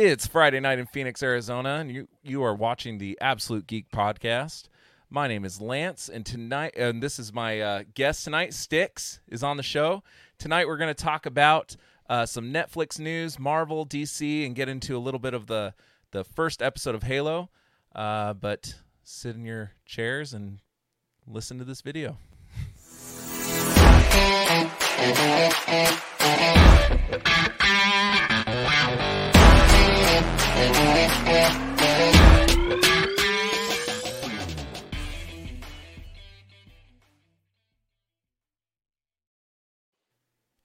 It's Friday night in Phoenix, Arizona, and you you are watching the Absolute Geek podcast. My name is Lance, and tonight, and this is my uh, guest tonight. Sticks is on the show tonight. We're going to talk about uh, some Netflix news, Marvel, DC, and get into a little bit of the the first episode of Halo. Uh, but sit in your chairs and listen to this video.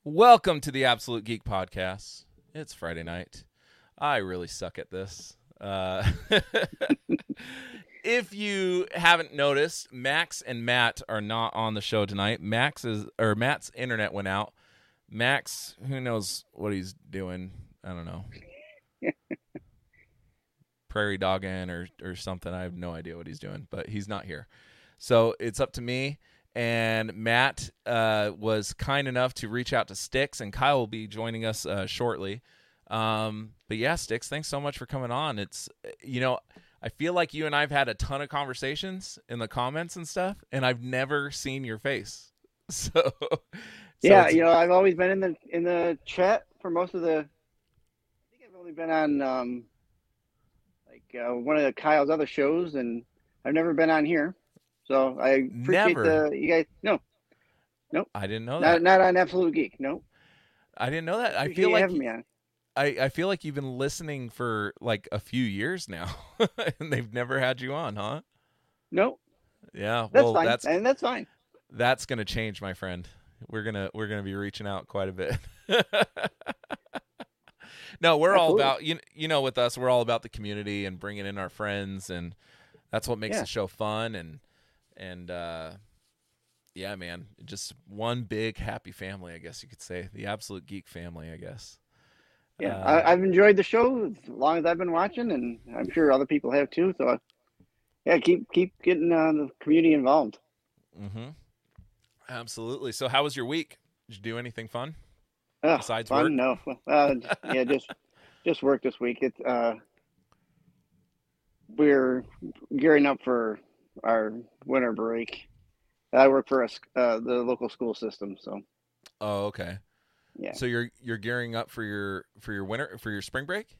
Welcome to the Absolute Geek Podcast. It's Friday night. I really suck at this. Uh, if you haven't noticed, Max and Matt are not on the show tonight. Max is or Matt's internet went out. Max, who knows what he's doing? I don't know. Prairie dogging or or something. I have no idea what he's doing, but he's not here. So it's up to me. And Matt uh, was kind enough to reach out to Sticks, and Kyle will be joining us uh, shortly. Um, but yeah, Sticks, thanks so much for coming on. It's you know, I feel like you and I've had a ton of conversations in the comments and stuff, and I've never seen your face. So, so yeah, you know, I've always been in the in the chat for most of the. I think I've only been on um, uh, one of Kyle's other shows, and I've never been on here. So I appreciate Never? the you guys. No, no, I didn't know that. not on Absolute Geek. No, I didn't know that. I Appreciate feel you like having me on. I, I feel like you've been listening for like a few years now, and they've never had you on, huh? No, Yeah, that's well, fine, that's and that's fine. that's gonna change, my friend. We're gonna we're gonna be reaching out quite a bit. no, we're all about you. You know, with us, we're all about the community and bringing in our friends, and that's what makes Yeah. the show fun. And and uh, yeah, man, just one big happy family, I guess you could say, the absolute geek family, I guess. Yeah, Uh, I, I've enjoyed the show as long as I've been watching, and I'm sure other people have too. So, yeah, keep keep getting uh, the community involved. Mm-hmm. Absolutely. So, how was your week? Did you do anything fun? Ugh, Besides fun? work? No, uh, yeah, just just work this week. It's uh, we're gearing up for our winter break. I work for us, uh, the local school system, so Oh, okay. yeah, So you're you're gearing up for your for your winter for your spring break?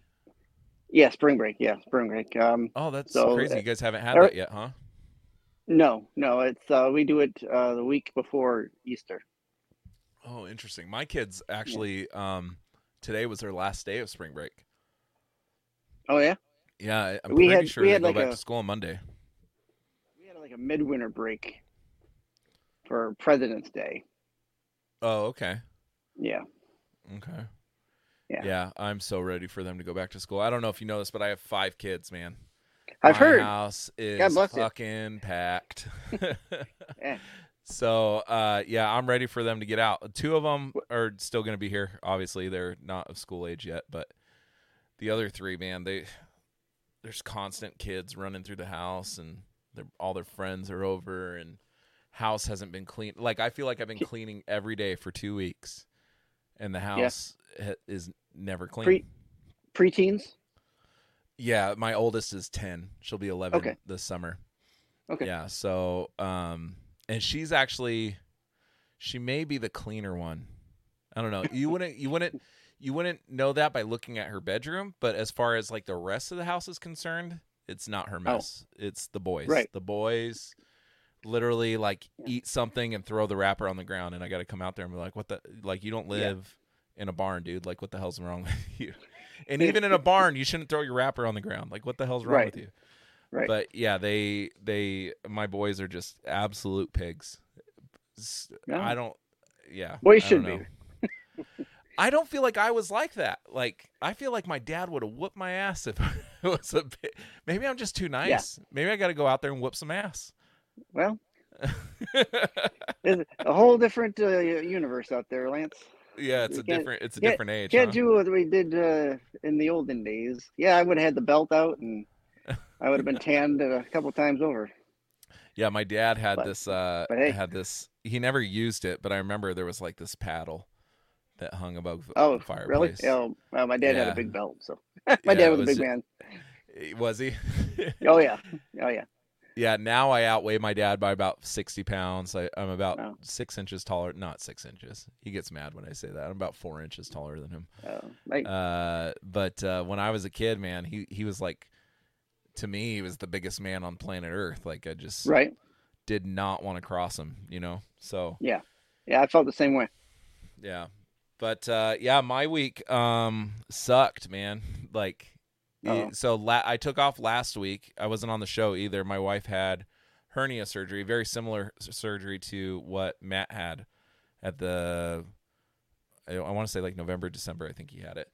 yeah, spring break, yeah, spring break. Um, Oh, that's So, crazy. uh, You guys haven't had er- that yet, huh? no, no, it's uh, we do it uh, the week before Easter. Oh, interesting. My kids actually um today was their last day of spring break. Oh yeah, Yeah, I'm We pretty had- sure we they had go like back a- to school on Monday. we had like a midwinter break for President's Day. Oh, okay. Yeah, Okay. Yeah. Yeah, I'm so ready for them to go back to school. I don't know if you know this, but I have five kids, man. I've My heard. house is God bless you. fucking packed. Yeah. So, uh, yeah, I'm ready for them to get out. Two of them are still going to be here. Obviously, they're not of school age yet, but the other three, man, they there's constant kids running through the house, and all their friends are over, and house hasn't been cleaned. Like I feel like I've been cleaning every day for two weeks, and the house ha- is never clean. Pre- preteens. Yeah, my oldest is 10. She'll be 11 Okay. this summer. Okay. Yeah, so um and she's actually she may be the cleaner one. I don't know. You wouldn't you wouldn't you wouldn't know that by looking at her bedroom, but as far as like the rest of the house is concerned, it's not her mess. Oh. It's the boys. Right. The boys literally like eat something and throw the wrapper on the ground and I got to come out there and be like, "What the like you don't Yeah. live in a barn, dude. Like what the hell's wrong with you?" And even in a barn, you shouldn't throw your wrapper on the ground. Like what the hell's wrong Right. with you? Right. But yeah, they they my boys are just absolute pigs. Yeah. I don't. Yeah, Boys I should don't be. I don't feel like I was like that. Like I feel like my dad would have whooped my ass if it was a bit. Maybe I'm just too nice. Maybe I got to go out there and whoop some ass. Well, there's a whole different uh, universe out there, Lance. yeah, it's You a different. It's a different age. Can't huh? do what we did uh, in the olden days. Yeah, I would have had the belt out, and I would have been tanned a couple times over. Yeah, my dad had But- this. Uh, but hey. had this. He never used it, but I remember there was like this paddle that hung above Oh, the fireplace. really? Oh, well, my dad had a big belt, so my Yeah, dad it was a big man. Was he? Oh yeah, oh yeah. yeah. Now I outweigh my dad by about sixty pounds. I, I'm about Wow. six inches taller. Not six inches. He gets mad when I say that. I'm about four inches taller than him. Oh, like, Uh, but uh, when I was a kid, man, he he was like, to me, he was the biggest man on planet Earth. Like I just right? did not want to cross him. You know. So Yeah, yeah, I felt the same way. yeah, but uh, yeah, my week um sucked, man. Like, Uh-oh. so la- I took off last week. I wasn't on the show either. My wife had hernia surgery, very similar surgery to what Matt had at the. I, I want to say like November, December. I think he had it.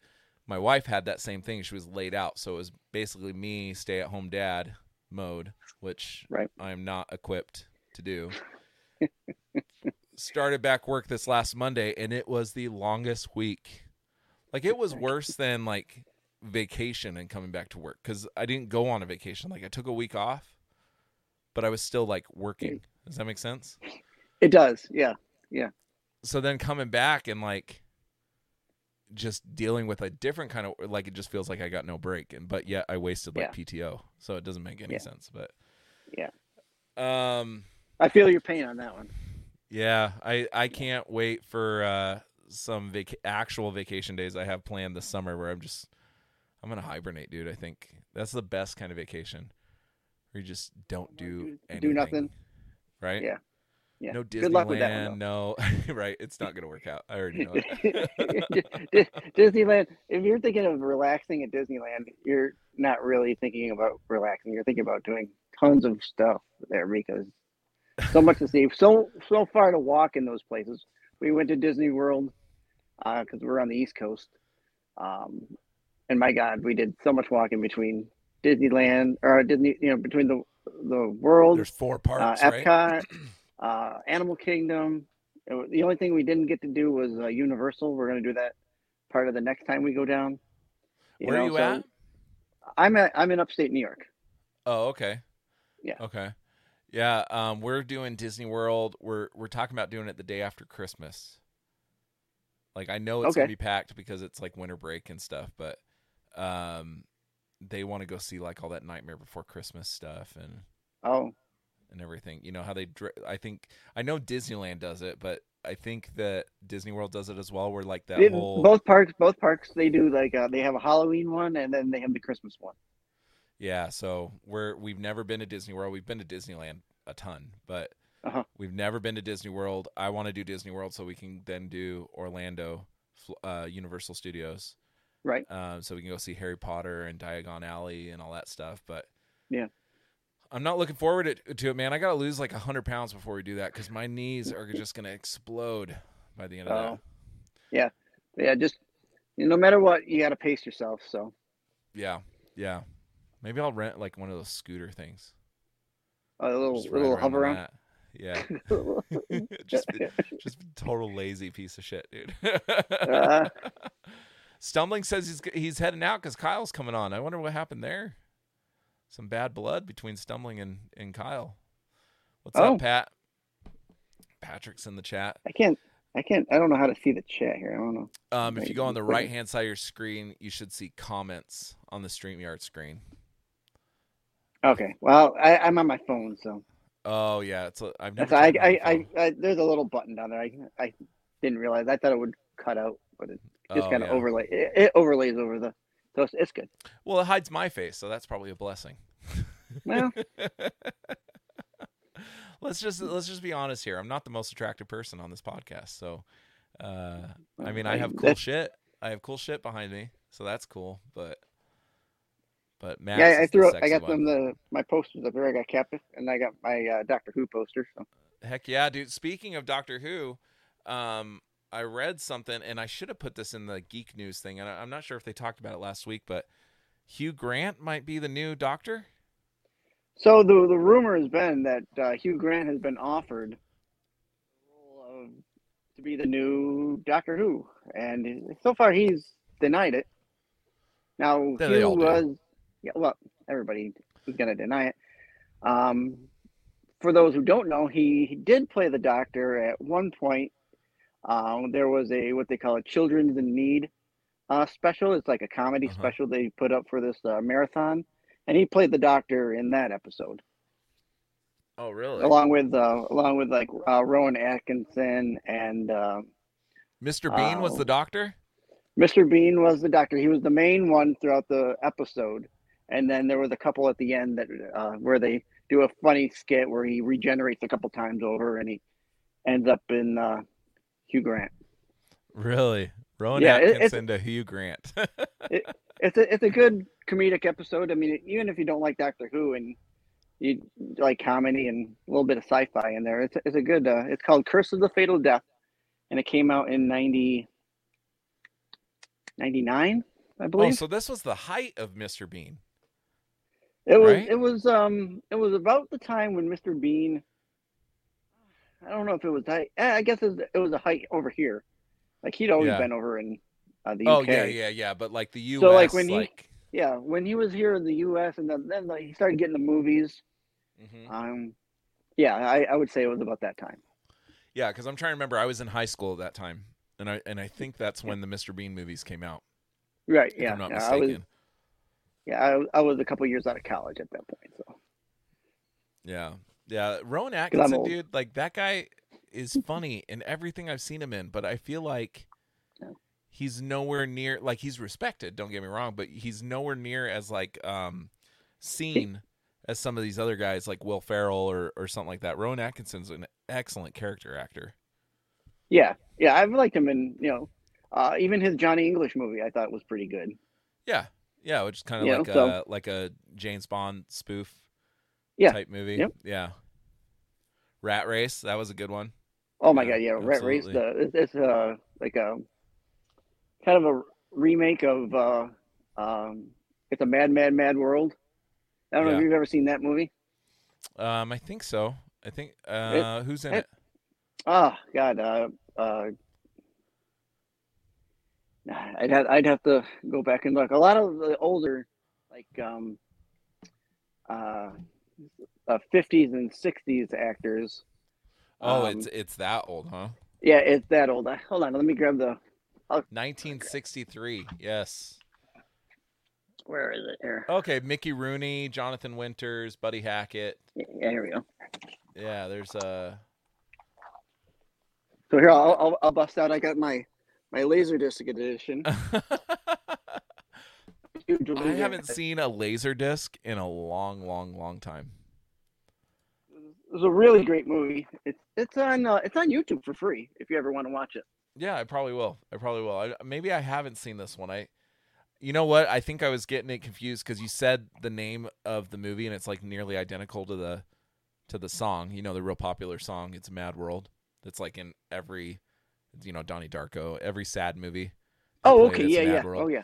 My wife had that same thing. She was laid out, so it was basically me stay at home dad mode, which Right. I'm not equipped to do. Started back work this last Monday, and it was the longest week. Like it was worse than like vacation and coming back to work because I didn't go on a vacation. Like I took a week off, but I was still like working. Does that make sense? It does. Yeah, Yeah. so then coming back and like just dealing with a different kind of like it just feels like I got no break and but yet I wasted like PTO so it doesn't make any Yeah. sense but Yeah. um I feel your pain on that one. yeah I I can't wait for uh some vac- actual vacation days I have planned this summer where I'm just I'm gonna hibernate dude I think that's the best kind of vacation where you just don't do Do- do nothing. right Yeah. Yeah. no Good luck with that Disneyland one, no right it's not gonna work out I already know though. it Dis- Disneyland. If you're thinking of relaxing at Disneyland, you're not really thinking about relaxing. You're thinking about doing tons of stuff there because so much to see, so so far to walk in those places. We went to Disney World because we're on the East Coast, um, and my God, we did so much walking between Disneyland or Disney, you know, between the the world There's four uh, parts, right? Uh, Animal Kingdom. The only thing we didn't get to do was uh, Universal. We're going to do that part of the next time we go down. Where are you so at? I'm at I'm in upstate New York. Oh, okay. Yeah. Okay. Yeah. Um, we're doing Disney World. We're we're talking about doing it the day after Christmas. Like I know it's gonna be packed because it's like winter break and stuff, but um, they want to go see like all that Nightmare Before Christmas stuff and Oh, and everything. You know how they? dr- I think I know Disneyland does it, but I think that Disney World does it as well. Where like that It- whole both parks both parks they do like uh, they have a Halloween one and then they have the Christmas one. Yeah, so we're we've never been to Disney World. We've been to Disneyland a ton, but Uh-huh. we've never been to Disney World. I want to do Disney World so we can then do Orlando, uh, Universal Studios, Right. um, so we can go see Harry Potter and Diagon Alley and all that stuff. But Yeah. I'm not looking forward to, it, man. I got to lose like hundred pounds before we do that because my knees are just gonna explode by the end of Oh. that. Yeah, yeah. just you know, no matter what, you got to pace yourself. So Yeah, yeah. Maybe I'll rent like one of those scooter things. a little little hover around. that. Yeah. just just total lazy piece of shit, dude. Uh. Stumbling says he's he's heading out because Kyle's coming on. I wonder what happened there. Some bad blood between Stumbling and and Kyle. What's Oh. up, Pat? Patrick's in the chat. I can't. I can't. I don't know how to see the chat here. I don't know. Um, if you go on the right hand side of your screen, you should see comments on the StreamYard screen. Okay. Well, I, I'm on my phone, so Oh yeah, it's a, I've never. I, I, I. I, There's a little button down there. I, I didn't realize. I thought it would cut out, but it just Oh, kind of yeah. overlay. It, it overlays over the. So it's, it's good. Well, it hides my face, so that's probably a blessing. Well, let's just let's just be honest here. I'm not the most attractive person on this podcast, so uh, I mean, I have cool shit. I have cool shit behind me, so that's cool. But but Max Yeah, I threw. I got one. them the my posters up here. I got Captain, and I got my uh, Doctor Who poster. So Heck yeah, dude. Speaking of Doctor Who, um, I read something, and I should have put this in the geek news thing, and I, I'm not sure if they talked about it last week, but Hugh Grant might be the new Doctor. So the the rumor has been that uh, Hugh Grant has been offered of, to be the new Doctor Who, and so far he's denied it. Now Yeah, Hugh was, yeah, well, everybody is going to deny it. Um, for those who don't know, he, he did play the Doctor at one point Um, there was a what they call a Children's in Need uh, special. It's like a comedy Uh-huh. special they put up for this uh, marathon, and he played the doctor in that episode, Oh, really? along with uh, along with like uh, Rowan Atkinson and uh, Mr. Bean was the doctor. Mr. Bean was the doctor. He was the main one throughout the episode, and then there was a couple at the end that uh, where they do a funny skit where he regenerates a couple times over, and he ends up in uh, Hugh Grant. Really? Rowan Yeah, it- Atkinson to Hugh Grant. It's a it's a good comedic episode. I mean, even if you don't like Doctor Who and you like comedy and a little bit of sci-fi in there, it's it's a good. Uh, it's called Curse of the Fatal Death, and it came out in 90, 99, I oh, believe. so this was the height of Mr. Bean. It was Right? it was um it was about the time when Mr. Bean. I don't know if it was height. eh, I guess it was, it was a height over here, like he'd always Yeah. been over in uh, the Oh UK. yeah, yeah, yeah. But like the U.S. So, like, when he- Yeah, when he was here in the U.S. and then then like, he started getting the movies. Mhm. Um, yeah, I, I would say it was about that time. yeah, because I'm trying to remember. I was in high school at that time, and I and I think that's when the Mr. Bean movies came out. Right? If Yeah, I'm not yeah, I was mistaken. yeah I, I was a couple years out of college at that point. So Yeah, yeah. Rowan Atkinson, dude, like that guy is funny in everything I've seen him in, but I feel like he's nowhere near like he's respected. Don't get me wrong, but he's nowhere near as like um seen as some of these other guys like Will Ferrell or or something like that. Rowan Atkinson's an excellent character actor. yeah, yeah, I've liked him in you know, uh, even his Johnny English movie I thought was pretty good. Yeah, yeah, which is kind of like so- a like a James Bond spoof Yeah, type movie. yep. Yeah. Rat Race, that was a good one. Oh my Yeah, god, yeah, Rat Race. The it's, uh like a kind of a remake of uh um it's a Mad Mad Mad World. I don't know if you've ever seen that movie. Um, I think so. I think uh, who's in it- it? Oh God, uh, uh, I'd have I'd have to go back and look. A lot of the older, like um, uh, fifties and sixties actors. Oh, um, it's it's that old, huh? Yeah, it's that old. I, hold on, let me grab the. 1963. Yes. Where is it here? Okay, Mickey Rooney, Jonathan Winters, Buddy Hackett. Yeah, here we go. Yeah, there's uh So here, I'll, I'll, I'll bust out. I got my my Laserdisc edition. I haven't seen a laser disc in a long, long, long time. It was a really great movie. It's it's on uh, it's on YouTube for free if you ever want to watch it. Yeah, I probably will. I probably will. I, maybe I haven't seen this one. I, you know what? I think I was getting it confused because you said the name of the movie and it's like nearly identical to the, to the song. You know, the real popular song. It's Mad World. That's like in every, you know, Donnie Darko, every sad movie. Oh, okay, yeah, Mad yeah, World. oh yeah.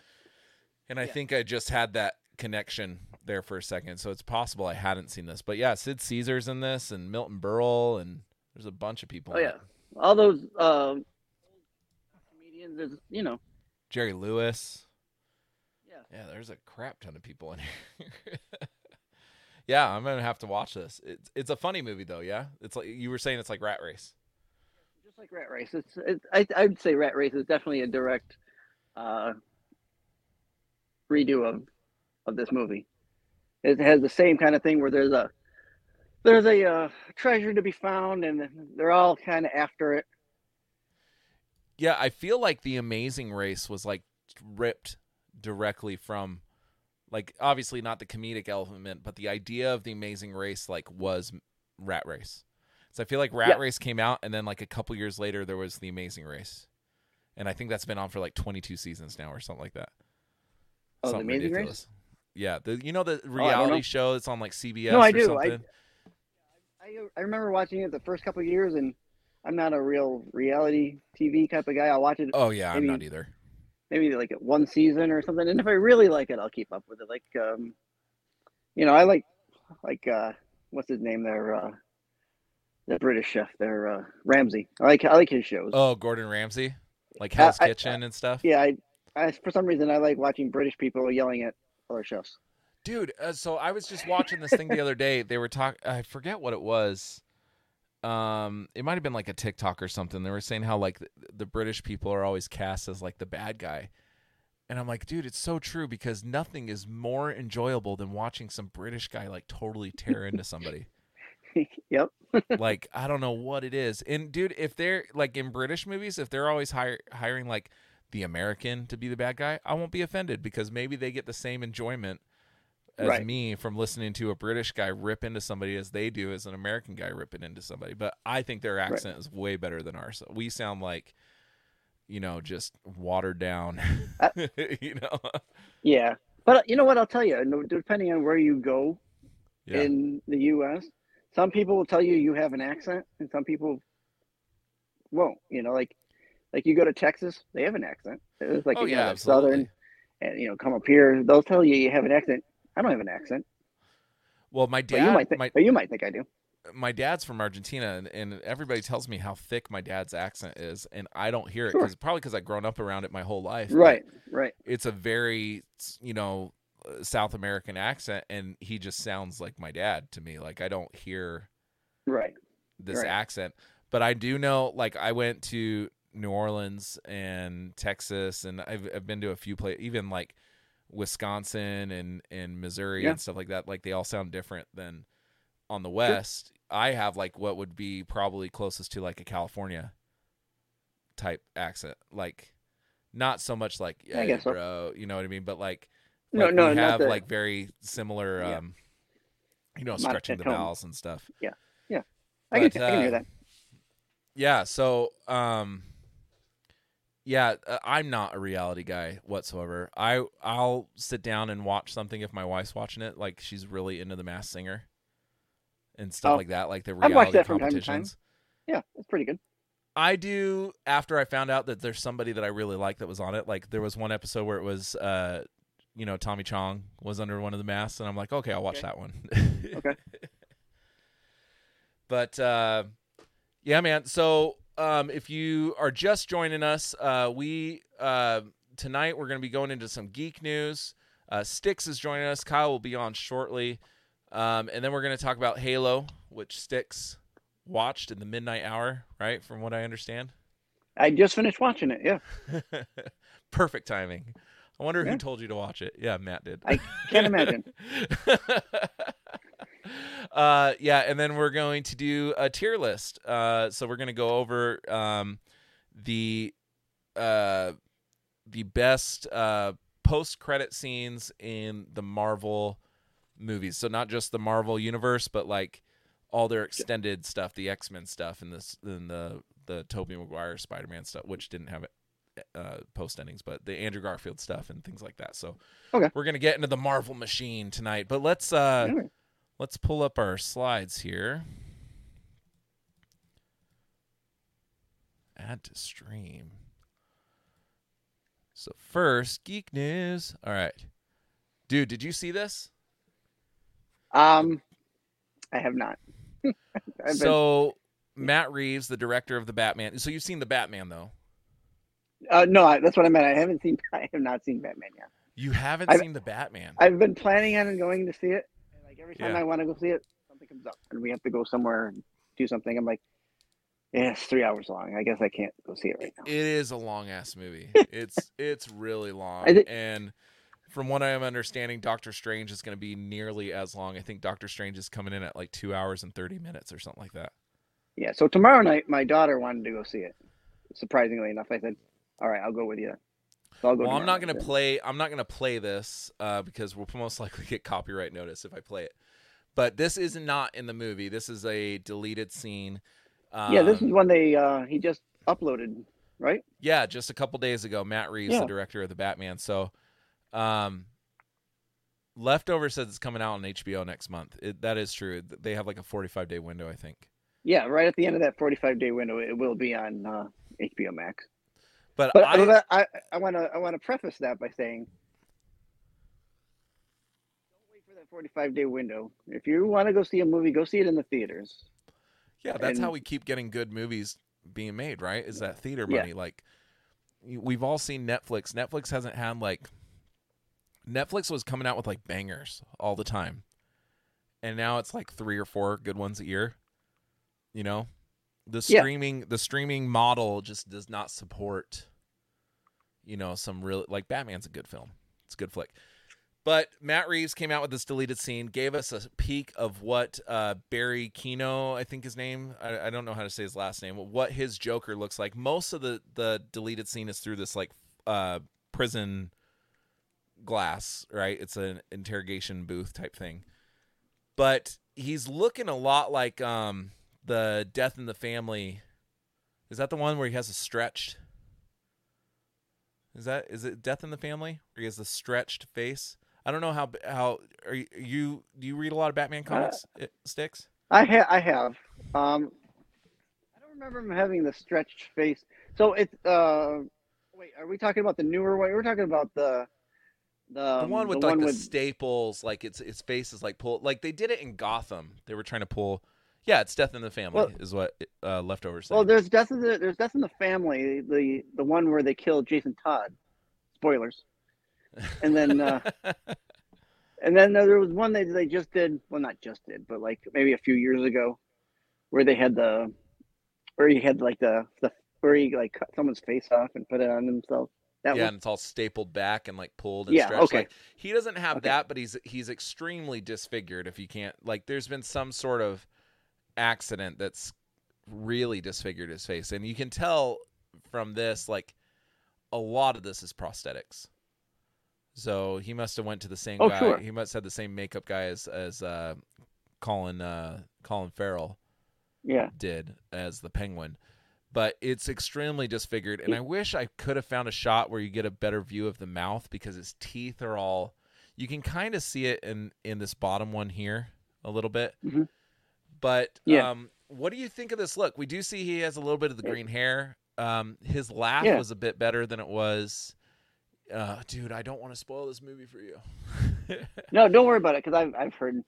And I Yeah. think I just had that connection there for a second, so it's possible I hadn't seen this. But yeah, Sid Caesar's in this, and Milton Berle, and there's a bunch of people. Oh yeah, it. all those uh, comedians. Is, you know, Jerry Lewis. yeah. Yeah, there's a crap ton of people in here. yeah, I'm gonna have to watch this. It's it's a funny movie though. Yeah, it's like you were saying. It's like Rat Race. Just like Rat Race, it's, it's I I'd say Rat Race is definitely a direct uh, redo of of this movie. It has the same kind of thing where there's a there's a uh, treasure to be found, and they're all kind of after it. Yeah, I feel like the Amazing Race was like ripped directly from, like obviously not the comedic element, but the idea of the Amazing Race like was Rat Race. So I feel like Rat Yeah. Race came out, and then like a couple years later there was the Amazing Race, and I think that's been on for like 22 seasons now or something like that. Oh, The something Amazing Race? Yeah, the you know the know. reality show that's on like CBS. No, I do. I-? I I remember watching it the first couple of years, and I'm not a real reality TV type of guy. I'll watch it Oh yeah, I'm not either. maybe like one season or something. And if I really like it, I'll keep up with it. Like, um, you know, I like like uh, what's his name there? Uh, the British chef there, uh, Ramsay. I like I like his shows. Oh, Gordon Ramsay, like I- Hell's I- Kitchen and stuff. Yeah, I, I for some reason I like watching British people yelling at other chefs. Dude, uh, so I was just watching this thing the other day. They were talking. I forget what it was. um it might have been like a TikTok or something. They were saying how like the, the British people are always cast as like the bad guy. And I'm like, dude, it's so true because nothing is more enjoyable than watching some British guy like totally tear into somebody. yep. like I don't know what it is. And dude, if they're like in British movies, if they're always hire, hiring like the American to be the bad guy, I won't be offended because maybe they get the same enjoyment as Right. me from listening to a British guy rip into somebody as they do as an American guy ripping into somebody. But I think their accent is way better than ours. We sound like, you know, just watered down. Uh, you know, Yeah. But uh, you know what? I'll tell you. Depending on where you go yeah, in the U.S., some people will tell you you have an accent, and some people won't. You know, like like you go to Texas, they have an accent. It's like oh know, yeah. Southern, and you know, come up here, they'll tell you you have an accent. I don't have an accent, Well, my but you dad, might think, my but you might think I do. my dad's from Argentina, and, and everybody tells me how thick my dad's accent is, and I don't hear it Sure. because probably because I've grown up around it my whole life. Right, right. It's a very you know uh, South American accent, and he just sounds like my dad to me. Like I don't hear Right. this Right. accent, but I do know. Like I went to New Orleans and Texas, and I've I've been to a few places, even like Wisconsin and and Missouri Yeah. and stuff like that. Like they all sound different than on the west. I have like what would be probably closest to like a California type accent, like not so much like yeah, guess so. you know what I mean, but like No, like, no, we have the- like very similar, Yeah. um, you know, Not stretching the tone. vowels and stuff. Yeah, yeah, I can, But, I can hear uh, that. Yeah. So, um, yeah, uh, I'm not a reality guy whatsoever. I I'll sit down and watch something if my wife's watching it, like she's really into the Masked Singer and stuff Oh. like that, like the reality that from time to time. competitions. Yeah, it's pretty good. I do after I found out that there's somebody that I really like that was on it. Like there was one episode where it was uh you know, Tommy Chong was under one of the masks and I'm like, okay, I'll watch Okay. that one. Okay. but uh yeah, man. So um if you are just joining us, uh we uh tonight we're gonna be going into some geek news. Uh Styx is joining us. Kyle will be on shortly. Um and then we're gonna talk about Halo, which Styx watched in the midnight hour, right? From what I understand. I just finished watching it. Yeah, Perfect timing. I wonder who told you to watch it. Yeah, Matt did. I can't imagine. uh, yeah, and then we're going to do a tier list. Uh, so we're going to go over um, the uh, the best uh, post credit scenes in the Marvel movies. So not just the Marvel universe, but like all their extended stuff, the X Men stuff, and this and the the Tobey Maguire Spider Man stuff, which didn't have uh, post endings, but the Andrew Garfield stuff and things like that. So Okay. we're gonna get into the Marvel machine tonight. But let's uh. Let's pull up our slides here. Add to stream. So first, geek news. All right. Dude, did you see this? Um, I have not. I've been, so Matt Reeves, the director of the Batman. So you've seen the Batman though. uh, no, I, that's what I meant. I haven't seen. I have not seen Batman yet. You haven't I've- seen the Batman. I've been planning on going to see it. Like every time Yeah. I want to go see it, something comes up, and we have to go somewhere and do something. I'm like, yeah, it's three hours long. I guess I can't go see it right now. It is a long ass movie. it's it's really long. I thi- and from what I am understanding, Doctor Strange is going to be nearly as long. I think Doctor Strange is coming in at like two hours and thirty minutes or something like that. Yeah. So tomorrow night, my daughter wanted to go see it. Surprisingly enough, I said, "All right, I'll go with you." So I'll go. Well, I'm not gonna play. I'm not going to play this uh, because we'll most likely get copyright notice if I play it. But this is not in the movie. This is a deleted scene. Um, yeah, this is when they uh, he just uploaded, right? Yeah, just a couple days ago, Matt Reeves, Yeah. the director of the Batman. So, um, Leftover says it's coming out on HBO next month. It, that is true. They have like a 45 day window, I think. Yeah, right at the end of that 45 day window, it will be on uh, HBO Max. But, But I, I I want to I want to preface that by saying, don't wait for that 45 day window. If you want to go see a movie, go see it in the theaters. yeah, that's how we keep getting good movies being made, right? Is that theater Yeah. money? Like, we've all seen Netflix. Netflix hasn't had like, Netflix was coming out with like bangers all the time, and now it's like three or four good ones a year. You know, the Yeah. streaming the streaming model just does not support you know some real like batman's a good film. It's a good flick. But matt reeves came out with this deleted scene gave us a peek of what uh, barry kino i think his name I, I don't know how to say his last name what his joker looks like. Most of the the deleted scene is through this like uh prison glass right? It's an interrogation booth type thing. But he's looking a lot like um the death in the family is that the one where he has a stretched is that is it death in the family where he has the stretched face i don't know how how are you, you do you read a lot of batman comics it, sticks I have. I have. Um, I don't remember him having the stretched face. So it's. Uh, wait, are we talking about the newer one? We're talking about the. The, the um, one with the like one the with staples like it's its face is like pull like they did it in gotham they were trying to pull yeah it's death in the family Well- is what uh leftovers Well, there's death in the there's death in the family. The the one where they killed Jason Todd. Spoilers. And then uh, and then there was one that they just did. Well, not just did, but like maybe a few years ago, where they had the where he had like the the where he like cut someone's face off and put it on himself. That yeah, one. and it's all stapled back and like pulled and Yeah, stretched. okay. Like, he doesn't have Okay. that, but he's he's extremely disfigured. If you can't like, there's been some sort of accident that's really disfigured his face, and you can tell from this like a lot of this is prosthetics. So he must have went to the same Oh, guy. sure. He must have the same makeup guy as as uh, Colin uh, Colin Farrell Yeah. did as the penguin but it's extremely disfigured and i wish i could have found a shot where you get a better view of the mouth because his teeth are all you can kind of see it in in this bottom one here a little bit Mhm. But Yeah. um what do you think of this look we do see he has a little bit of the green hair um his laugh Yeah. was a bit better than it was uh dude i don't want to spoil this movie for you No, don't worry about it because I've I've heard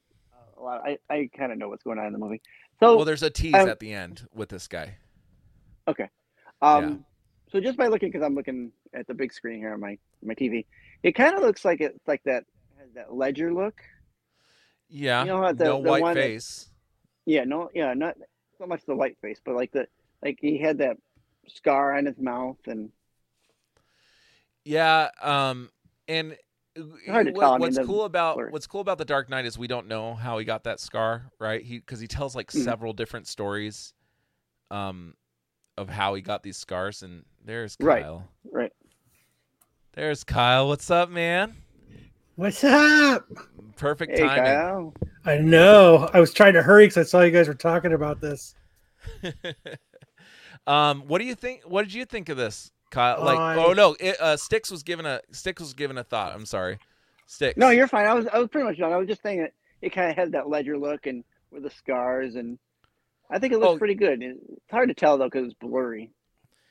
a lot. I I kind of know what's going on in the movie. So well there's a tease um, at the end with this guy Okay. Um, so just by looking, because I'm looking at the big screen here on my my TV, it kind of looks like it's like that has that ledger look. yeah You know the- no the white one that- face Yeah, no, yeah, not so much the white face, but like the like he had that scar on his mouth, and Yeah, um, and hard to what- tell, I mean, what's cool about blur. what's cool about the Dark Knight is we don't know how he got that scar, right? He because he tells like Mhm. several different stories, um, of how he got these scars. And there's Right. Kyle. right. There's Kyle. What's up, man? What's up? Perfect Hey, timing. Kyle. I know. I was trying to hurry because I saw you guys were talking about this. um, what do you think? What did you think of this, Kyle? Like, I- oh no, it, uh, Sticks was given a Sticks was given a thought. I'm sorry, Sticks. No, you're fine. I was I was pretty much done. I was just saying that it kind of had that ledger look and with the scars, and I think it looks Oh. pretty good. It's hard to tell though because it's blurry.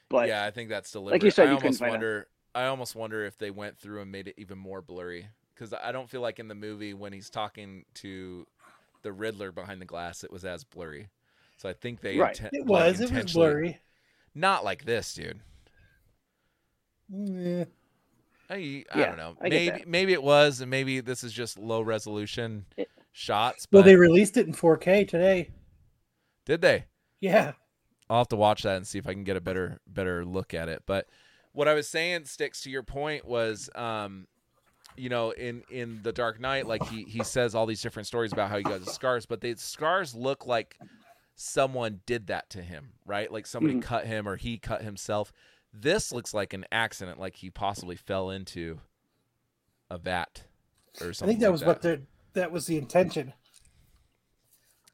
But yeah, I think that's deliberate. you said, I you couldn't almost find out. wonder. I almost wonder if they went through and made it even more blurry because I don't feel like in the movie when he's talking to the Riddler behind the glass, it was as blurry. So I think they Right. inten- It like, was. It was blurry. Not like this, dude. Mm, I, I Yeah, don't know. I Maybe maybe it was, and maybe this is just low resolution It- shots. Well, But they released it in 4K today. did they? Yeah. I'll have to watch that and see if I can get a better better look at it. But what I was saying sticks to your point was um you know in in the Dark Knight like he he says all these different stories about how he got his scars, but the scars look like someone did that to him, right? Like somebody Mhm. cut him or he cut himself. This looks like an accident like he possibly fell into a vat or something. I think that like was what the that was the intention.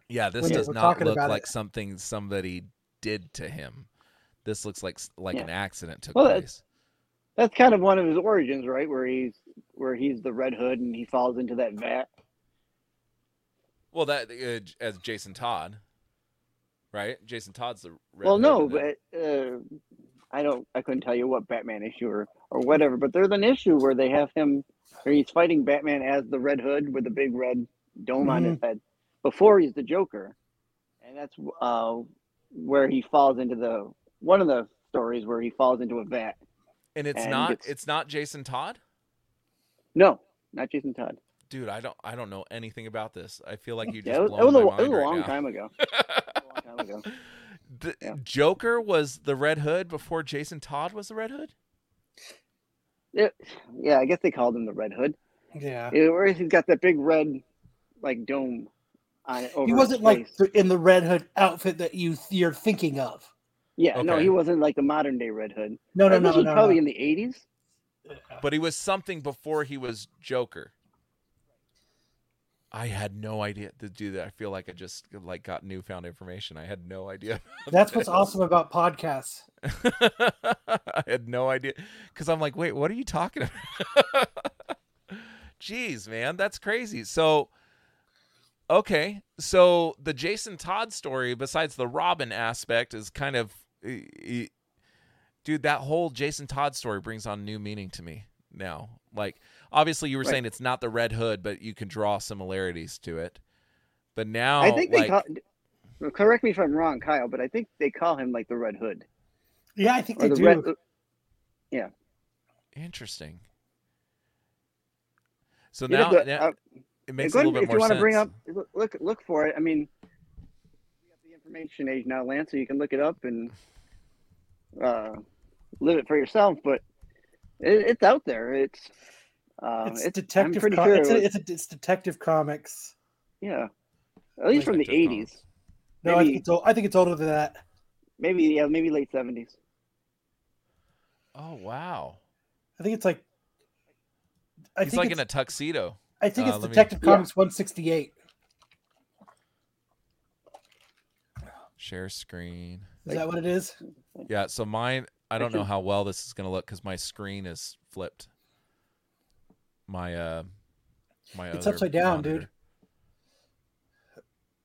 Yeah, this when does not look like it. something somebody did to him. This looks like like Yeah. an accident took Well, that's- place. that's kind of one of his origins, right? Where he's where he's the Red Hood and he falls into that vat. Well, that uh, as Jason Todd, right? Jason Todd's the Red well, Hood no, but uh, I don't. I couldn't tell you what Batman issue or or whatever. But there's an issue where they have him, where he's fighting Batman as the Red Hood with the big red dome on his head before he's the Joker, and that's uh, where he falls into the one of the stories where he falls into a vat. and it's and not gets- it's not Jason Todd, No, not Jason Todd. dude. I don't I don't know anything about this. I feel like you just Yeah, it was, blown it was, a, my it was mind a long time ago. It was a long time ago. The, Yeah. Joker was the Red Hood before Jason Todd was the Red Hood. It, yeah, I guess they called him the Red Hood. Yeah. Yeah, Where he's got that big red, like dome on it over. He wasn't like in the Red Hood outfit that you you're thinking of. Yeah, no, he wasn't like the modern day Red Hood. No, no, This no, was no. probably no. in the eighties. But he was something before he was Joker. I had no idea to do that. I feel like I just like got newfound information. I had no idea. That's what's awesome about podcasts. I had no idea because I'm like, wait, what are you talking about? Jeez, man, that's crazy. So, okay, so the Jason Todd story, besides the Robin aspect, is kind of, dude, that whole Jason Todd story brings on new meaning to me now. Like, obviously, you were Right. saying it's not the Red Hood, but you can draw similarities to it. But now, I think they like, call. well, Correct me if I'm wrong, Kyle, but I think they call him like the Red Hood Yeah, I think or they the do. Red. interesting. So You now, have to- now uh, it makes go a little bit if more you want sense. to bring up, look, look, look for it. I mean, we got the information age now, Lance, so you can look it up and uh, live it for yourself. But it, it's out there. It's uh, it's, it's, detective. I'm pretty co- sure it's, a, it's, a, it's detective comics. yeah, at least from the '80s. Comics. No, I think it's old, I think it's older than that. Maybe yeah, maybe late '70s. Oh wow, I think it's like. I he's think like in a tuxedo. I think uh, it's let me- Detective Yeah. Comics 168. Share screen. Is that what it is? Yeah. So mine, I don't know how well this is gonna look because my screen is flipped. My uh, my It's upside down, monitor. dude.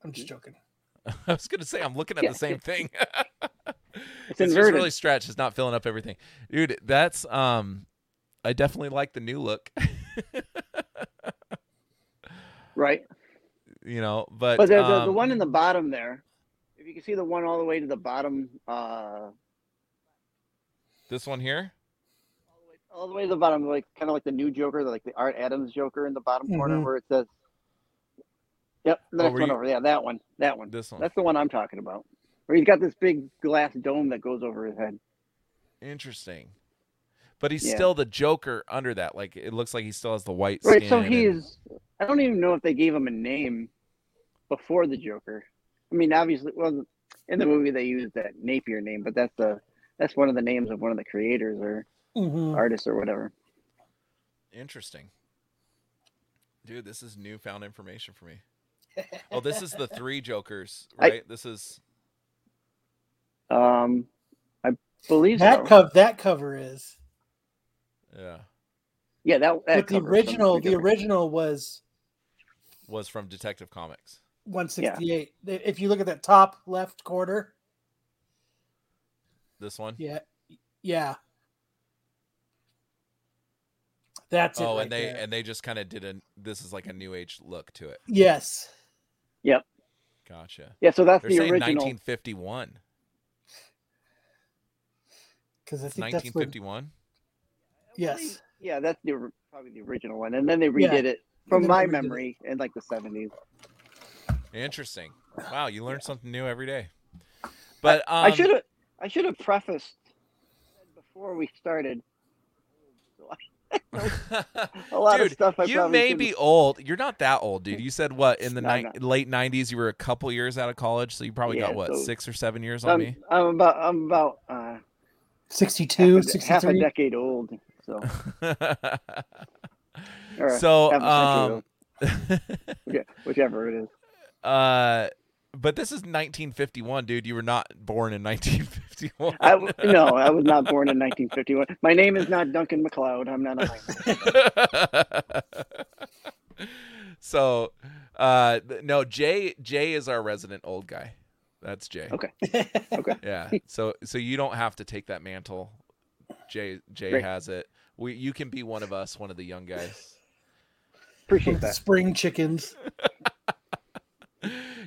I'm just joking. I was gonna say I'm looking at the same thing. It's it's inverted. really stretched. It's not filling up everything, dude. That's um, I definitely like the new look. right. you know, but But the, the, the um, one in the bottom there, if you can see the one all the way to the bottom, uh, this one here. all the way to the bottom, like kind of like the new Joker, like the Art Adams Joker in the bottom corner Mhm. where it says, "Yep, the Oh, next were one you- over." Yeah, that one, that one. This one. That's the one I'm talking about. Where he's got this big glass dome that goes over his head. Interesting. But he's Yeah. still the Joker under that. Like it looks like he still has the white Right. skin. So and- he's. I don't even know if they gave him a name before the Joker. I mean, obviously, well, in the movie they used that Napier name, but that's the that's one of the names of one of the creators or Mhm. artists or whatever. interesting. Dude, this is newfound information for me. Oh, this is the three Jokers, I- right? this is Um, I believe That so. cover that cover is. yeah. Yeah, that. that the original the Joker. original was Was from Detective Comics. 168. If you look at that top left corner, This one. yeah, yeah. That's it. oh, right and they there. and they just kind of did a this is like a new age look to it. yes, Yep. Gotcha. Yeah, so that's They're the original. 1951. because I It's think that's 1951. yes. Yeah, that's the probably the original one, and then they Yeah. redid it from my they redid it. memory in like the seventies. Interesting. Wow, you learn something new every day. But um, I should have I should have prefaced before we started. A lot dude, of stuff I you probably may shouldn't- be old. You're not that old, dude. You said what in the No, ni- late '90s? You were a couple years out of college, so you probably got what so- six or seven years on I'm, me. I'm about I'm about uh, 62, half, a, de- half a decade old. So so, half um, whichever it is. uh, but this is 1951, dude. You were not born in 1951. I w- no, I was not born in 1951. My name is not Duncan MacLeod. I'm not a so, uh, no, Jay. Jay is our resident old guy. That's Jay. Okay. Yeah. So, so you don't have to take that mantle. Jay. Jay Great. has it. We. You can be one of us, one of the young guys. Appreciate that. Spring chickens.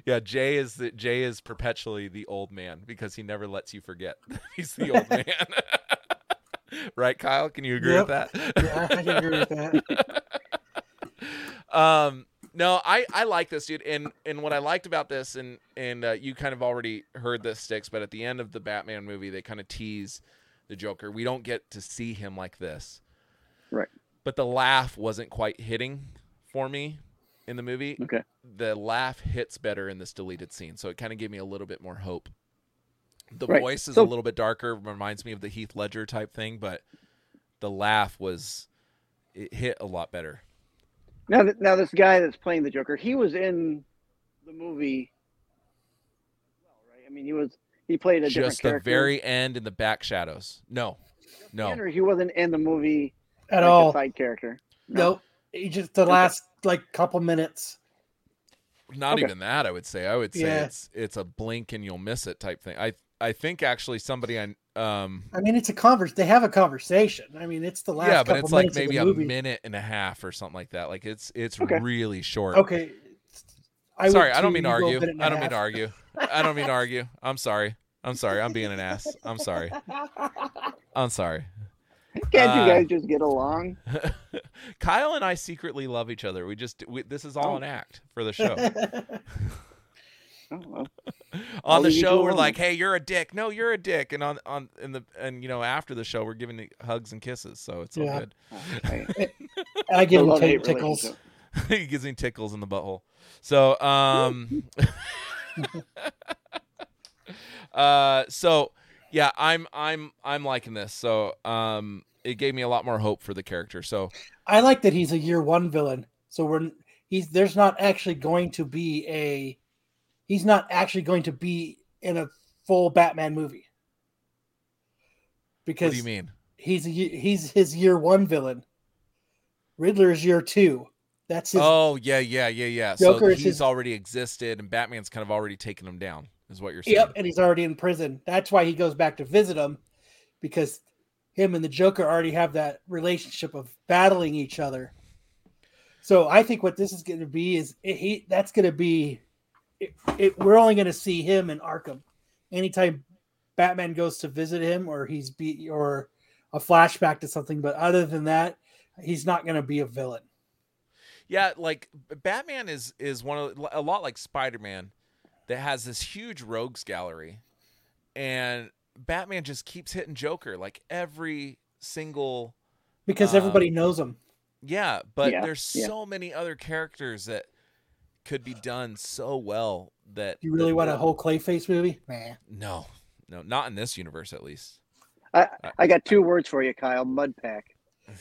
Yeah, Jay is the Jay is perpetually the old man because he never lets you forget he's the old man. right, Kyle? Can you agree with that? Yeah, I can agree with that. um, No, I I like this dude, and and what I liked about this, and and uh, you kind of already heard this sticks, but at the end of the Batman movie, they kind of tease the Joker. We don't get to see him like this, Right. But the laugh wasn't quite hitting for me in the movie. Okay. The laugh hits better in this deleted scene, so it kind of gave me a little bit more hope. The Right. voice is So- a little bit darker, reminds me of the Heath Ledger type thing, but the laugh was it hit a lot better. Now, th- now this guy that's playing the Joker, he was in the movie. Well, right? I mean, he was he played a different Just the very end in the back shadows. No, no. Or he wasn't in the movie At like all. a side character. Nope. He just the last like couple minutes. Not Okay. even that. I would say. I would say Yeah. it's it's a blink and you'll miss it type thing. I I think actually somebody I um I mean, it's a converse. They have a conversation. I mean, it's the last. yeah, but it's like minutes of the maybe a movie. minute and a half or something like that. Like it's it's Okay. really short. Okay. I would sorry, I don't mean to You go a argue. minute and a I don't mean to argue. I don't mean to argue. I'm sorry. I'm sorry. I'm being an ass. I'm sorry. I'm sorry. Can't you Uh, guys just get along? Kyle and I secretly love each other. We just we, this is all Oh. an act for the show. Oh, well. on I'll the show we're like hey you're a dick no you're a dick and on on in the and you know after the show we're giving the hugs and kisses so it's all good I- I give him love-hate tickles. he gives me tickles in the butthole so um uh so yeah i'm i'm i'm liking this so um it gave me a lot more hope for the character so I like that he's a year one villain. So we're he's there's not actually going to be a he's not actually going to be in a full Batman movie. Because what do you mean he's a, he's his year one villain. Riddler's year two. That's his oh yeah yeah yeah yeah Joker so he's his- already existed and batman's kind of already taken him down is what you're saying Yep, and he's already in prison. That's why he goes back to visit him, because him and the Joker already have that relationship of battling each other. So I think what this is going to be is it, he that's going to be it, it, we're only going to see him in Arkham. Anytime Batman goes to visit him, or he's be or a flashback to something, but other than that, he's not going to be a villain. Yeah, like Batman is is one of a lot like Spider Man, that has this huge rogues gallery, and Batman just keeps hitting Joker like every single Because Um, everybody knows him. yeah. But Yeah, there's yeah. so many other characters that could be done so well that You really that- want a whole Clayface movie? Nah. no, no, not in this universe at least. I I got two words for you, Kyle. Mud pack.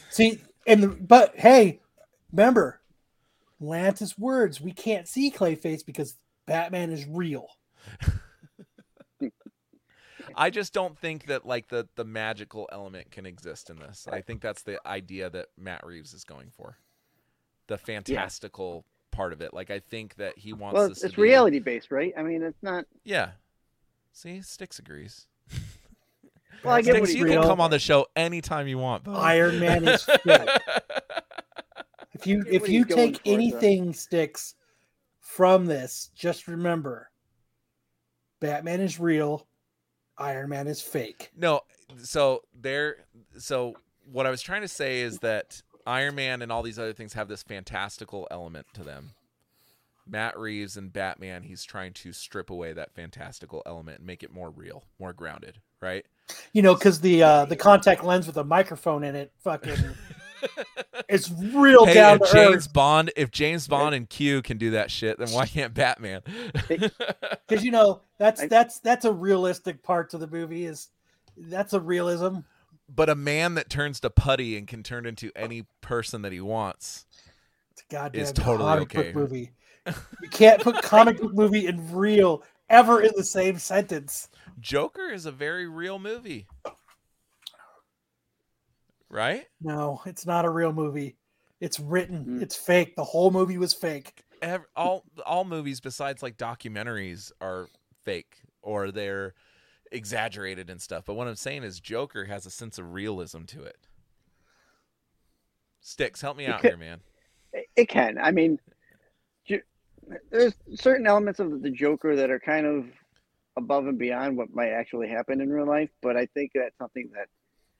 See, and the, but hey, remember Lance's words. We can't see Clayface because Batman is real. I just don't think that like the the magical element can exist in this. I think that's the idea that Matt Reeves is going for. The fantastical part of it. Like I think that he wants Well, this it's, to it's be- reality based, right? I mean, it's not. Yeah. See, Sticks agrees. Well, I get Sticks, what you real. can come on the show anytime you want. bud. Iron Man is fake. If you if you take for, though. anything sticks from this, just remember Batman is real, Iron Man is fake. no, so there so what I was trying to say is that Iron Man and all these other things have this fantastical element to them. Matt Reeves and Batman, he's trying to strip away that fantastical element and make it more real, more grounded, right? You know, because the uh, the contact lens with a microphone in it, fucking, it's real hey, down if to James earth. Bond, if James Bond and Q can do that shit, then why can't Batman? Because you know that's that's that's a realistic part to the movie. Is that's a realism. but a man that turns to putty and can turn into any person that he wants. It's a goddamn It's totally comic okay. book movie. You can't put comic book movie and real ever in the same sentence. Joker is a very real movie. Right? No, it's not a real movie. It's written. Mm. It's fake. The whole movie was fake. Ev all all movies besides like documentaries are fake or they're exaggerated and stuff. But what I'm saying is Joker has a sense of realism to it. Sticks, help me out Okay. here, man. It, it can. I mean, Ju- there's certain elements of the Joker that are kind of above and beyond what might actually happen in real life, but I think that's something that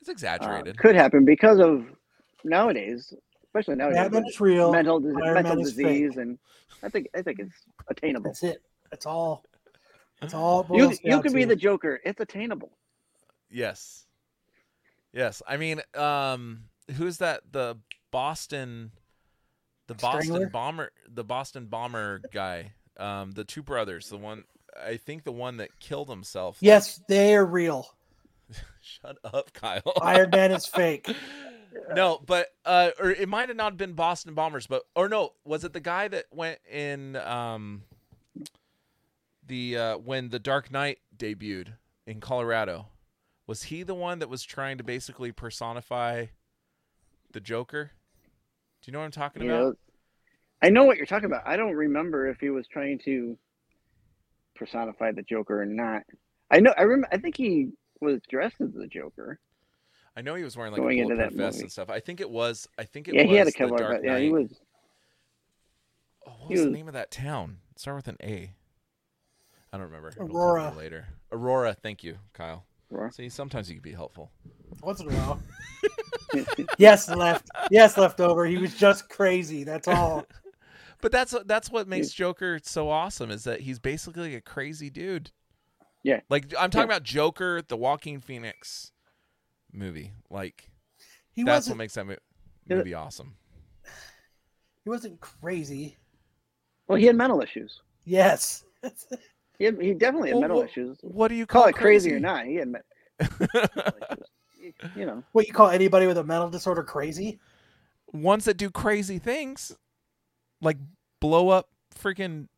It's uh, exaggerated. could happen because of nowadays especially now Batman is real. mental mental disease, and I think I think it's attainable. That's it. That's all. That's all. You you down can be the Joker. It's attainable. Yes. Yes. I mean, um, who's that? The Boston, the Boston Strangler? bomber, the Boston bomber guy. Um, the two brothers. The one, I think, the one that killed himself. like- Yes, they are real. Shut up, Kyle. Iron Man is fake. no, but uh, or it might have not been Boston bombers, but or no, was it the guy that went in um the uh when the Dark Knight debuted in Colorado? Was he the one that was trying to basically personify the Joker? Do you know what I'm talking You about? I know what you're talking about. I don't remember if he was trying to personify the Joker or not. I know. I remember. I think he was dressed as the Joker. I know he was wearing like Going a into that vest movie. and stuff. I think it was. I think it yeah, was he had a the cover. Dark But yeah, he was. Oh, what he was the name of that town? Start with an A. I don't remember. It'll come to me Aurora. later. Aurora. Thank you, Kyle. Aurora. See, sometimes you can be helpful. Once in a while. Yes, left. Yes, left over. He was just crazy. That's all. But that's that's what makes Joker so awesome is that he's basically a crazy dude. Yeah. Like I'm talking Yeah. about Joker, the Joaquin Phoenix movie. Like He that's what makes that mo- Yeah. movie awesome. He wasn't crazy. well, he had mental issues. Yes. He, had, he definitely had Well, mental what- issues. What do you call, Call it crazy, or not, he had mental. You know, What you call anybody with a mental disorder crazy? Ones that do crazy things, like blow up freaking.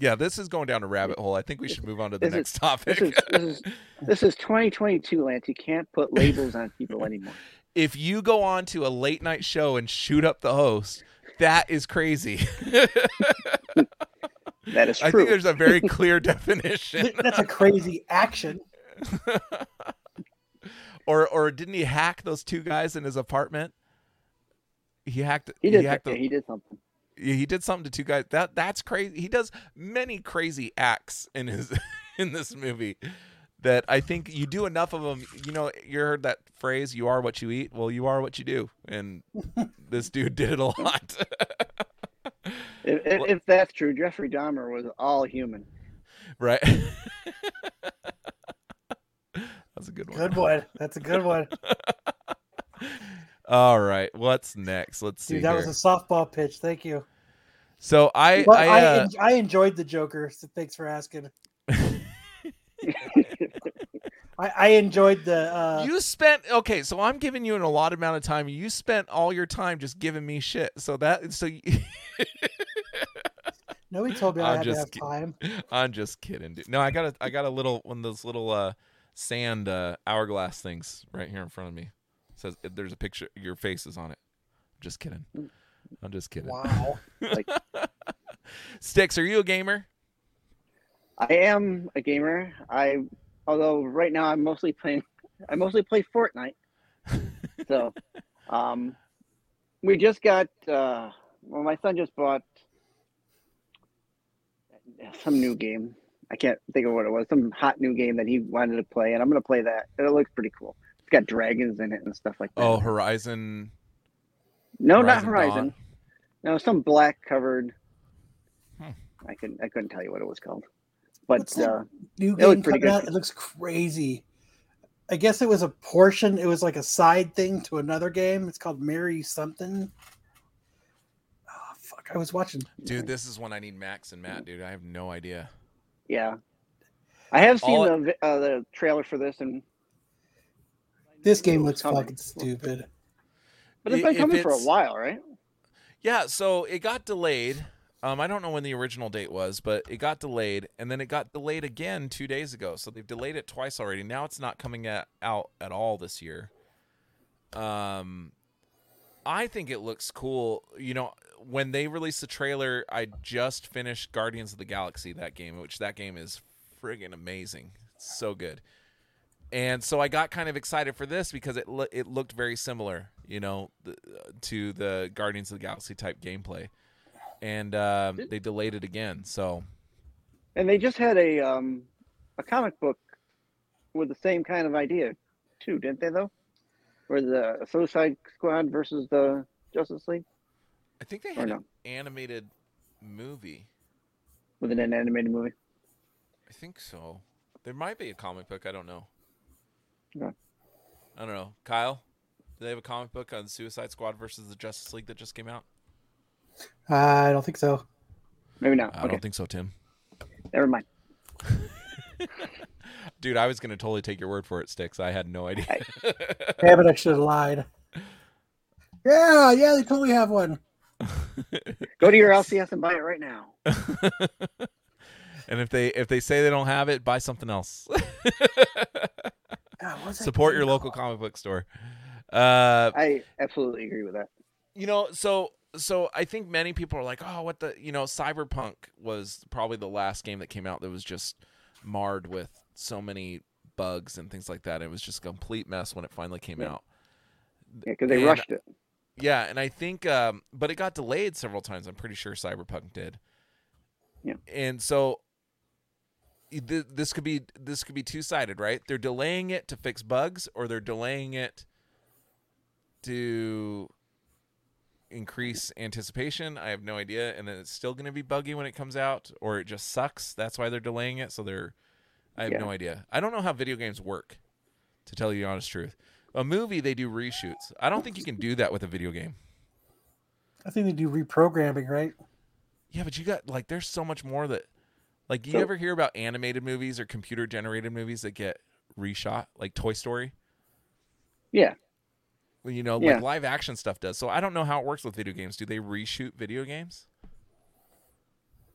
I think Yeah, this is going down a rabbit hole. I think we should move on to the This is- next topic. this is this is this is 2022, Lance. You can't put labels on people anymore. if you go on to a late night show and shoot up the host, that is crazy. That is true. I think there's a very clear definition. That's a crazy action. or or didn't he hack those two guys in his apartment? He hacked. He did. hacked yeah, the- he did something. He did something to two guys. That that's crazy. He does many crazy acts in his in this movie that I think you do enough of them. You know, you heard that phrase, "You are what you eat." Well, you are what you do, and this dude did it a lot. If, if, if that's true, Jeffrey Dahmer was all human. right? that's a good one. Good one. That's a good one. All right, what's next? Let's see Dude, that here. was a softball pitch. Thank you. so I I, I, uh, en- I enjoyed the Joker. So thanks for asking. I, I enjoyed the. Uh, you spent okay, so I'm giving you an allotted amount of time. You spent all your time just giving me shit. So that so you, nobody told me I I'm had to have kid- time. I'm just kidding, dude. No, I got a I got a little one of those little uh sand uh hourglass things right here in front of me. Says there's a picture your face is on it. Just kidding. I'm just kidding. Wow. Like, Sticks, are you a gamer? I am a gamer. I, although right now I'm mostly playing, I mostly play Fortnite. so, um, we just got. Uh, well, my son just bought some new game. I can't think of what it was. Some hot new game that he wanted to play, and I'm gonna play that. It looks pretty cool. It's got dragons in it and stuff like that. Oh, Horizon. no, not Horizon Horizon. Dawn. No, some black covered. Hmm. I couldn't. I couldn't tell you what it was called. But uh, New It game pretty coming good. out. It looks crazy. I guess it was a portion. It was like a side thing to another game. It's called Mary something. Oh fuck! I was watching. Dude, this is when I need Max and Matt, dude. I have no idea. Yeah, I have seen All the vi- uh, the trailer for this, and This game looks coming. fucking stupid. but it's been if coming for a while, right? Yeah, so it got delayed. Um, I don't know when the original date was, but it got delayed, and then it got delayed again two days ago. So they've delayed it twice already. Now it's not coming at, out at all this year. Um, I think it looks cool. You know, when they released the trailer, I just finished Guardians of the Galaxy that game, which that game is friggin' amazing. It's so good. And so I got kind of excited for this because it lo- it looked very similar, you know, the, to the Guardians of the Galaxy type gameplay, and um, they delayed it again. So And they just had a um a comic book with the same kind of idea, too, didn't they? Though where the Suicide Squad versus the Justice League? I think they had no? an animated movie. With an animated movie? I think so. There might be a comic book. I don't know. Okay. I don't know. Kyle, do they have a comic book on Suicide Squad versus the Justice League that just came out? Uh, I don't think so. Maybe not. I okay, don't think so, Tim. never mind. Dude, I was gonna totally take your word for it, Sticks. I had no idea. Damn it, I should have lied. Yeah, yeah, they totally have one. Go to your LCS and buy it right now. and if they if they say they don't have it, buy something else. God, Support your local called? comic book store. Uh, I absolutely agree with that. you know, so so I think many people are like, oh, what the you know, Cyberpunk was probably the last game that came out that was just marred with so many bugs and things like that. It was just a complete mess when it finally came Yeah. out. Yeah, because they And- rushed it. Yeah, and I think, um, but it got delayed several times. I'm pretty sure Cyberpunk did. Yeah. And so th- this could be this could be two sided, right? They're delaying it to fix bugs, or they're delaying it to increase anticipation. I have no idea, and then it's still going to be buggy when it comes out, or it just sucks. That's why they're delaying it. So they're, I have Yeah. no idea. I don't know how video games work, to tell you the honest truth. A movie they do reshoots. I don't think you can do that with a video game. I think they do reprogramming, right? Yeah, but you got like there's so much more that like do you So- ever hear about animated movies or computer generated movies that get reshot, like Toy Story? Yeah. Well, you know, Yeah. like live action stuff does. So I don't know how it works with video games. Do they reshoot video games?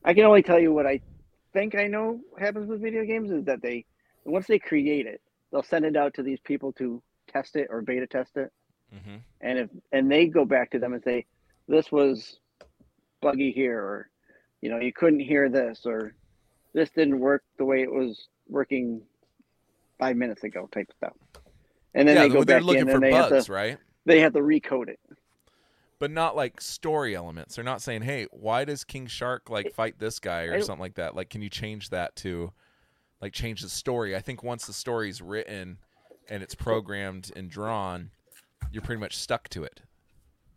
I can only tell you what I think I know happens with video games is that they once they create it, they'll send it out to these people to test it or beta test it, Mm-hmm. and if and they go back to them and say this was buggy here, or you know you couldn't hear this, or this didn't work the way it was working five minutes ago, type stuff. And then yeah, they go they're back looking in for and they have bugs, to right? they have to recode it. But not like story elements. They're not saying, "Hey, why does King Shark like fight this guy or something like that?" Like, can you change that to, like, change the story? I think once the story's written and it's programmed and drawn, you're pretty much stuck to it.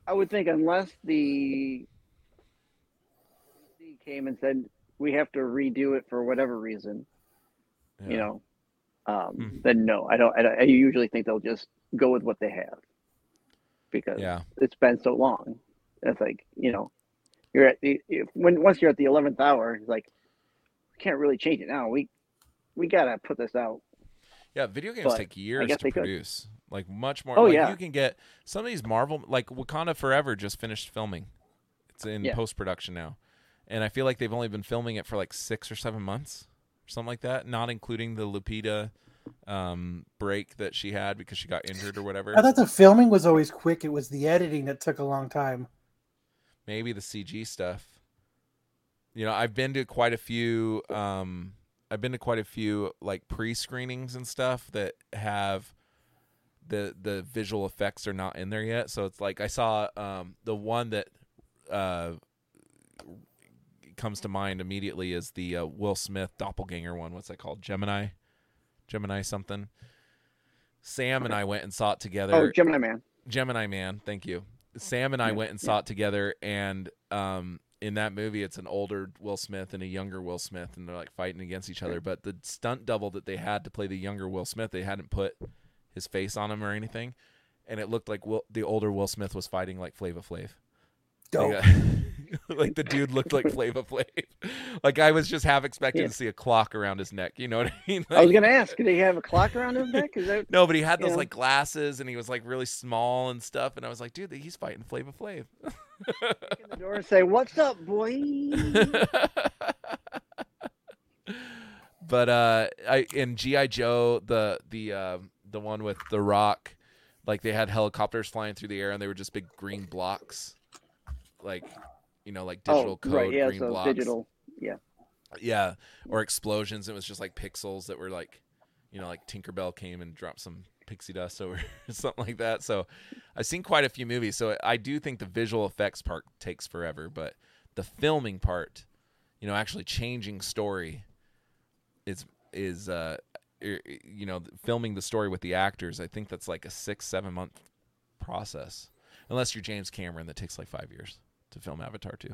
I would think unless the came and said we have to redo it for whatever reason, you know, um, Hmm. then no, I don't, I don't. I usually think they'll just go with what they have because Yeah. it's been so long. It's like you know, you're at the when once you're at the eleventh hour, it's like we can't really change it now. We we gotta put this out. Yeah, video games But take years to they could. produce. Like much more. Oh, like yeah. you can get some of these Marvel, like Wakanda Forever, just finished filming. It's in Yeah. post production now, and I feel like they've only been filming it for like six or seven months, or something like that. Not including the Lupita um, break that she had because she got injured or whatever. I thought the filming was always quick. It was the editing that took a long time. maybe the CG stuff. You know, I've been to quite a few. Um, I've been to quite a few like pre-screenings and stuff that have the the visual effects are not in there yet. So it's like I saw um, the one that uh, comes to mind immediately is the uh, Will Smith doppelganger one. What's that called? Gemini, Gemini something. Sam and I went and saw it together. Oh, Gemini Man. Gemini Man, thank you. Sam and I Yeah, went and yeah. saw it together, and um, in that movie, it's an older Will Smith and a younger Will Smith, and they're like fighting against each other. But the stunt double that they had to play the younger Will Smith, they hadn't put his face on him or anything, and it looked like Will, the older Will Smith was fighting like Flava Flav. Dope. like the dude looked like Flava Flav. Like I was just half expecting Yeah. to see a clock around his neck. You know what I mean? I was gonna ask, did he have a clock around his neck? Is that no, but he had those Yeah. like glasses, and he was like really small and stuff. And I was like, dude, he's fighting Flava Flav. in the door and say, "What's up, boy?" but uh, I in GI Joe, the the uh, the one with the Rock, like they had helicopters flying through the air, and they were just big green blocks, like you know, like digital oh, code right, yeah, green so blocks. digital. Yeah, Yeah, or explosions. It was just like pixels that were like, you know, like Tinkerbell came and dropped some pixie dust over something like that. So I've seen quite a few movies. So I do think the visual effects part takes forever, but the filming part, you know, actually changing story is is uh er, you know, filming the story with the actors, I think that's like a six, seven month process. Unless you're James Cameron, that takes like five years to film Avatar 2.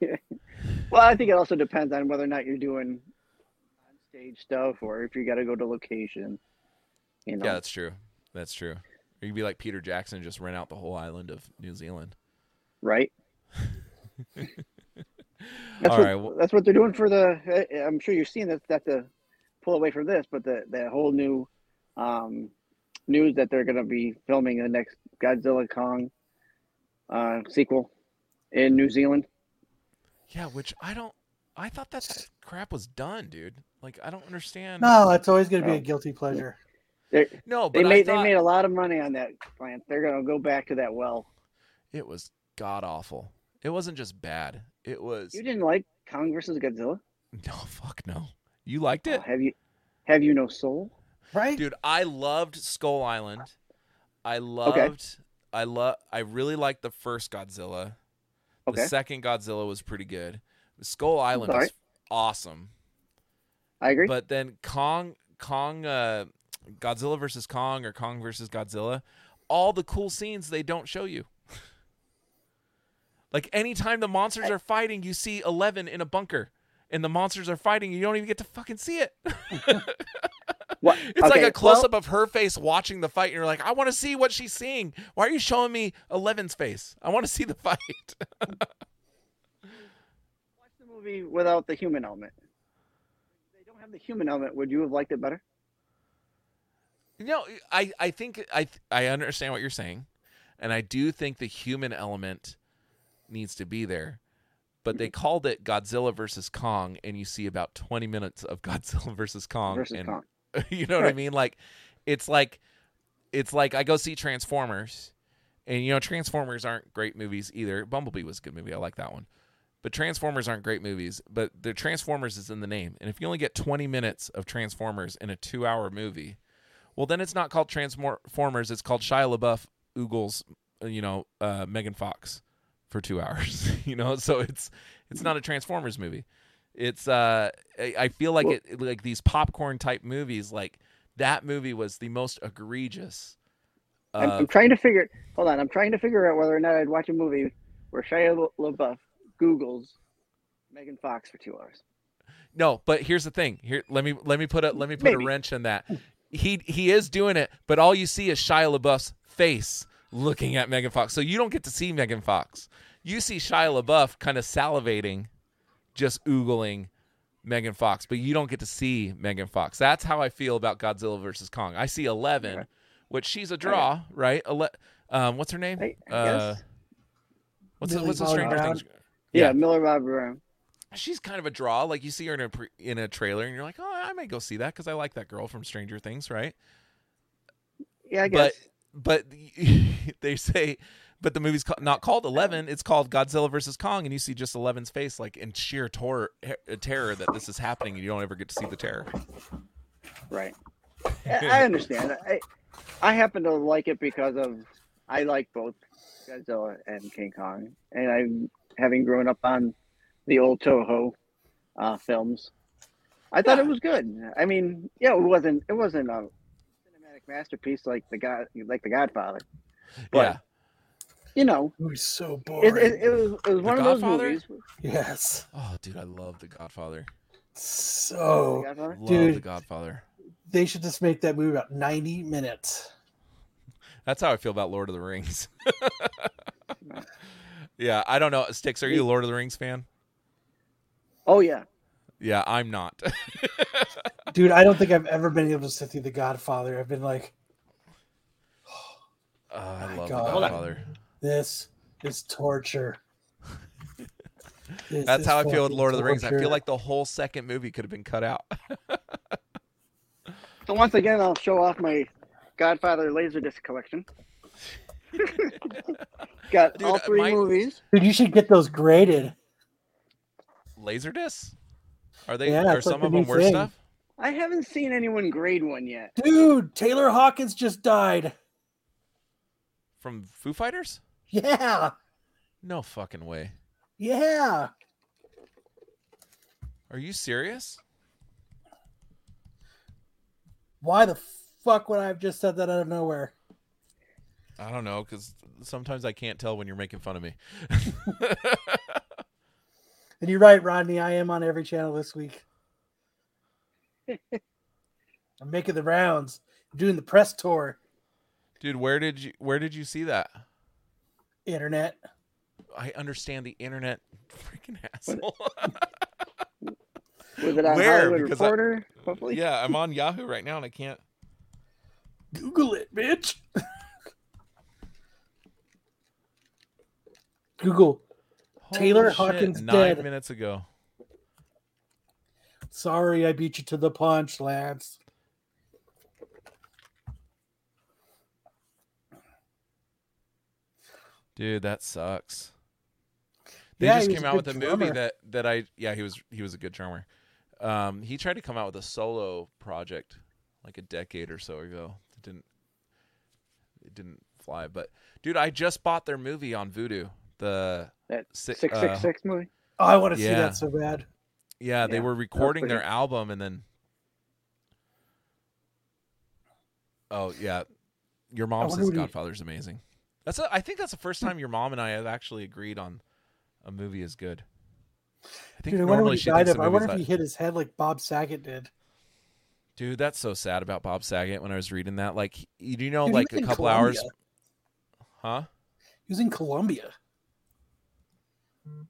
Well, I think it also depends on whether or not you're doing on stage stuff or if you got to go to location. You know, Yeah, that's true. That's true. Or you'd be like Peter Jackson just rent out the whole island of New Zealand. right? that's All what right, well- that's what they're doing for the. eh, I'm sure you've seen. That to pull away from this, but the the whole new um, news that they're going to be filming the next Godzilla Kong uh, sequel in New Zealand. Yeah, which I don't. I thought that crap was done, dude. Like I don't understand. No, it's always going to be Oh. a guilty pleasure. They No, they made thought they made a lot of money on that plant. They're going to go back to that well. it was god awful. It wasn't just bad. It was You didn't like Kong versus Godzilla? no fuck no. You liked oh, it, Oh, have you have you no soul? Right? dude? I loved Skull Island. I loved. I love. I really liked the first Godzilla. Okay. The second Godzilla was pretty good. Skull Island was awesome. I agree. But then Kong, Kong, uh, Godzilla versus Kong or Kong versus Godzilla, all the cool scenes they don't show you. like anytime the monsters are fighting, you see Eleven in a bunker, and the monsters are fighting, you don't even get to fucking see it. What- It's like a close well- up of her face watching the fight, and you're like, I want to see what she's seeing. Why are you showing me Eleven's face? I want to see the fight. Watch the movie without the human element. If they don't have the human element. Would you have liked it better? No, I, I think I I understand what you're saying, and I do think the human element needs to be there. But they called it Godzilla versus Kong, and you see about 20 minutes of Godzilla versus Kong, versus and Kong. you know what I mean? Like, it's like, it's like I go see Transformers, and you know Transformers aren't great movies either. Bumblebee was a good movie. I like that one. But Transformers aren't great movies. But the Transformers is in the name, and if you only get 20 minutes of Transformers in a two-hour movie, well, then it's not called Transformers. It's called Shia LaBeouf oogles, you know, uh, Megan Fox for two hours. you know, so it's it's not a Transformers movie. It's uh, I, feel like it like these popcorn type movies. Like that movie was the most egregious. I'm, I'm trying to figure. Hold on. I'm trying to figure out whether or not I'd watch a movie where Shia LaBeouf Google's Megan Fox for two hours. no, but here's the thing. Here, let me let me put a let me put a wrench in that. He he is doing it, but all you see is Shia LaBeouf's face looking at Megan Fox. So you don't get to see Megan Fox. You see Shia LaBeouf kind of salivating, just oogling Megan Fox, but you don't get to see Megan Fox. That's how I feel about Godzilla versus Kong. I see Eleven, Okay. which she's a draw, right? Ele- um, what's her name? Uh, what's the, what's the Stranger Things? Yeah, yeah. Millie Bob Brown. she's kind of a draw. Like you see her in a pre- in a trailer, and you're like, oh, I may go see that because I like that girl from Stranger Things, right? Yeah, I guess. But they say, but the movie's not called Eleven. It's called Godzilla versus Kong, and you see just Eleven's face, like in sheer tor- terror that this is happening, and you don't ever get to see the terror. Right. I understand. I I happen to like it because of I like both Godzilla and King Kong, and I'm having grown up on the old Toho uh, films, I thought it was good. I mean, yeah, it wasn't it wasn't a cinematic masterpiece like the God like the Godfather, But- yeah, you know. It was so It, boring. it, it was it was one of those Godfather? movies. yes. Oh, dude, I love The Godfather. So The Godfather? Love Dude. The Godfather. they should just make that movie about 90 minutes. That's how I feel about Lord of the Rings. yeah, I don't know. Sticks, are you a Lord of the Rings fan? Oh yeah, Yeah, I'm not. Dude, I don't think I've ever been able to sit through The Godfather. I've been like, Oh, I love God. The Hold on. Godfather. This is torture. This That's is how I feel with Lord of the Rings. I torture. feel like the whole second movie could have been cut out. So once again, I'll show off my Godfather Laserdisc collection. Got Dude, all uh, three my- movies. Dude, you should get those graded. Laserdisc? Are they? Yeah, are it's like some the of them new worse thing. stuff? I haven't seen anyone grade one yet. Dude, Taylor Hawkins just died. From Foo Fighters? Yeah. No fucking way. Yeah. Are you serious? Why the fuck would I have just said that out of nowhere? I don't know because sometimes I can't tell when you're making fun of me. And you're right, Rodney. I am on every channel this week. I'm making the rounds, I'm doing the press tour, Dude, where did you where did you see that? Internet. I understand the internet, freaking asshole. Was it on Where? Hollywood Because I- Hopefully. yeah, I'm on Yahoo right now and I can't. Google it, bitch. Google. Taylor Holy shit, Hawkins nine dead. minutes ago. Sorry, I beat you to the punch, Lance. Dude, that sucks. They Yeah, just came out with good a movie that that I yeah he was he was a good drummer. Um, he tried to come out with a solo project like a decade or so ago. It didn't it didn't fly. But dude, I just bought their movie on Vudu. The That si- six uh, six six movie. Oh, I want to see that so bad. Yeah, they Yeah, were recording their album and then. Oh yeah, your mom says what he- Godfather's amazing. That's a, I think that's the first time your mom and I have actually agreed on a movie is good. I think Dude, I wonder normally what he she died thinks of. the I wonder if he hit his head like Bob Saget did. Dude, that's so sad about Bob Saget when I was reading that. Like, he- you know, Dude, he like was a in couple Colombia. hours, huh? He was in Colombia.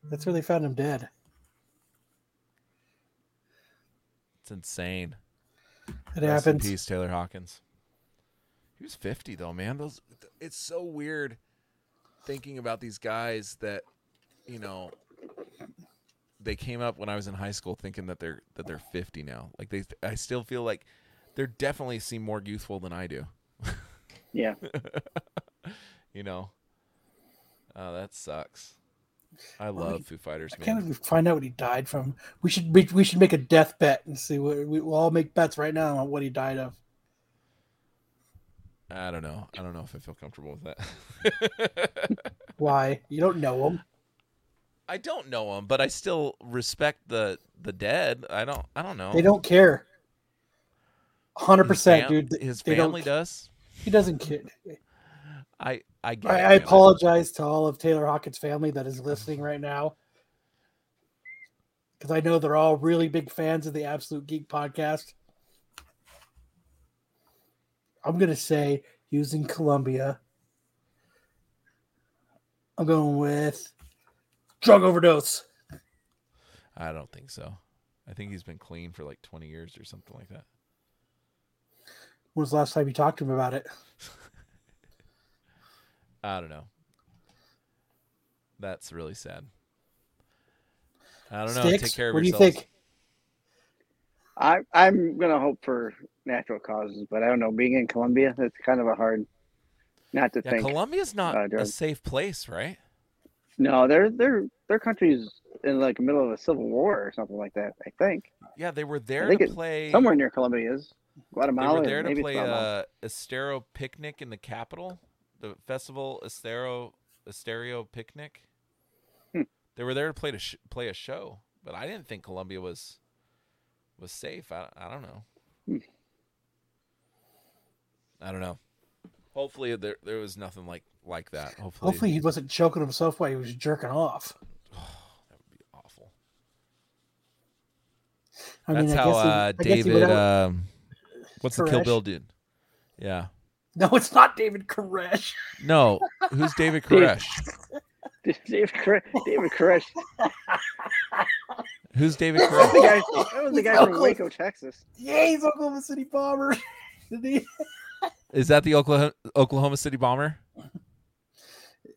That's where they found him dead. It's insane. It Rest in happens. peace, Taylor Hawkins. He was 50 though, man. Those it's so weird thinking about these guys that you know they came up when I was in high school thinking that they're that they're 50 now. Like they I still feel like they're definitely seem more youthful than I do. Yeah. You know. Oh, that sucks. I love Foo Fighters, I can't even find out what he died from. We should we, we should make a death bet and see what we, we'll all make bets right now on what he died of. I don't know. I don't know if I feel comfortable with that. Why? You don't know him. I don't know him, but I still respect the the dead. I don't. I don't know. They don't care. Hundred percent, dude. His they family does. He doesn't care. I I get. I, it, I apologize to all of Taylor Hawkins' family that is listening right now. Because I know they're all really big fans of the Absolute Geek podcast. I'm going to say, using Colombia, I'm going with drug overdose. I don't think so. I think he's been clean for like 20 years or something like that. When was the last time you talked to him about it? I don't know. That's really sad. I don't know. Take care of yourself. what do you think? I I'm gonna hope for natural causes, but I don't know. Being in Colombia, it's kind of a hard not to Yeah, think. Colombia's not uh, a safe place, right? No, their their their country's in like the middle of a civil war or something like that. I think Yeah, they were there to play. somewhere near Colombia is Guatemala. They were there to play Guatemala. uh, Estéreo Picnic in the capital, the festival Estéreo Estéreo Picnic. Hmm. They were there to play to sh- play a show, but I didn't think Colombia was was safe. I, I don't know. Hmm. I don't know. Hopefully there there was nothing like like that. Hopefully, Hopefully, he wasn't choking himself while he was jerking off. that would be awful. I That's mean, I how guess he- uh, I guess he David. would have- um, what's the Kill Bill dude? Yeah. no, it's not David Koresh. No, who's David Dave- Koresh? David Kore- David Koresh. Who's David That was the guy, that was the guy from Waco, Texas. Yeah, he's Oklahoma City Bomber. Is that the Oklahoma Oklahoma City bomber?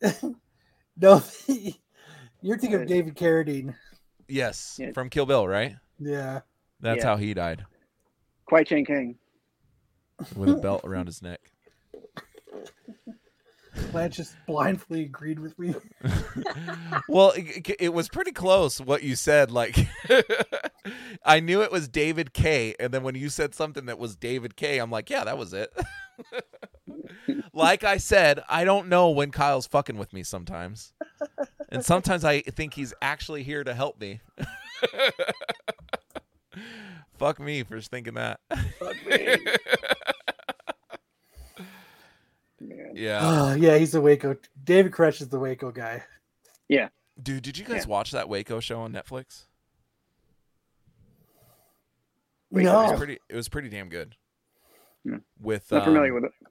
No, you're thinking of David Carradine. Yes, Yeah. from Kill Bill, right? Yeah. That's Yeah. how he died Kwai Chang Caine. with a belt around his neck. Lance just blindly agreed with me. well, it, it was pretty close what you said. Like, I knew it was David K, and then when you said something that was David K, I'm like, yeah, that was it. like I said, I don't know when Kyle's fucking with me sometimes, and sometimes I think he's actually here to help me. Fuck me for thinking that. Man. Yeah. Oh, yeah, he's the Waco. David Koresh is the Waco guy. Yeah. Dude, did you guys Yeah. watch that Waco show on Netflix? Wait, It was pretty it was pretty damn good. Yeah. With Not familiar um, with it.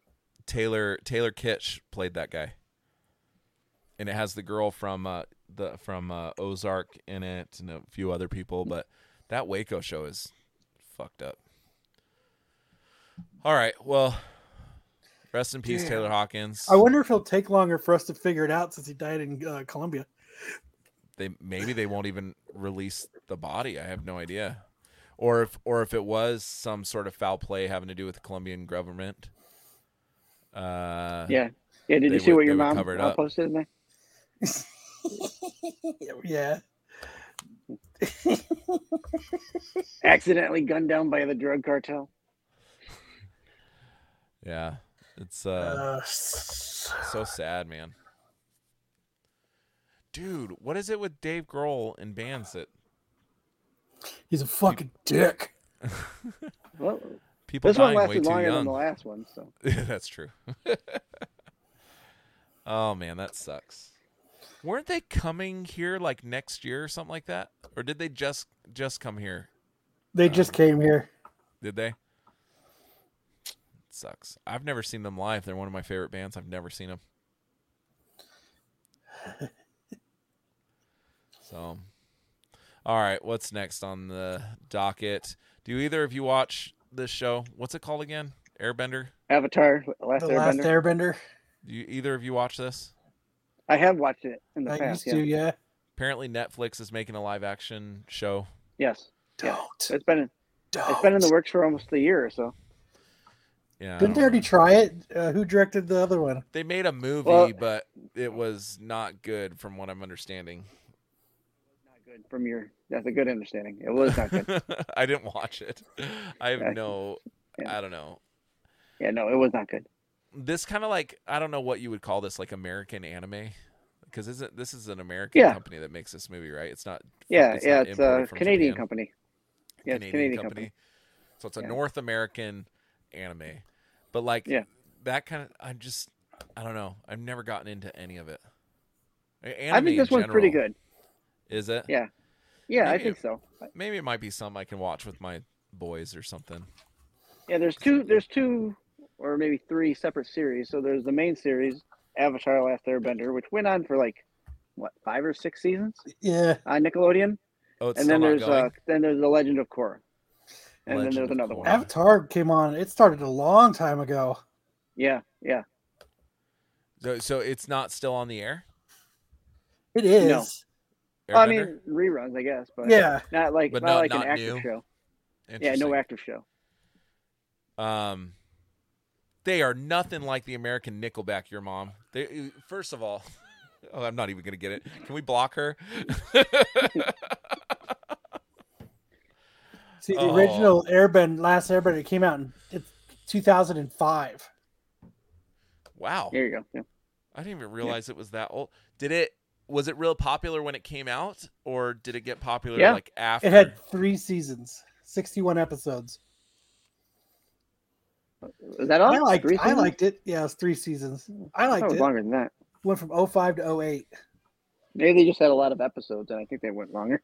Taylor Taylor Kitsch played that guy. And it has the girl from uh the from uh, Ozark in it and a few other people, but that Waco show is fucked up. All right, well, rest in peace, Yeah. Taylor Hawkins. I wonder if he'll take longer for us to figure it out since he died in uh, Colombia. they maybe they won't even release the body. I have no idea. Or if or if it was some sort of foul play having to do with the Colombian government. Uh Yeah. Yeah. Did you see would- what your mom cover uh, up. posted in there? yeah. Accidentally gunned down by the drug cartel. Yeah. It's uh Uh, so sad, man. Dude, what is it with Dave Grohl and bands that he's a fucking dick. Well, people this one dying way lasted too longer than the last one, so That's true. oh man, that sucks. Weren't they coming here like next year or something like that? Or did they just just come here? They just came here. Did they? Sucks. I've never seen them live. They're one of my favorite bands. I've never seen them. so, all right. What's next on the docket? Do either of you watch this show? What's it called again? Airbender. Avatar: Last The last Airbender. Airbender. Do you, either of you watch this? I have watched it in the I past. used to, yeah. Apparently, Netflix is making a live action show. Yes. Don't. It's been in, Don't. it's been in the works for almost a year or so. Yeah, Didn't they already try it? Uh, who directed the other one? They made a movie, Well- but it was not good, from what I'm understanding. Not good from your. That's a good understanding. It was not good. I didn't watch it. I have no. Yeah. I don't know. yeah, no, it was not good. This kind of like I don't know what you would call this, like American anime, because isn't this is an American Yeah. company that makes this movie, right? It's not. Yeah, it's yeah, not it's a Canadian Japan. company. Yeah, it's Canadian, Canadian company. company. So it's a Yeah. North American anime, but like Yeah. that kind of. I'm just. I don't know. I've never gotten into any of it. Anime I think this one's pretty good. Is it? Yeah. Yeah, I Maybe- think so. Maybe it might be something I can watch with my boys or something. Yeah, there's two. There's two, or maybe three separate series. So there's the main series, Avatar: Last Airbender, which went on for like what five or six seasons Yeah. on Nickelodeon, Oh, it's and still then not there's going? uh, then there's the Legend of Korra, and Legend then there's another one. Avatar came on. It started a long time ago. Yeah, yeah. So, so it's not still on the air. It is. No. Well, I mean reruns, I guess, but Yeah. not like But not, not- like not an active new? show. Yeah, no active show. Um, they are nothing like the American Nickelback. Your mom. They first of all, oh, I'm not even gonna get it. Can we block her? See, the Oh. original Airbend, Last Airbender came out in 2005. wow, There you go. Yeah. I didn't even realize it was that old. Did it? Was it real popular when it came out, or did it get popular Yeah. like after? It had three seasons, 61 episodes. Is that all? I liked Three I seasons? liked it. Yeah, it was three seasons. I I liked it was it. longer than that. Went from 05 to 08. Maybe they just had a lot of episodes, and I think they went longer.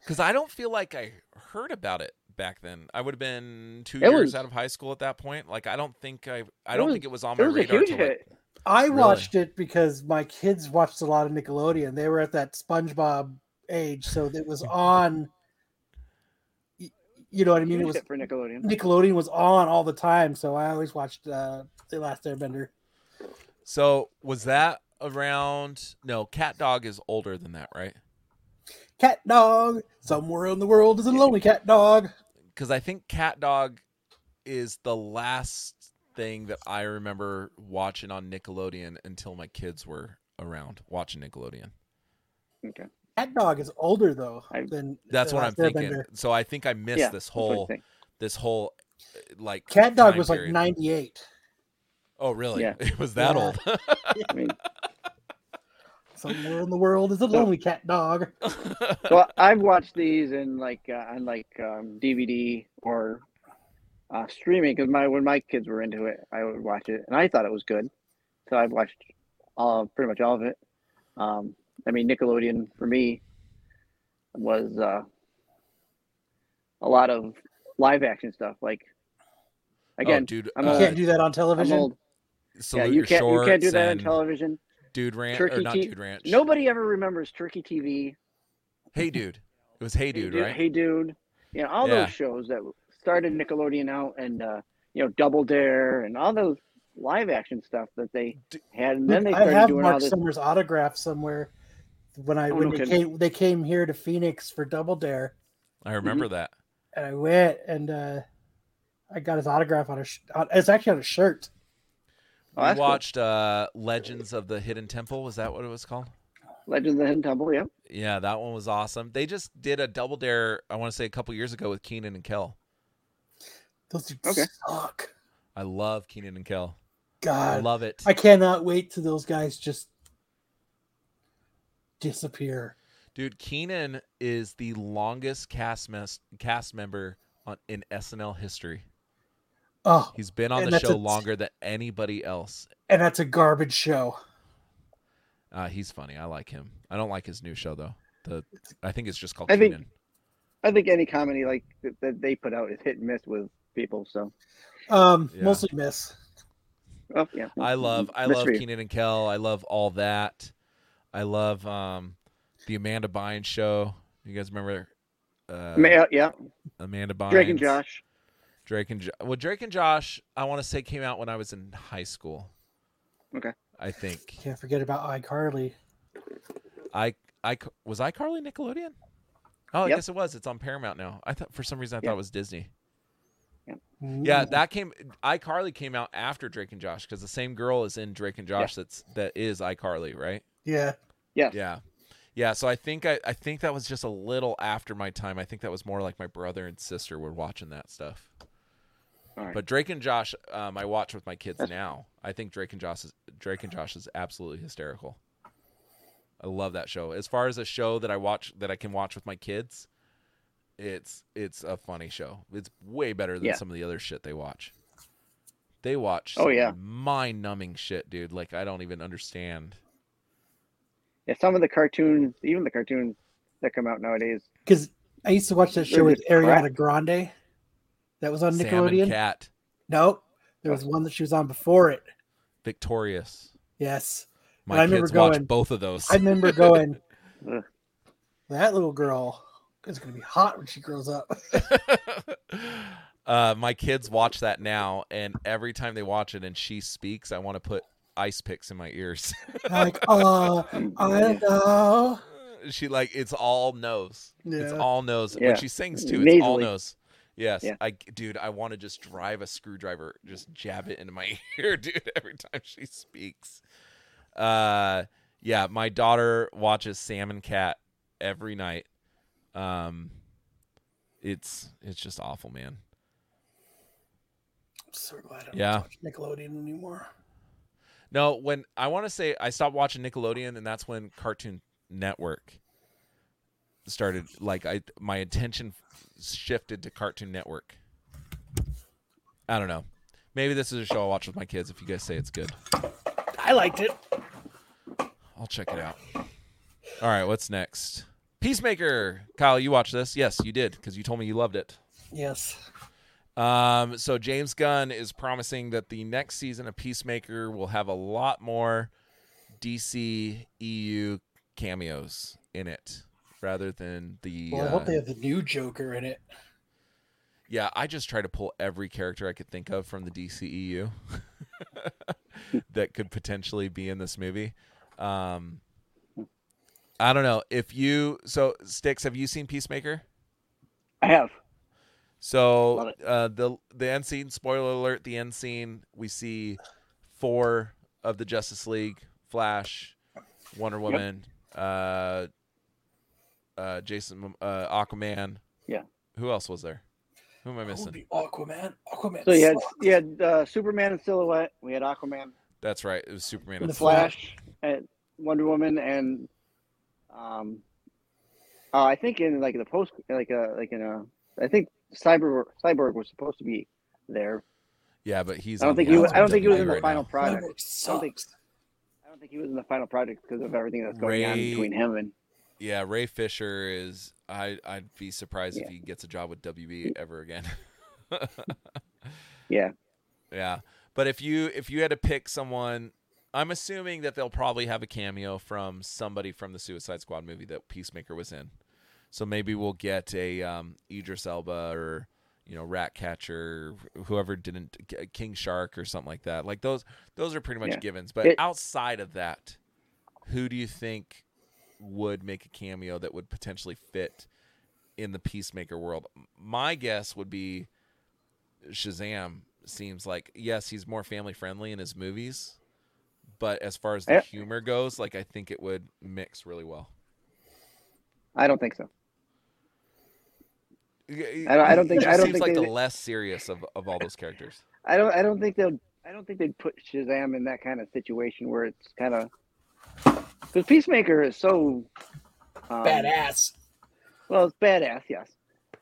Because I don't feel like I heard about it back then. I would have been two It years was- out of high school at that point. Like I don't think I. I don't was- think it was on It my was a radar. huge till, like- hit. I Really? watched it because my kids watched a lot of Nickelodeon. They were at that SpongeBob age, so it was on. You know what I mean? It was for Nickelodeon. Nickelodeon was on all the time, so I always watched uh, The Last Airbender. So was that around? No, Cat Dog is older than that, right? Cat dog, somewhere in the world is a lonely cat dog. Because I think Cat Dog is the last thing that I remember watching on Nickelodeon until my kids were around watching Nickelodeon. Okay. Cat dog is older though I- than That's The what I'm thinking. Airbender. So I think I missed Yeah, this that's what I whole this whole uh, like Cat dog time was like 98. Oh, really? Yeah. It was that Yeah. old. I mean, Somewhere in the world is a lonely cat dog. well, I've watched these in like uh, on like um, DVD or uh, streaming because my when my kids were into it, I would watch it, and I thought it was good. So I've watched all pretty much all of it. Um, I mean, Nickelodeon for me was uh, a lot of live action stuff. Like again, oh, dude, I'm You old. uh, can't do that on television. old. salute Yeah, you can't you can't do shorts that on television. Dude Ranch or Turkey not T- Dude Ranch. Nobody ever remembers Turkey TV. Hey Dude. It was Hey Dude, right? Hey Dude. You know, all Yeah. those shows that started Nickelodeon out and uh, you know, Double Dare and all those live action stuff that they had and then they I started have doing all Marc this Summers autograph somewhere. When I Oh, when no they came they came here to Phoenix for Double Dare, I Mm-hmm. remember that. and I went and uh, I got his autograph on a. Sh- on, it's actually on a shirt. Oh, we that's cool. watched uh Legends of the Hidden Temple. Was that what it was called? Legends of the Hidden Temple, yeah. Yeah, that one was awesome. They just did a double dare, I want to say a couple years ago with Kenan and Kel. Those dudes Okay. suck. I love Kenan and Kel. God, I love it. I cannot wait till those guys just disappear. Dude, Kenan is the longest cast mes- cast member on in SNL history. Oh, He's been on the show a- longer than anybody else. and that's a garbage show. Uh, he's funny. I like him. I don't like his new show though. The I think it's just called I think- I think any comedy like that, that they put out is hit and miss with people. So, Um, Yeah. mostly miss. oh yeah, I love I Miss love. Kenan and Kel. I love all that. I love um the Amanda Bynes show. You guys remember uh, Ma- yeah, Amanda Bynes? Drake and Josh. Drake and jo- well, Drake and Josh. I want to say came out when I was in high school. Okay. I think Can't forget about iCarly. I I was iCarly Nickelodeon. Oh, I Yep. guess it was. It's on Paramount now. I thought for some reason I Yep. thought it was Disney. Yeah, Mm. that came. iCarly came out after Drake and Josh because the same girl is in Drake and Josh. That's that is iCarly, right? yeah. Yes. Yeah, yeah. So I think I, I think that was just a little after my time. I think that was more like my brother and sister were watching that stuff. All right. But Drake and Josh, um, I watch with my kids That's- now. I think Drake and Josh is Drake and Josh is absolutely hysterical. I love that show. As far as a show that I watch that I can watch with my kids, it's it's a funny show. It's way better than Yeah. some of the other shit they watch. They watch Oh, yeah. mind numbing shit, dude. Like I don't even understand. yeah, some of the cartoons, even the cartoons that come out nowadays, Because I used to watch that show with Ariana crap. Grande. That was on Sam and Nickelodeon. Cat, Nope. There was one that she was on before it. Victorious. Yes. My I remember kids watch both of those. I remember going, that little girl is going to be hot when she grows up. uh, my kids watch that now, and every time they watch it and she speaks, I want to put ice picks in my ears. like, uh, I don't know. she like it's all nose. It's all nose. Yeah. When she sings too, it's all nose. Yes, Yeah. I dude, I want to just drive a screwdriver, just jab it into my ear, dude, every time she speaks. Uh, yeah, my daughter watches Sam and Cat every night. Um, it's it's just awful, man. I'm so glad I don't Yeah. watch Nickelodeon anymore. No, when I want to say I stopped watching Nickelodeon, and that's when Cartoon Network started. Like I, my attention shifted to Cartoon Network. I don't know. Maybe this is a show I'll watch with my kids. If you guys say it's good, I liked it. I'll check it out. All right, what's next? Peacemaker. Kyle, you watched this? Yes, you did because you told me you loved it. Yes. Um, so James Gunn is promising that the next season of Peacemaker will have a lot more DC EU cameos in it rather than the Well, I uh, hope they have the new Joker in it. yeah, I just try to pull every character I could think of from the DCEU that could potentially be in this movie. Um, I don't know if you so sticks. Have you seen Peacemaker? I have. So uh, the the end scene. Spoiler alert: the end scene. We see four of the Justice League: Flash, Wonder Woman, uh, uh, Jason, uh, Aquaman. Yeah. Who else was there? Who am I missing? be Aquaman. Aquaman. So you had sucks. you had uh, Superman and Silhouette. We had Aquaman, That's right. It was Superman. The and the Flash. Flash, and Wonder Woman, and um, uh, I think in like the post, like uh, like in a, I think Cyber Cyborg was supposed to be there. Yeah, but he's. I don't think he. Was, I don't think he was in the right final now. product. Network I don't think. I don't think he was in the final project because of everything that's going on between him and. Yeah, Ray Fisher is. I I'd be surprised if he gets a job with WB ever again. Yeah. Yeah, but if you if you had to pick someone, I'm assuming that they'll probably have a cameo from somebody from the Suicide Squad movie that Peacemaker was in. So maybe we'll get a um, Idris Elba or you know Ratcatcher, whoever didn't King Shark or something like that. Like those those are pretty much Yeah. givens. But It- outside of that, who do you think would make a cameo that would potentially fit in the Peacemaker world? My guess would be Shazam. Seems like yes, he's more family friendly in his movies, but as far as the Yeah. humor goes, like I think it would mix really well. I don't think so. I don't- I don't think- I don't seems think like they- the less serious of, of all those characters. I don't. I don't think they'll. I don't think they'd put Shazam in that kind of situation where it's kind of. Because Peacemaker is so. Um, Badass. Well, it's badass. Yes,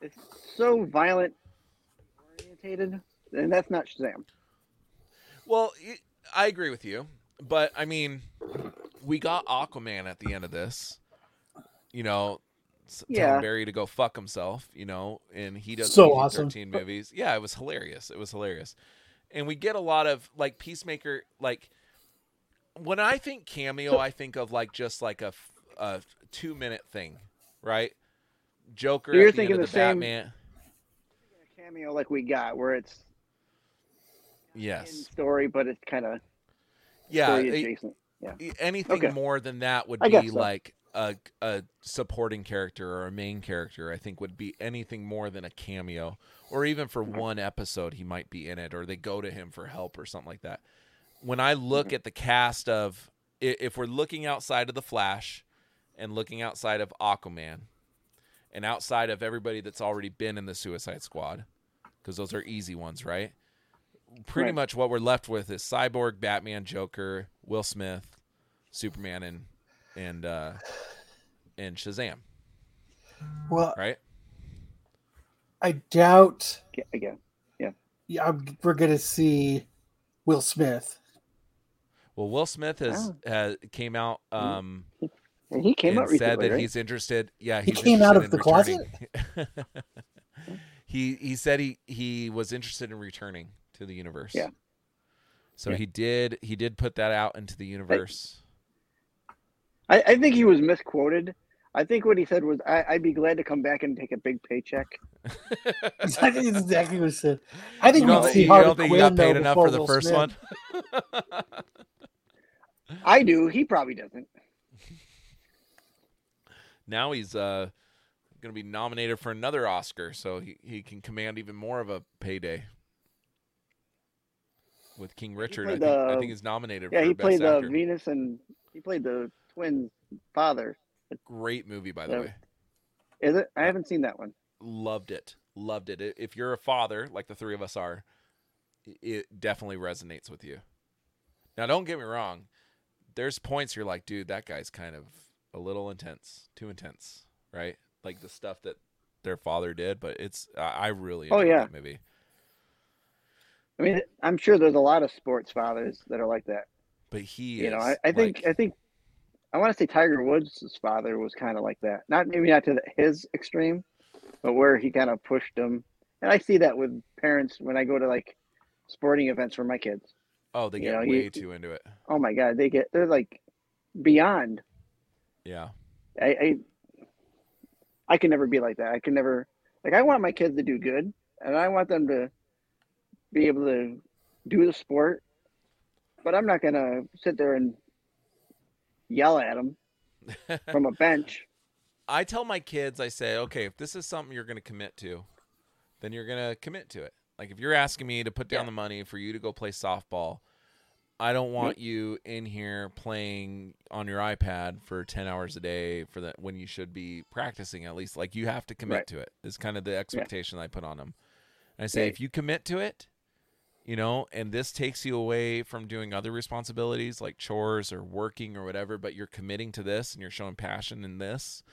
it's so violent orientated, and that's not Shazam. Well, I agree with you, but I mean, we got Aquaman at the end of this. You know, s- Yeah. telling Barry to go fuck himself. You know, and he does So PG-13 movies. Yeah, it was hilarious. It was hilarious, and we get a lot of like Peacemaker. Like when I think cameo, I think of like just like a, a two minute thing, right? Joker You're at the thinking the, the same- Batman. Cameo like we got, where it's Yes. story, but it's kind of Yeah. it-. E- anything Okay. more than that would be so. like a a supporting character or a main character. I think would be anything more than a cameo, or even for mm-hmm. one episode he might be in it, or they go to him for help or something like that. When I look at the cast of, if we're looking outside of the Flash, and looking outside of Aquaman, and outside of everybody that's already been in the Suicide Squad, because those are easy ones, right? Pretty Right. much what we're left with is Cyborg, Batman, Joker, Will Smith, Superman, and and uh, and Shazam, Well, right? I doubt again. yeah, I'm, we're gonna see Will Smith. Well, Will Smith has, Oh. has came out um, And he came and out said that right? he's interested. Yeah, He came out of the returning. he he said he he was interested in returning to the universe. Yeah. So Yeah. he did he did put that out into the universe. I, I think he was misquoted. I think what he said was, I, "I'd be glad to come back and take a big paycheck." I think exactly what he said. I think you we'd don't, see think- you Harley don't think he got Quinn, though, paid enough before for the Will first Smith. one? I do. He probably doesn't. now he's uh going to be nominated for another Oscar, so he, he can command even more of a payday. With King Richard, I think, I the- think he's nominated Yeah, for he best played the actor. Venus and he played the twins' father. Great movie, by the way. Is it? I haven't seen that one. Loved it. Loved it. If you're a father, like the three of us are, it definitely resonates with you. Now, don't get me wrong. There's points you're like, dude, that guy's kind of a little intense, too intense, right? Like the stuff that their father did. But it's, I really Oh, yeah. that movie. I mean, I'm sure there's a lot of sports fathers that are like that. But he, You know, I, I think like- I think I want to say Tiger Woods' father was kind of like that. Not maybe not to the, his extreme, but where he kind of pushed him. And I see that with parents when I go to like sporting events for my kids. Oh, they you get know, way you- too into it. Oh my God, they get they're like beyond. Yeah. I, I I can never be like that. I can never like I want my kids to do good and I want them to be able to do the sport, but I'm not gonna sit there and yell at them from a bench. I tell my kids, I say, okay, if this is something you're going to commit to, then you're going to commit to it. Like if you're asking me to put down Yeah. the money for you to go play softball, I don't mm-hmm. want you in here playing on your iPad for 10 hours a day for that when you should be practicing at least. Like you have to commit Right. to it. Is kind of the expectation I put on them. And I say Right. if you commit to it, you know, and this takes you away from doing other responsibilities like chores or working or whatever, but you're committing to this and you're showing passion in this,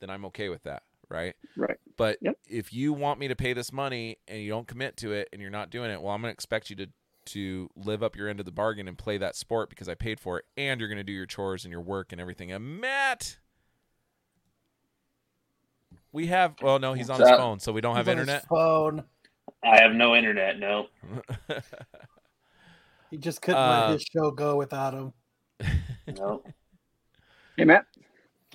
then I'm okay with that, right? Right. But Yep. if you want me to pay this money and you don't commit to it and you're not doing it, well, I'm going to expect you to to live up your end of the bargain and play that sport because I paid for it, and you're going to do your chores and your work and everything. And Matt, we have. Well, no, he's on his phone, so we don't have He's on his internet. phone. I have no internet. No. He just couldn't Uh, let his show go without him. No. Hey, Matt.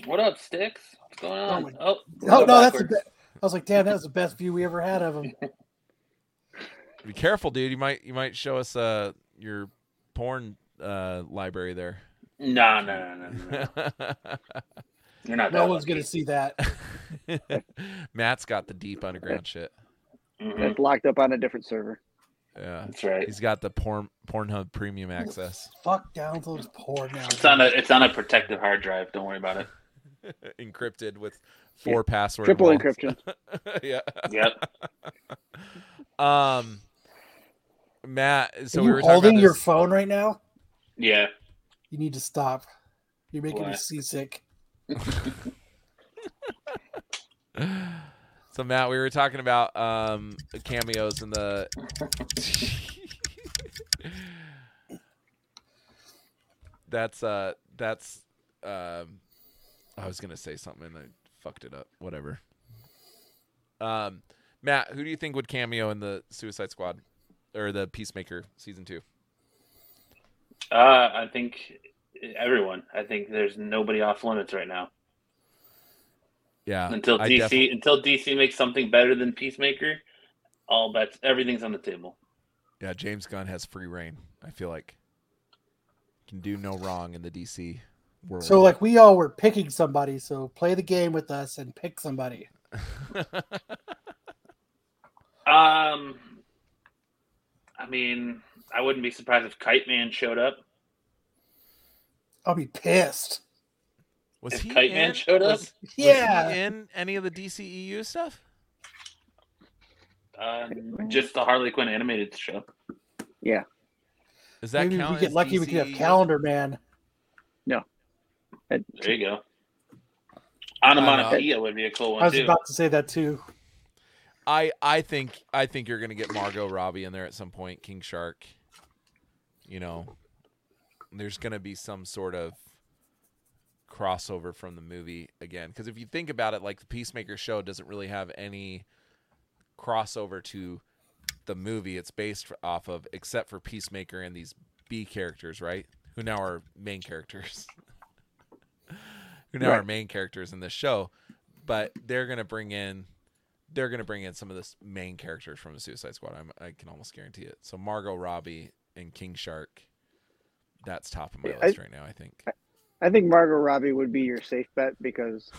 What up, Sticks? What's going on? my- Oh, Oh go no, that's the backwards. be- I was like, damn, that was the best view we ever had of him. Be careful, dude. You might you might show us uh your porn uh library there. No, no, no, no, no. You're not. No one's lucky. gonna see that. Matt's got the deep underground shit. Mhm, That's locked up on a different server. Yeah. That's right. He's got the porn Pornhub premium access. Fuck down those poor now. It's on a. It's on a protected hard drive. Don't worry about it. Encrypted with four passwords. Triple vaults. encryption. yeah. Yep. Um Matt, so Are we you were holding your phone right now? Yeah. You need to stop. You're making Why? me seasick. So Matt, we were talking about um cameos in the That's uh that's um I was gonna say something and I fucked it up. Whatever. Um Matt, who do you think would cameo in the Suicide Squad or the Peacemaker season two? Uh, I think everyone. I think there's nobody off limits right now Yeah. until I DC until DC makes something better than Peacemaker. All bets, everything's on the table. yeah, James Gunn has free reign. I feel like can do no wrong in the DC world. So like we all were picking somebody, so play the game with us and pick somebody. Um, I mean, I wouldn't be surprised if Kite Man showed up. I'll be pissed. was If he Kite in, Man showed up? was- was Yeah. he in any of the DCEU stuff? Uh, just the Harley Quinn animated show. Yeah. Does that Maybe if we get as lucky, we could have Calendar Man. There you go. know. Onomatopoeia would be a cool one. I was too. about to say that too. I I think I think you're gonna get Margot Robbie in there at some point. King Shark. You know, there's gonna be some sort of crossover from the movie again. Because if you think about it, like the Peacemaker show doesn't really have any crossover to the movie it's based off of, except for Peacemaker and these B characters, right? Who now are main characters. Who now are Right. main characters in this show, but they're gonna bring in they're going to bring in some of the main characters from the Suicide Squad. I'm, I can almost guarantee it. So Margot Robbie and King Shark, that's top of my Yeah, list I- right now. I think. I think Margot Robbie would be your safe bet because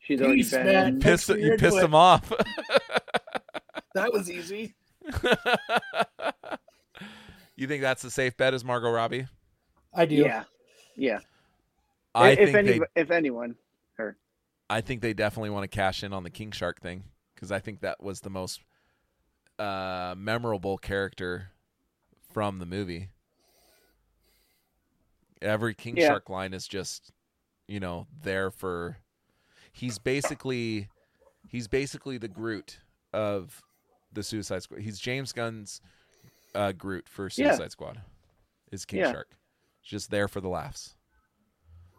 she's already Peace, been man. in. Pissed, you pissed input. him off. That was easy. you think that's a safe bet? Is Margot Robbie? I do. Yeah, yeah. I if any, they. if anyone, I think they definitely want to cash in on the King Shark thing because I think that was the most uh, memorable character from the movie. Every King Yeah. Shark line is just, you know, there for. He's basically, he's basically the Groot of the Suicide Squad. He's James Gunn's uh, Groot for Yeah. Suicide Squad. Is King Yeah. Shark, just there for the laughs.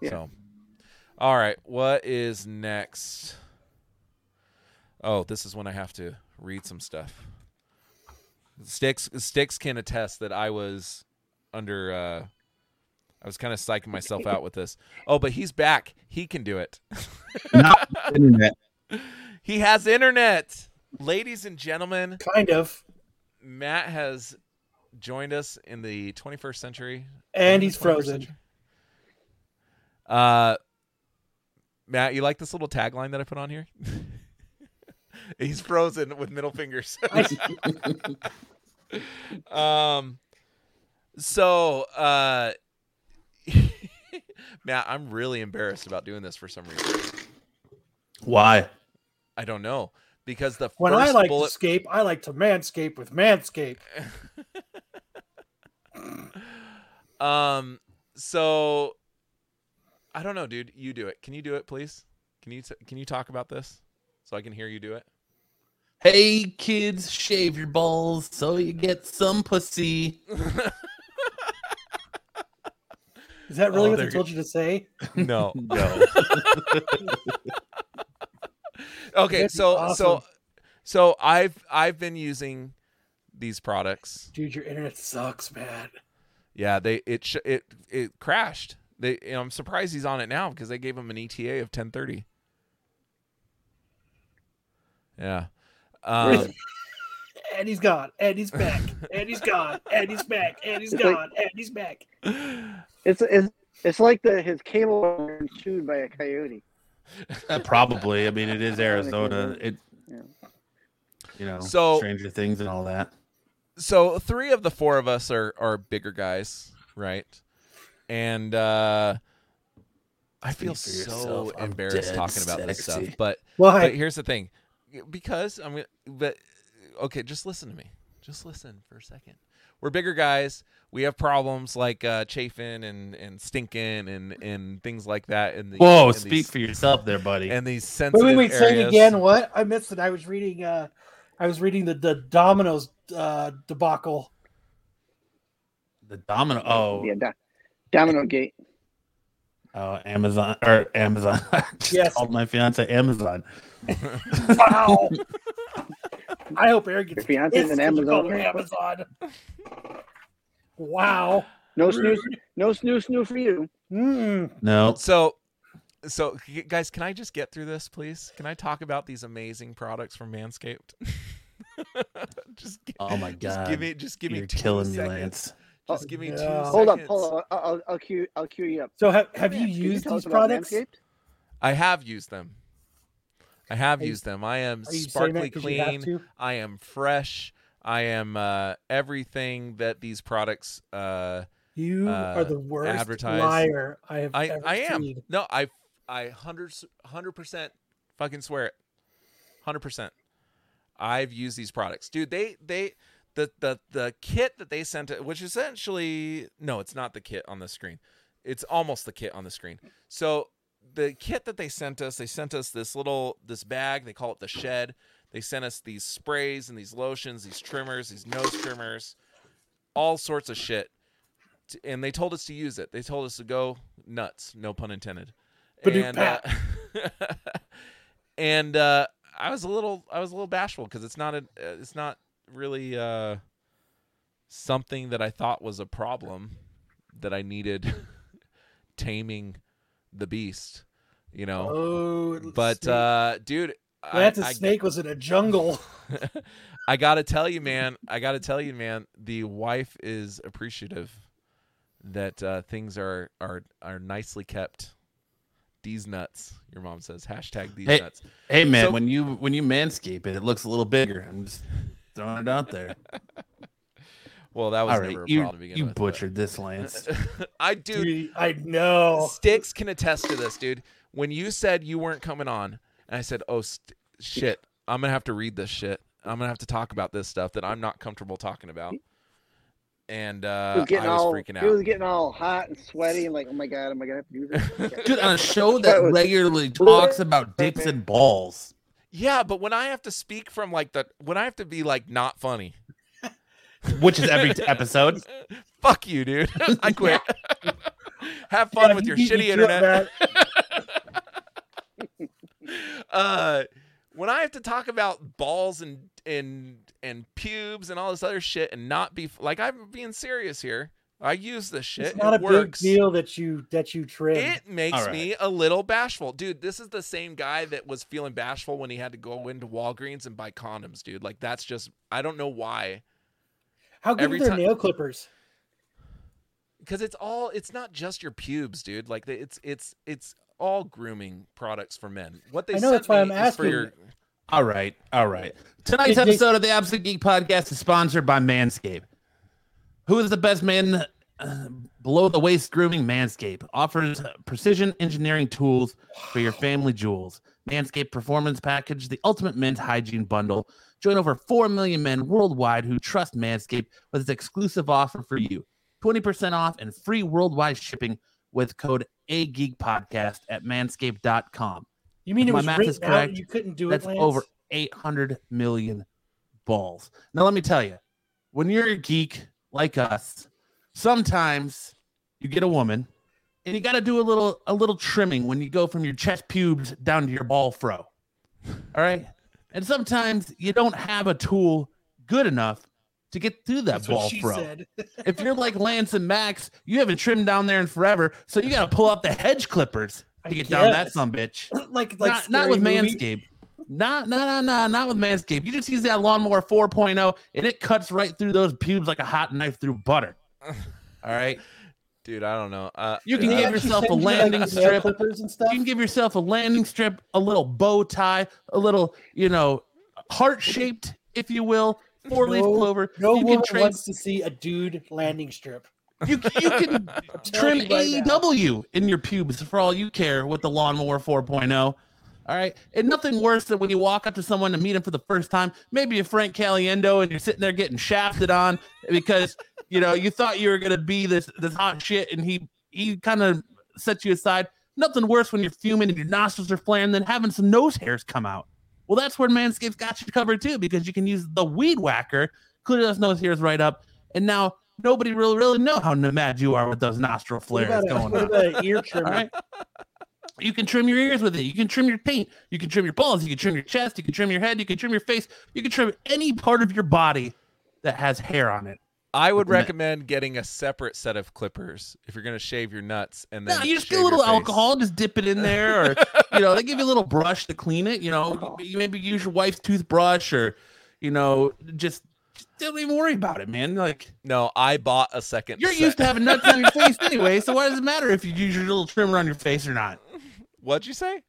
Yeah. So, all right, what is next? Oh, this is when I have to read some stuff. Sticks Sticks can attest that I was under uh I was kind of psyching myself out with this. Oh, but he's back. He can do it. Not internet. He has internet. Ladies and gentlemen, Kind of. Matt has joined us in the 21st century. And the he's frozen. century. Uh, Matt, you like this little tagline that I put on here? he's frozen with middle fingers. um, so, uh, Matt, I'm really embarrassed about doing this for some reason. Why? I don't know because the When first I like bullet to escape, I like to manscape with Manscape. Um. So, I don't know, dude. You do it. Can you do it, please? Can you t- can you talk about this? so I can hear you do it? Hey kids, shave your balls so you get some pussy. Is that really Oh, what they're told you to say? no. No. Okay, That'd so so awesome. so I've I've been using these products. Dude, your internet sucks, man. Yeah, they it sh- it it crashed. They you know, I'm surprised he's on it now because they gave him an ETA of 10:30. Yeah. Um, And he's gone. And he's back. And he's gone. And he's back. And he's It's like- gone. And he's back. It's it's it's like the his cable was chewed by a coyote. Uh, probably. I mean, it is Arizona. It, Yeah. you know, So- Stranger Things and all that. so three of the four of us are are bigger guys, right? And uh I feel so yourself. Embarrassed talking about this stuff, but Why? but here's the thing, because I'm gonna- but okay, just listen to me. Just listen for a second. We're bigger guys. We have problems like uh, chafing and and stinking and and things like that. And the Whoa, in speak these, for yourself there, buddy. and these Wait, sensitive wait, wait. Say it again. What? I missed it. I was reading. uh I was reading the the Domino's uh, debacle. the domino. Oh, Yeah, do- Domino Gate. oh, Amazon or Amazon. I Yes. called my fiance Amazon. Wow. I hope Eric gets Your fiance's pissed an 'cause you called Amazon. Amazon. Wow. No snooze, no snooze, snooze for you. Mm. No, So, so guys, can I just get through this, please? Can I talk about these amazing products from Manscaped? just, gi- oh my just god, give me, just give me you're two killing me, seconds. Lance. Just give me two no. seconds. Hold up, hold up. I'll, I'll, I'll cue, I'll cue you up. So have have you Can you used tell these products? I have used them. I have you- used them. I am Are you saying that sparkly 'cause you have clean. I am fresh. I am uh, everything that these products. Uh, You uh, are the worst advertise. liar I have I ever I am. seen. No, I I hundred hundred percent fucking swear it. Hundred percent. I've used these products, dude. They they the the the kit that they sent, it, which essentially no, it's not the kit on the screen. It's almost the kit on the screen. So the kit that they sent us, they sent us this little this bag. They call it the shed. They sent us these sprays and these lotions, these trimmers, these nose trimmers, all sorts of shit. And they told us to use it. They told us to go nuts, no pun intended. And uh, and uh, I was a little I was a little bashful because it's not a uh, it's not really uh, something that I thought was a problem that I needed taming the beast, you know. Oh, but snake. uh, dude, I, Lance I, snake was in a jungle. I gotta tell you, man. I gotta tell you, man. The wife is appreciative that uh, things are are are nicely kept. These nuts, your mom says. Hashtag these Hey, nuts. Hey man, So- when you when you manscape it, it looks a little bigger. I'm just throwing it out there. Well, that was All right, never a you problem to begin you with. but- butchered this, Lance. I do. Dude, I know. Sticks can attest to this, dude. When you said you weren't coming on, and I said, "Oh st- shit, I'm gonna have to read this shit. I'm gonna have to talk about this stuff that I'm not comfortable talking about." And uh, was getting I was all, freaking he was getting all hot and sweaty and like, oh my god, am I gonna have to do this? Dude, on a show That that regularly talks about dicks and balls. Yeah, but when I have to speak from like the when I have to be like not funny, Which is every episode. fuck you, dude. I quit. have fun Yeah, with you your me shitty internet. uh when I have to talk about balls and and and pubes and all this other shit and not be like I'm being serious here. I use this shit. It's not it a works. big deal that you that you trim. It makes All right. me a little bashful. Dude, this is the same guy that was feeling bashful when he had to go into Walgreens and buy condoms, dude. Like that's just I don't know why. How good every are their time- nail clippers? Cuz it's all it's not just your pubes, dude. Like it's it's it's all grooming products for men. What they I know that's why I'm is for asking. your All right, all right. Tonight's episode of the Absolute Geek Podcast is sponsored by Manscaped. Who is the best man uh, below the waist grooming? Manscaped offers precision engineering tools for your family jewels. Manscaped Performance Package, the ultimate men's hygiene bundle. Join over 4 million men worldwide who trust Manscaped with its exclusive offer for you 20% off and free worldwide shipping with code AGeekPodcast at manscaped.com. You mean it My was math is correct. you couldn't do That's it, Lance? over 800 million balls. Now, let me tell you, when you're a geek like us, sometimes you get a woman and you got to do a little a little trimming when you go from your chest pubes down to your ball fro. All right? And sometimes you don't have a tool good enough to get through that That's ball fro. If you're like Lance and Max, you haven't trimmed down there in forever, so you got to pull out the hedge clippers to get down that some bitch like like not, not with Movie. Manscaped. Not, no, no, no, not with Manscaped. You just use that lawnmower 4.0 and it cuts right through those pubes like a hot knife through butter. All right. Dude, I don't know. Uh, You can They give yourself a send you, like, landing nail strip. and stuff. You can give yourself a landing strip, a little bow tie, a little, you know, heart shaped, if you will, four leaf No- clover. no you can woman trade wants to see a dude landing strip. You, you can trim telling you right now. AEW in your pubes for all you care with the lawnmower 4.0. All right. And nothing worse than when you walk up to someone to meet him for the first time, maybe a Frank Caliendo, and you're sitting there getting shafted on because you know you thought you were gonna be this this hot shit, and he he kind of set you aside. Nothing worse when you're fuming and your nostrils are flaring than having some nose hairs come out. Well, that's where Manscaped's got you covered too, because you can use the weed whacker, clear those nose hairs right up, and now nobody really really know how mad you are with those nostril What flares about, a, going what on. about an ear trimmer? right. You can trim your ears with it. You can trim your paint. You can trim your balls. You can trim your chest. You can trim your head. You can trim your face. You can trim any part of your body that has hair on it. I would recommend getting a separate set of clippers if you're going to shave your nuts and then No, you just get a little alcohol, just dip it in there, or you know, they give you a little brush to clean it. You know, oh. you maybe use your wife's toothbrush, or you know, just, just don't even worry about it, man. Like No, I bought a second. you're set. used to having nuts on your face anyway, so why does it matter if you use your little trimmer on your face or not? What'd you say?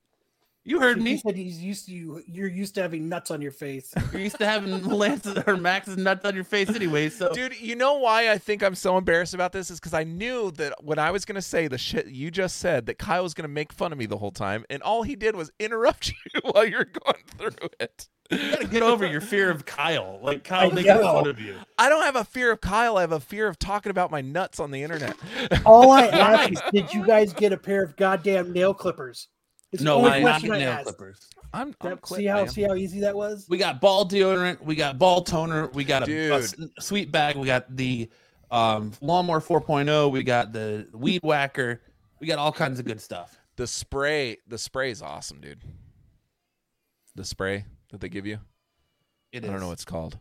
You heard He me. said he's used to you. You're used to having nuts on your face. You're used to having Lance's or Max's nuts on your face anyway, so Dude, you know why I think I'm so embarrassed about this is because I knew that when I was going to say the shit you just said, that Kyle was going to make fun of me the whole time, and all he did was interrupt you while you're going through it. you gotta get over your fear of Kyle. Like Kyle I making fun of you. I don't have a fear of Kyle. I have a fear of talking about my nuts on the internet. All I ask is, did you guys get a pair of goddamn nail clippers? It's the No, only I not question I nail asked. clippers. I'm, I'm That- quit, see how man. see how easy that was? We got ball deodorant, we got ball toner, we got a, a sweet bag, we got the um, lawnmower 4.0, we got the weed whacker, we got all kinds of good stuff. the spray. The spray is awesome, dude. The spray that they give you. It I don't know what it's called.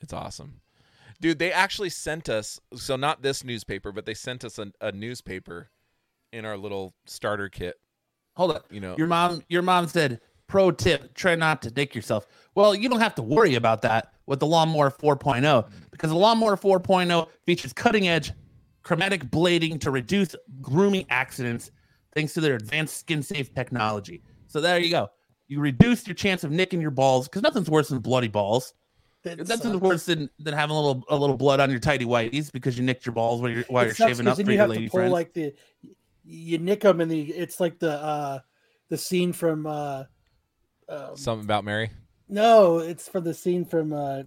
It's awesome. Dude, they actually sent us so not this newspaper, but they sent us a, a newspaper in our little starter kit. Hold up. You know, Your mom your mom said, pro tip, try not to dick yourself. Well, you don't have to worry about that with the lawnmower 4.0 because the lawnmower 4.0 features cutting edge chromatic blading to reduce grooming accidents thanks to their advanced skin safe technology. So there you go. You reduce your chance of nicking your balls because nothing's worse than bloody balls. That's sucks. worse than, than having a little a little blood on your tidy whities because you nicked your balls while you're while you're sucks shaving 'cause up for you your have lady to pull friends. like the you nick them and the it's like the uh the scene from uh um, something about Mary. no it's for the scene from uh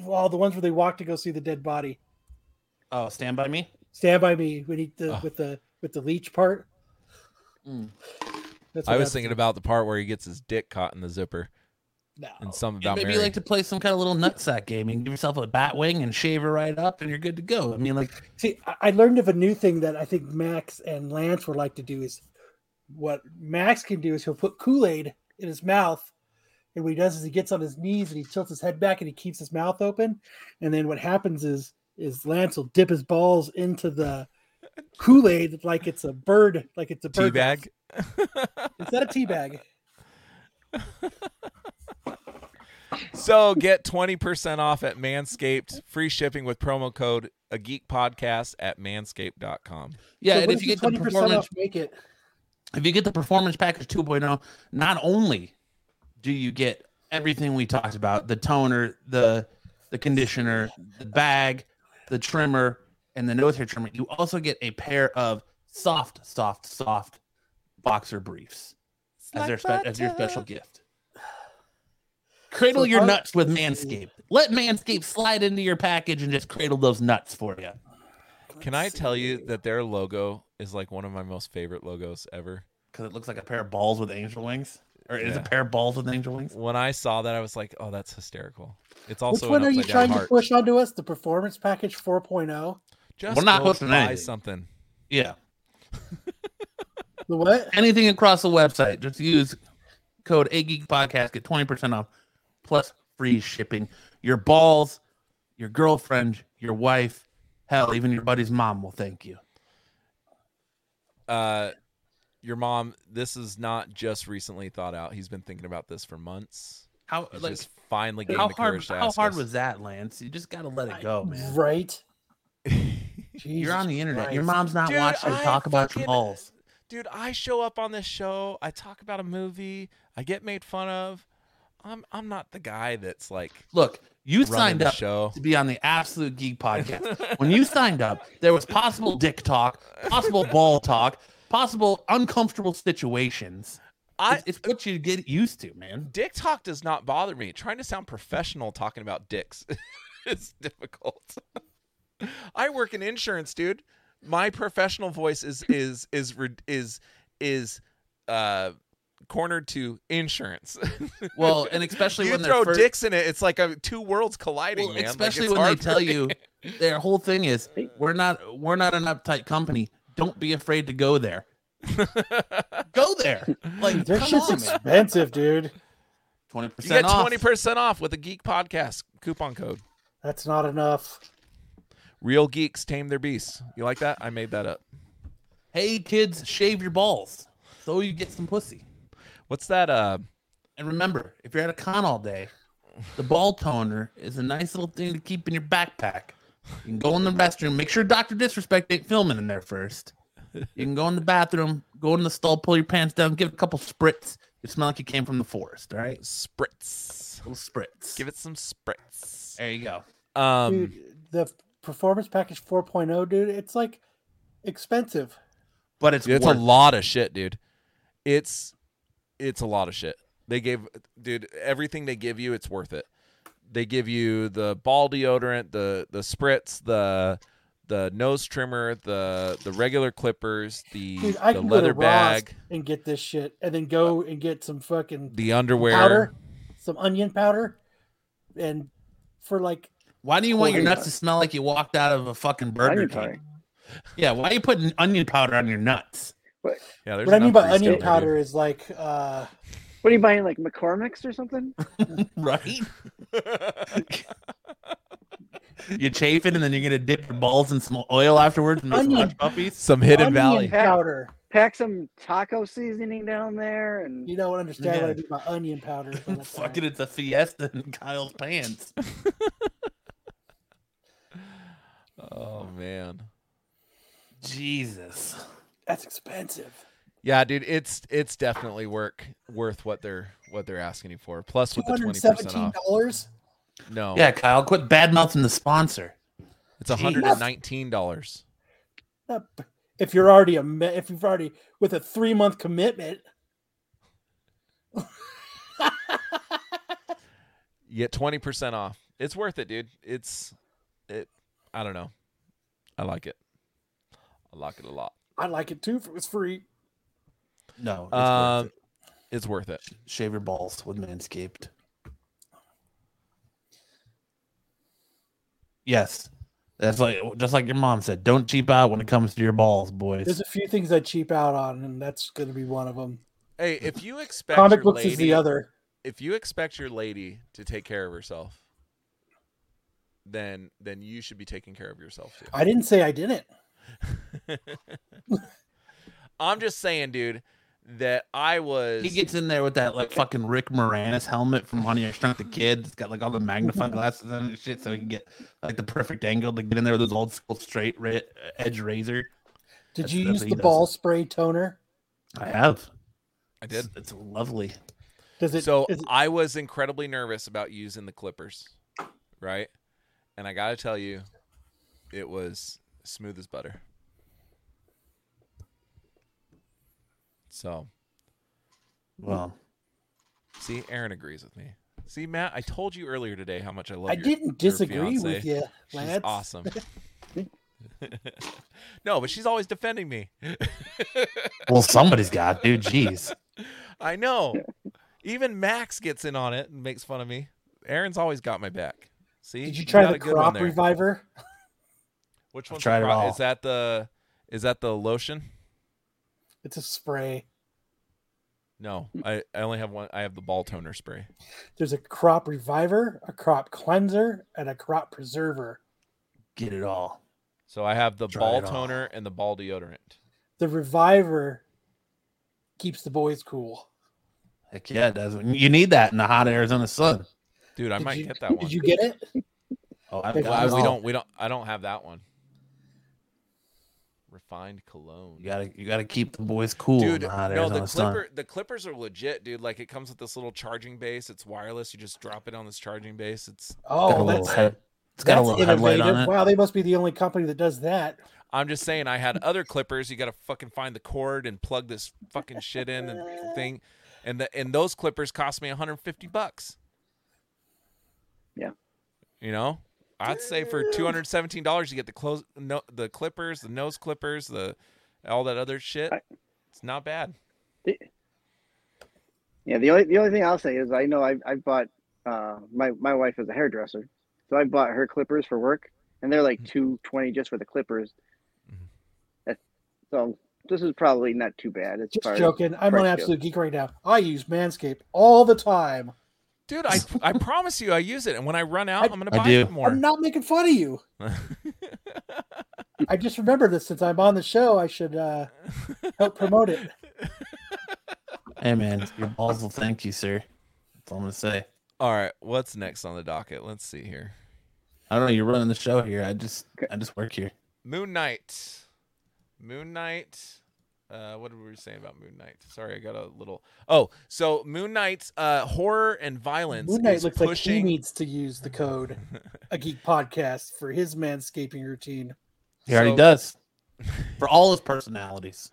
well the ones where they walk to go see the dead body oh, stand by me. stand by me when he the, Oh. with the with the leech part Mm. That's I was thinking about the part where he gets his dick caught in the zipper no. and something Yeah, about maybe Mary. you like to play some kind of little nutsack game. You can give yourself a bat wing and shave her right up, and you're good to go. I mean, like, See, I- I learned of a new thing that I think Max and Lance would like to do is what Max can do is he'll put Kool-Aid in his mouth. And what he does is he gets on his knees and he tilts his head back and he keeps his mouth open. And then what happens is is Lance will dip his balls into the Kool-Aid like it's a bird, like it's a bird. Teabag. It's not a tea bag. so get 20% off at Manscaped. Free shipping with promo code a geek podcast at manscaped.com. yeah. So and if you get the 20% performance, off make it? if you get the performance package 2.0, not only do you get everything we talked about the toner, the the conditioner, the bag, the trimmer, and the nose hair trimmer, you also get a pair of soft, soft, soft boxer briefs as their spe- as your special gift. Cradle So your are- nuts with Manscaped. Let Manscaped slide into your package and just cradle those nuts for you. Can I tell you that their logo is like one of my most favorite logos ever? because it looks like a pair of balls with angel wings, or is Yeah. a pair of balls with angel wings? When I saw that, I was like, "Oh, that's hysterical." It's also Which one are you trying down to push onto us? The performance package oh? 4.0? Just We're not go pushing buy anything. something. Yeah, The what? anything across the website, just use code A Geek Podcast, get twenty percent off, plus free shipping. Your balls, your girlfriend, your wife, hell, even your buddy's mom will thank you. Uh, your mom. This is not just recently thought out. He's been thinking about this for months. How He's like just finally getting how the hard courage to how ask hard us. was that, Lance? You just gotta let it go, man. Right. You're on the internet. Your mom's not Dude, watching you I talk about your balls. dude i show up on this show i talk about a movie i get made fun of i'm i'm not the guy that's like Look, you signed up show to be on the Absolute Geek podcast. when you signed up, there was possible dick talk, possible ball talk, possible uncomfortable situations. i It's, what you get used to, man. dick talk does not bother me trying to sound professional talking about dicks is difficult i work in insurance dude my professional voice is is is is is, is uh cornered to insurance Well, and especially you when they're throw first, dicks in it it's like a, two worlds colliding well, man especially it's when they tell me. you their whole thing is we're not we're not an uptight company. Don't be afraid to go there. go there. Like Their come shit's on, man. expensive, dude. Twenty You get twenty percent off with a Geek Podcast coupon code. That's not enough. Real geeks tame their beasts. You like that? I made that up. Hey kids, shave your balls so you get some pussy. What's that? Uh, And remember, if you're at a con all day, the ball toner is a nice little thing to keep in your backpack. You can go in the restroom. Make sure Doctor Disrespect ain't filming in there first. You can go in the bathroom, go in the stall, pull your pants down, give it a couple spritz. It smell like you came from the forest. All right, spritz. little spritz. Give it some spritz. There you go. Um, Dude, the performance package 4.0, dude, it's like expensive. But it's dude, it's a worth it. lot of shit, dude. It's it's a lot of shit. They gave dude everything they give you, it's worth it. They give you the ball deodorant, the the spritz, the the nose trimmer, the the regular clippers, the Dude, I the can go leather to Ross bag, and get this shit and then go and get some fucking the underwear. powder, some onion powder, and for like Why do you want your nuts to smell like you walked out of a fucking Burger King? Yeah, why are you putting onion powder on your nuts? Yeah, there's what I mean by onion down there, powder is like uh What are you buying, like McCormick's or something? Right? You chafe it and then you're gonna dip your balls in some oil afterwards and make some Onion. puppies. Some Hidden onion Valley. powder. Pack some taco seasoning down there, and You don't understand what Yeah. I do my onion powder. is what I'm Fucking it's a fiesta in Kyle's pants. Oh man. Jesus. That's expensive. Yeah, dude, it's it's definitely work worth what they're what they're asking you for. Plus Plus with the hundred twenty percent seventeen off. dollars. No, Yeah, Kyle, quit bad mouthing the sponsor. it's hundred and nineteen dollars. If you're already a if you've already with a three month commitment, You get twenty percent off. It's worth it, dude. It's it. I don't know. I like it. I like it a lot. I like it too if it was free. No, it's Um, worth it. it's worth it. Shave your balls with Manscaped. Yes. That's like just like your mom said. Don't cheap out when it comes to your balls, boys. There's a few things I cheap out on, and that's going to be one of them. Hey, if you expect Comic your books lady, is the other. if you expect your lady to take care of herself, then then you should be taking care of yourself too. I didn't say I didn't. I'm just saying, dude, that I was. He gets in there with that like fucking Rick Moranis helmet from Honey I Shrunk the Kid. It's got like all the magnifying glasses on and shit, so he can get like the perfect angle to get in there with his old school straight ri- edge razor. Did That's- you that's use what he the does. ball spray toner? I have. I did. It's, it's lovely. Does it? so it- I was incredibly nervous about using the clippers, right? And I got to tell you, it was smooth as butter. So, Well, see, Aaron agrees with me. See, Matt, I told you earlier today how much I love. I your- didn't disagree fiancée. with you, She's awesome. no, but she's always defending me. Well, somebody's got, dude. Jeez. I know. Even Max gets in on it and makes fun of me. Aaron's always got my back. See? Did you try the a good one crop reviver? Which I've one's tried the it all. Is that the is that the lotion? It's a spray. No, I, I only have one. I have the ball toner spray. There's a crop reviver, a crop cleanser, and a crop preserver. Get it all. So I have the Try ball it all. toner and the ball deodorant. The reviver keeps the boys cool. Heck yeah, it does. You need that in the hot Arizona sun. Dude, I Did might you- get that one. Did you get it? Oh, I've Well, got Well, I- we don't. We don't. I don't have that one. Refined cologne. You gotta, you gotta keep the boys cool Dude, in the hot no, Arizona the sun. the clippers are legit, dude. Like it comes with this little charging base. It's wireless. You just drop it on this charging base. It's. Oh, got a Oh, that's, head- it's got a that's little headlight on it. Wow, they must be the only company that does that. I'm just saying. I had other clippers. You got to fucking find the cord and plug this fucking shit in and thing, and the and those clippers cost me 150 bucks. Yeah. You know, I'd say for 217 dollars you get the close, no, the clippers, the nose clippers, the all that other shit. I- It's not bad. Yeah, the only the only thing I'll say is I know I I bought uh my my wife is a hairdresser, so I bought her clippers for work, and they're like two twenty just for the clippers. Mhm. So this is probably not too bad as Just joking. I'm an Absolute Geek right now. I use Manscaped all the time. Dude, I I promise you I use it, and when I run out, I- I, am gonna I buy do. it more. I'm not making fun of you. I just remember this since I'm on the show, I should uh, help promote it. Hey man, your balls will thank you, sir. That's all I'm gonna say. All right, what's next on the docket? Let's see here. I don't know. You're running the show here. I just, I just work here. Moon Knight. Moon Knight. Uh, what were we saying about Moon Knight? Sorry, I got a little. Oh, so Moon Knight's uh, horror and violence Moon Knight is looks like he needs to use the code a geek podcast for his manscaping routine. He already So- does for all his personalities.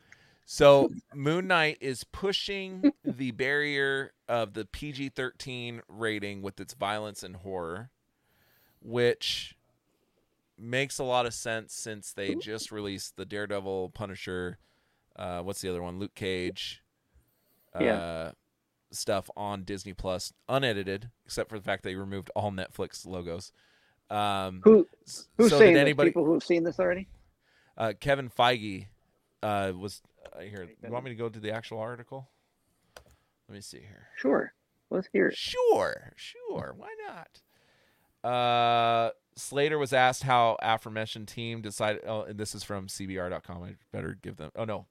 So Moon Knight is pushing the barrier of the PG-13 rating with its violence and horror, which makes a lot of sense since they just released the Daredevil, Punisher, uh, what's the other one, Luke Cage, uh, Yeah. stuff on Disney Plus, unedited, except for the fact they removed all Netflix logos. Um, Who who's so saying anybody? People who've seen this already? Uh, Kevin Feige uh, was uh, here. You want me to go to the actual article? Let me see here. Sure, let's hear it. Sure, sure. Why not? Uh, Slater was asked how aforementioned team decided. Oh, and this is from CBR.com. I better give them. Oh no,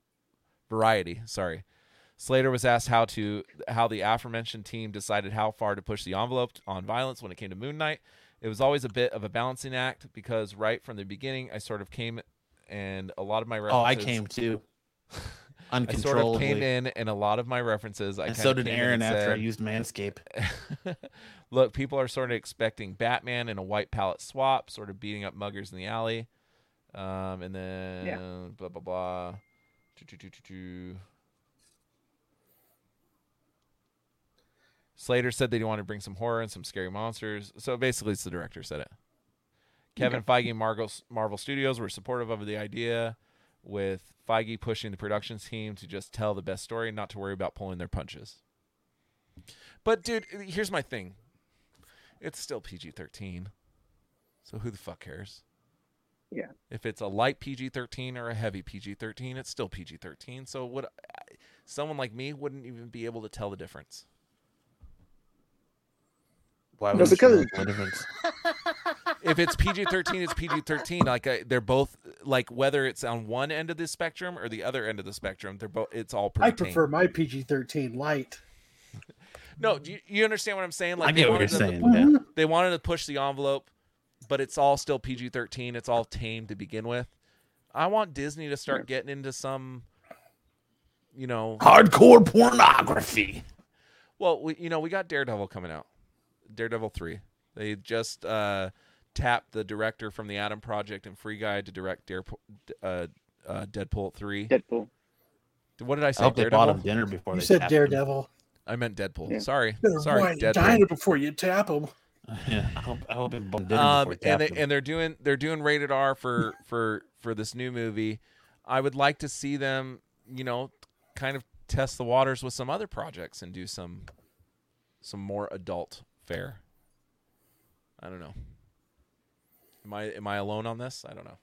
Variety. Sorry. Slater was asked how to how the aforementioned team decided how far to push the envelope on violence when it came to Moon Knight. It was always a bit of a balancing act because right from the beginning, I sort of came and a lot of my references. Oh, I came too. Uncontrollably. I sort of came in, and a lot of my references. I and so did Aaron and after I used Manscaped. Look, people are sort of expecting Batman in a white palette swap, sort of beating up muggers in the alley. Um, and then blah blah blah. Slater said they he wanted to bring some horror and some scary monsters. So basically, it's the director said it. Kevin Feige and Marvel, Marvel Studios were supportive of the idea, with Feige pushing the production team to just tell the best story, and not to worry about pulling their punches. But dude, here's my thing. It's still PG-13. So who the fuck cares? Yeah. If it's a light PG-13 or a heavy PG-13, it's still PG-13. So would someone like me wouldn't even be able to tell the difference? Why No, was because- the difference? if it's PG-13, it's PG-13. Like I, they're both like whether it's on one end of the spectrum or the other end of the spectrum, they're both. It's all pretty I tame. prefer my PG 13 light. No, do you, you understand what I'm saying? Like I get what you're wanted to- saying. Mm-hmm. Yeah. They wanted to push the envelope, but it's all still PG-13. It's all tame to begin with. I want Disney to start getting into some, you know, Hardcore pornography. well, we, you know, we got Daredevil coming out, Daredevil three. They just uh, tapped the director from the Adam Project and Free Guy to direct Dare, uh, uh, Deadpool three. Deadpool. What did I I say? hope they bought him dinner before You they said tapped him. Daredevil. I meant Deadpool. Yeah. Sorry, Better sorry, wine and Deadpool. dine before you tap them. Yeah, I hope I hope it bummed dinner Um, and they, and they're doing they're doing rated R for for for this new movie. I would like to see them, you know, kind of test the waters with some other projects and do some some more adult fare. I don't know. Am I am I alone on this? I don't know.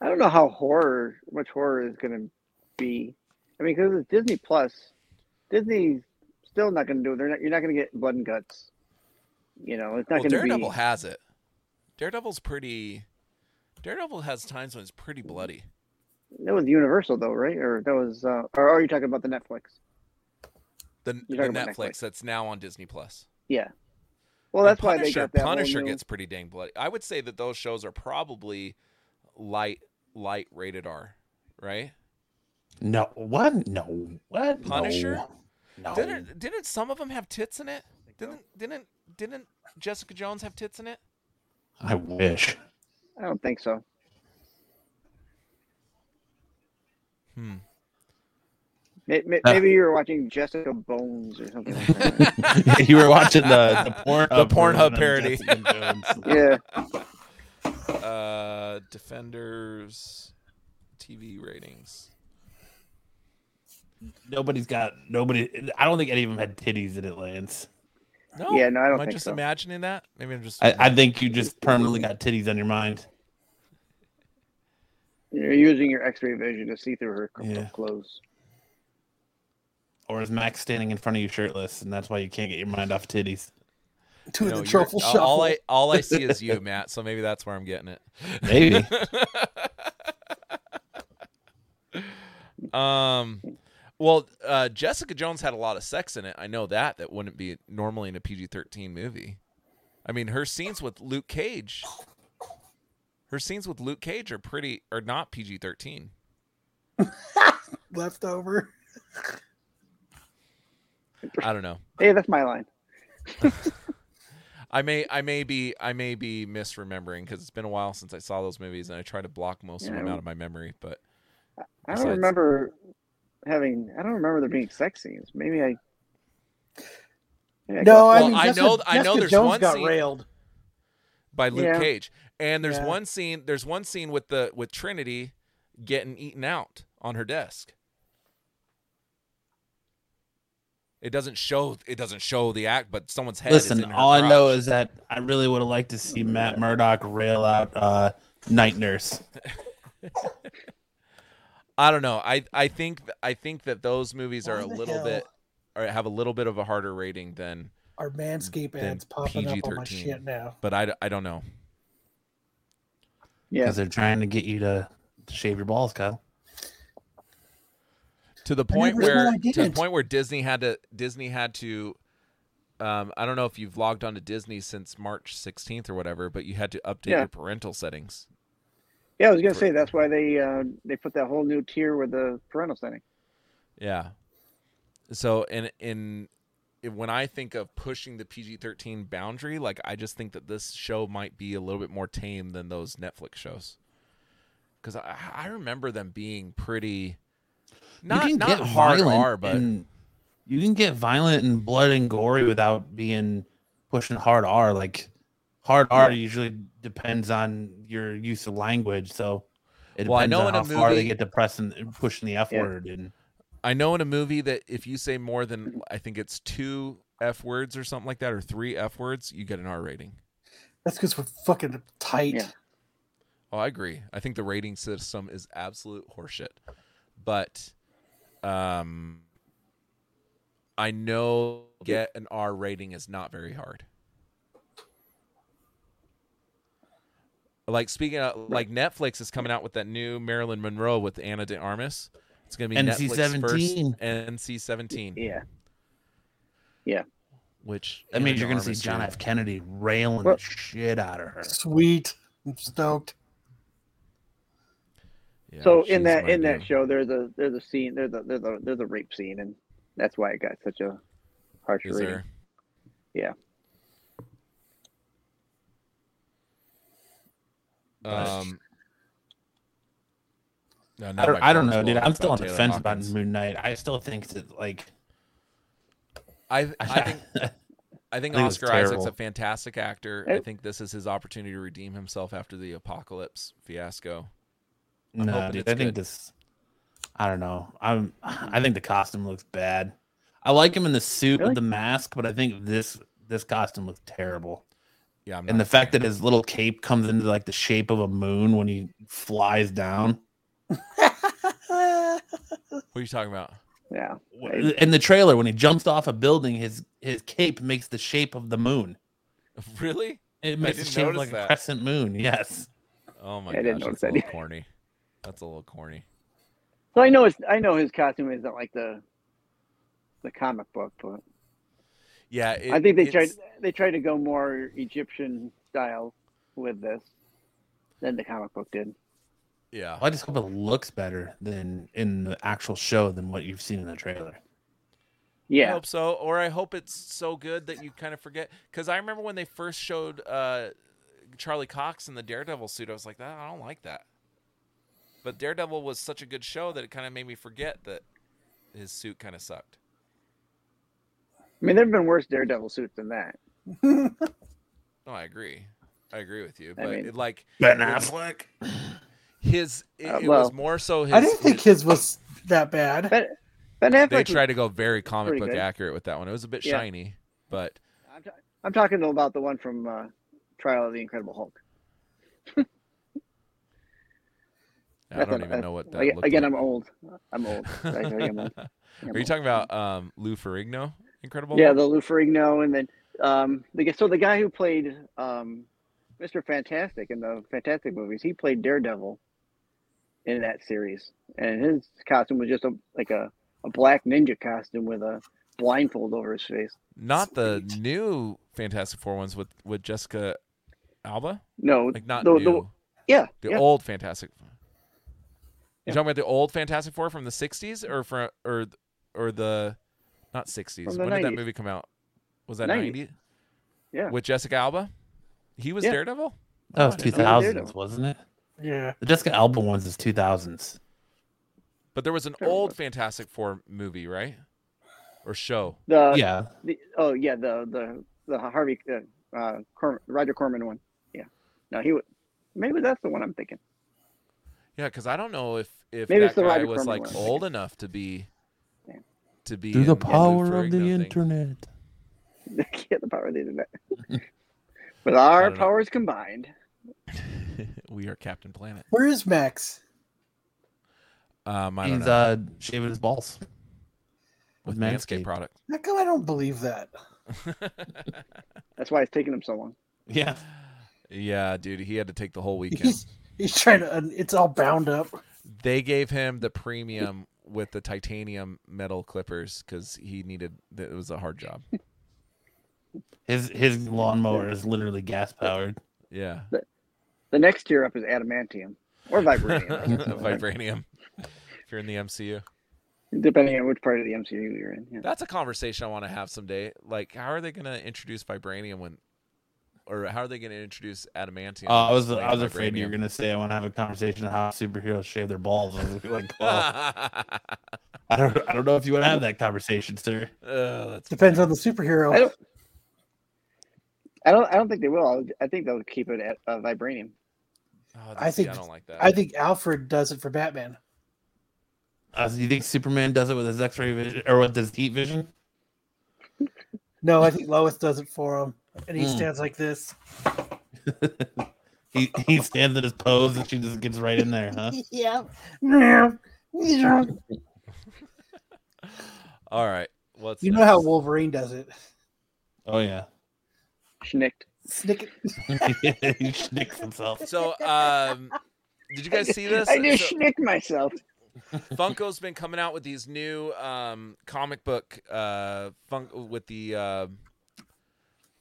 I don't know how horror, much horror is going to be. I mean, because it's Disney Plus, Disney's still not going to do it. They're not. You're not going to get blood and guts. You know, it's not Well, going to be. Daredevil has it. Daredevil's pretty. Daredevil has times when it's pretty bloody. That was Universal, though, right? Or that was. Uh, or are you talking about the Netflix? The, the Netflix, Netflix. that's now on Disney Plus. Yeah. Well, And that's why they got that whole Punisher new- gets pretty dang bloody. I would say that those shows are probably light light rated R, right? no what? No what? Punisher? No. no. Didn't didn't some of them have tits in it? Didn't didn't didn't Jessica Jones have tits in it? I wish. I don't think so. Hmm. May- may- Uh. Maybe you were watching Jessica Bones or something like that. you were watching the the porn The Pornhub parody. yeah. Uh, Defenders TV ratings. Nobody's got nobody. I don't think any of them had titties in it, Lance. No, Yeah, no, I don't Am I think just so. imagining that? Maybe I'm just. I, I think you just permanently got titties on your mind. You're using your X-ray vision to see through her Yeah. clothes. Or is Max standing in front of you shirtless, and that's why you can't get your mind off titties? To No, the truffle all- shuffle. All I all I see is you, Matt. So maybe that's where I'm getting it. Maybe. um, well, uh, Jessica Jones had a lot of sex in it. I know that. That wouldn't be normally in a PG-13 movie. I mean, her scenes with Luke Cage. Her scenes with Luke Cage are pretty are not PG-13. Leftover. I don't know. Hey, that's my line. I may I may be I may be misremembering because it's been a while since I saw those movies and I try to block most of them out of my memory. But I don't remember having. I don't remember there being sex scenes. Maybe I. maybe I No, got- I Well, mean, I Jessica, know- I know Jessica there's Jones one got scene- railed. by Luke Yeah. Cage. And there's Yeah. one scene there's one scene with the with Trinity getting eaten out on her desk. It doesn't show it doesn't show the act, but someone's head is Listen, in her all I know crotch. is that I really would have liked to see Matt Murdock rail out uh, Night Nurse. I don't know. I I think I think that those movies are a little hell? bit or have a little bit of a harder rating than Our Manscaped Then ads popping up on my shit now. but I, I don't know. yeah. Because they're trying to get you to shave your balls, Kyle. to the point where to the point where Disney had to Disney had to um, I don't know if you've logged on to Disney since March 16th or whatever, but you had to update Yeah. your parental settings. Yeah, I was gonna for- say that's why they uh, they put that whole new tier with the parental setting. Yeah. So in in in- when I think of pushing the PG-13 boundary, like I just think that this show might be a little bit more tame than those Netflix shows. Cuz I I remember them being pretty not you can not get hard violent R, but and you can get violent and blood and gory without being pushing hard R. Like hard R usually depends on your use of language. So it Well, I depends know on in a how far they get to pressing and pushing the F Yeah. word. And I know in a movie that if you say more than I think it's two F words or something like that, or three F words, you get an R rating. That's because we're fucking tight. Yeah. Oh, I agree. I think the rating system is absolute horseshit. But um I know get an R rating is not very hard. Like speaking of like Netflix is coming out with that new Marilyn Monroe with Ana de Armas. It's gonna be NC-17. NC seventeen. Yeah. Yeah. Which that means you're going to see John F. Kennedy railing Well- the shit out of her. Sweet. I'm stoked. Yeah, so in that my in that show, there's a there's a scene there's a there's a there's a rape scene, and that's why it got such a harsh rating. Yeah. Um, no, I don't, I don't know, dude. I'm still on the Taylor fence about Moon Knight. I still think that, like, I I think I think I think it was Oscar Isaac's a fantastic actor. I think this is his opportunity to redeem himself after the apocalypse fiasco. I'm No, dude, it's I think good. this. I don't know. I'm. I think the costume looks bad. I like him in the suit Really? with the mask, but I think this this costume looks terrible. Yeah, I'm And the fact fan. that his little cape comes into like the shape of a moon when he flies down. what are you talking about? Yeah. In the trailer, when he jumps off a building, his his cape makes the shape of the moon. Really? It makes the shape of notice like a crescent moon. Yes. Oh my god. I didn't gosh, notice that's a that little either. corny. That's a little corny. So I know it's I know his costume isn't like the the comic book, but Yeah, it, I think they tried they tried to go more Egyptian style with this than the comic book did. Yeah, I just hope it looks better than in the actual show than what you've seen in the trailer. Yeah. I hope so, or I hope it's so good that you kind of forget. Because I remember when they first showed uh, Charlie Cox in the Daredevil suit, I was like, "Ah, I don't like that. But Daredevil was such a good show that it kind of made me forget that his suit kind of sucked. I mean, there've been worse Daredevil suits than that. No, I agree. I agree with you, I but mean- it, like Ben It's- Affleck. his, it, Uh, it was more so his. I didn't think his- his was that bad. Ben, ben Affleck. they tried to go very comic book good. accurate with that one. It was a bit Yeah. shiny, but I'm, ta- I'm talking about the one from uh, Trial of the Incredible Hulk. I don't even know what that Again, looked again like. I'm old. I'm old. I'm old. I'm Are you old. talking about um, Lou Ferrigno? Incredible. Yeah, the Lou Ferrigno, and then um, the so the guy who played um, Mr. Fantastic in the Fantastic movies, he played Daredevil in that series, and his costume was just a like a, a black ninja costume with a blindfold over his face. not the new Fantastic Four ones with with Jessica Alba, No, like not the, new, the yeah, the yeah. old Fantastic. You Yeah. talking about the old Fantastic Four from the '60s, or from or or the not '60s? From the when did that movie come out? Was that 90s. '90? Yeah. With Jessica Alba, he was Yeah. Daredevil. That was Oh, I two didn't know. thousands, Daredevil. wasn't it? Yeah. The Jessica Alba ones is two thousands. But there was an Sure old was. Fantastic Four movie, right? Or show. The yeah, the oh yeah the the the Harvey uh, uh Corm- Roger Corman one. Yeah, no, he would. Maybe that's the one I'm thinking. Yeah, because I don't know if if Maybe that guy was Corman like one. old enough to be Yeah. To be through the power of the Ferrigno thing. internet. Get the power of the internet. With our don't know. powers combined. we are Captain Planet. Where is Max? Um, I don't He's know. uh shaving his balls with with Manscaped Manscaped. product. How come I don't believe that? That's why it's taking him so long. Yeah, yeah, dude, he had to take the whole weekend. He's he's trying to. It's all bound up. they gave him the premium with the titanium metal clippers because he needed. It was a hard job. his his lawnmower is literally gas powered. Yeah, The next tier up is adamantium or vibranium, vibranium. If you're in the MCU, depending on which part of the MCU you're in. Yeah. that's a conversation I want to have someday. Like, how are they going to introduce vibranium when, or how are they going to introduce adamantium? Oh, I was when I was it's afraid you were gonna say I want to have a conversation on how superheroes shave their balls. I was like, well, I don't I don't know if you want to have that conversation, sir. Oh, that's Depends on the superhero. I don't. I don't. I don't think they will. I think they'll keep it at uh, vibranium. Oh, I see, think- I don't like that. I think Alfred does it for Batman. Uh, so you think Superman does it with his X-ray vision or with his heat vision? No, I think Lois does it for him, and he Mm. stands like this. he he stands in his pose and she just gets right in there, huh? yeah. Yeah. Yeah. All right, what's You know how? Wolverine does it. Oh yeah, Schnicked. Snick he schnicks himself. So, um, did you guys see this? I just So- schnicked myself. Funko's been coming out with these new um, comic book uh, fun- with the uh,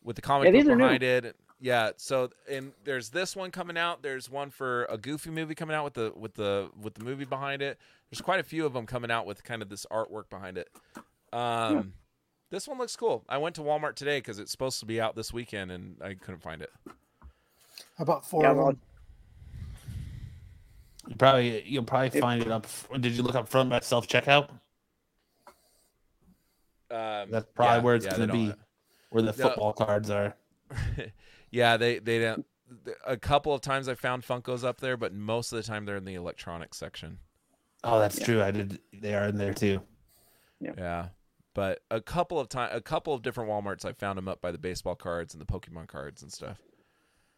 with the comic Yeah, book these new. behind it. Yeah, so and there's this one coming out. There's one for a Goofy movie coming out with the with the with the movie behind it. There's quite a few of them coming out with kind of this artwork behind it. Um, This one looks cool. I went to Walmart today because it's supposed to be out this weekend and I couldn't find it. How about four Yeah, of them. You probably you'll probably find it up. Did you look up front by self checkout? Um, That's probably where it's they gonna don't be. have it. Where the Yeah. football cards are. yeah, they they don't. A couple of times I found Funkos up there, but most of the time they're in the electronics section. Oh, that's Yeah. true. I did. They are in there too. Yeah, yeah. but a couple of time, a couple of different WalMarts, I found them up by the baseball cards and the Pokemon cards and stuff.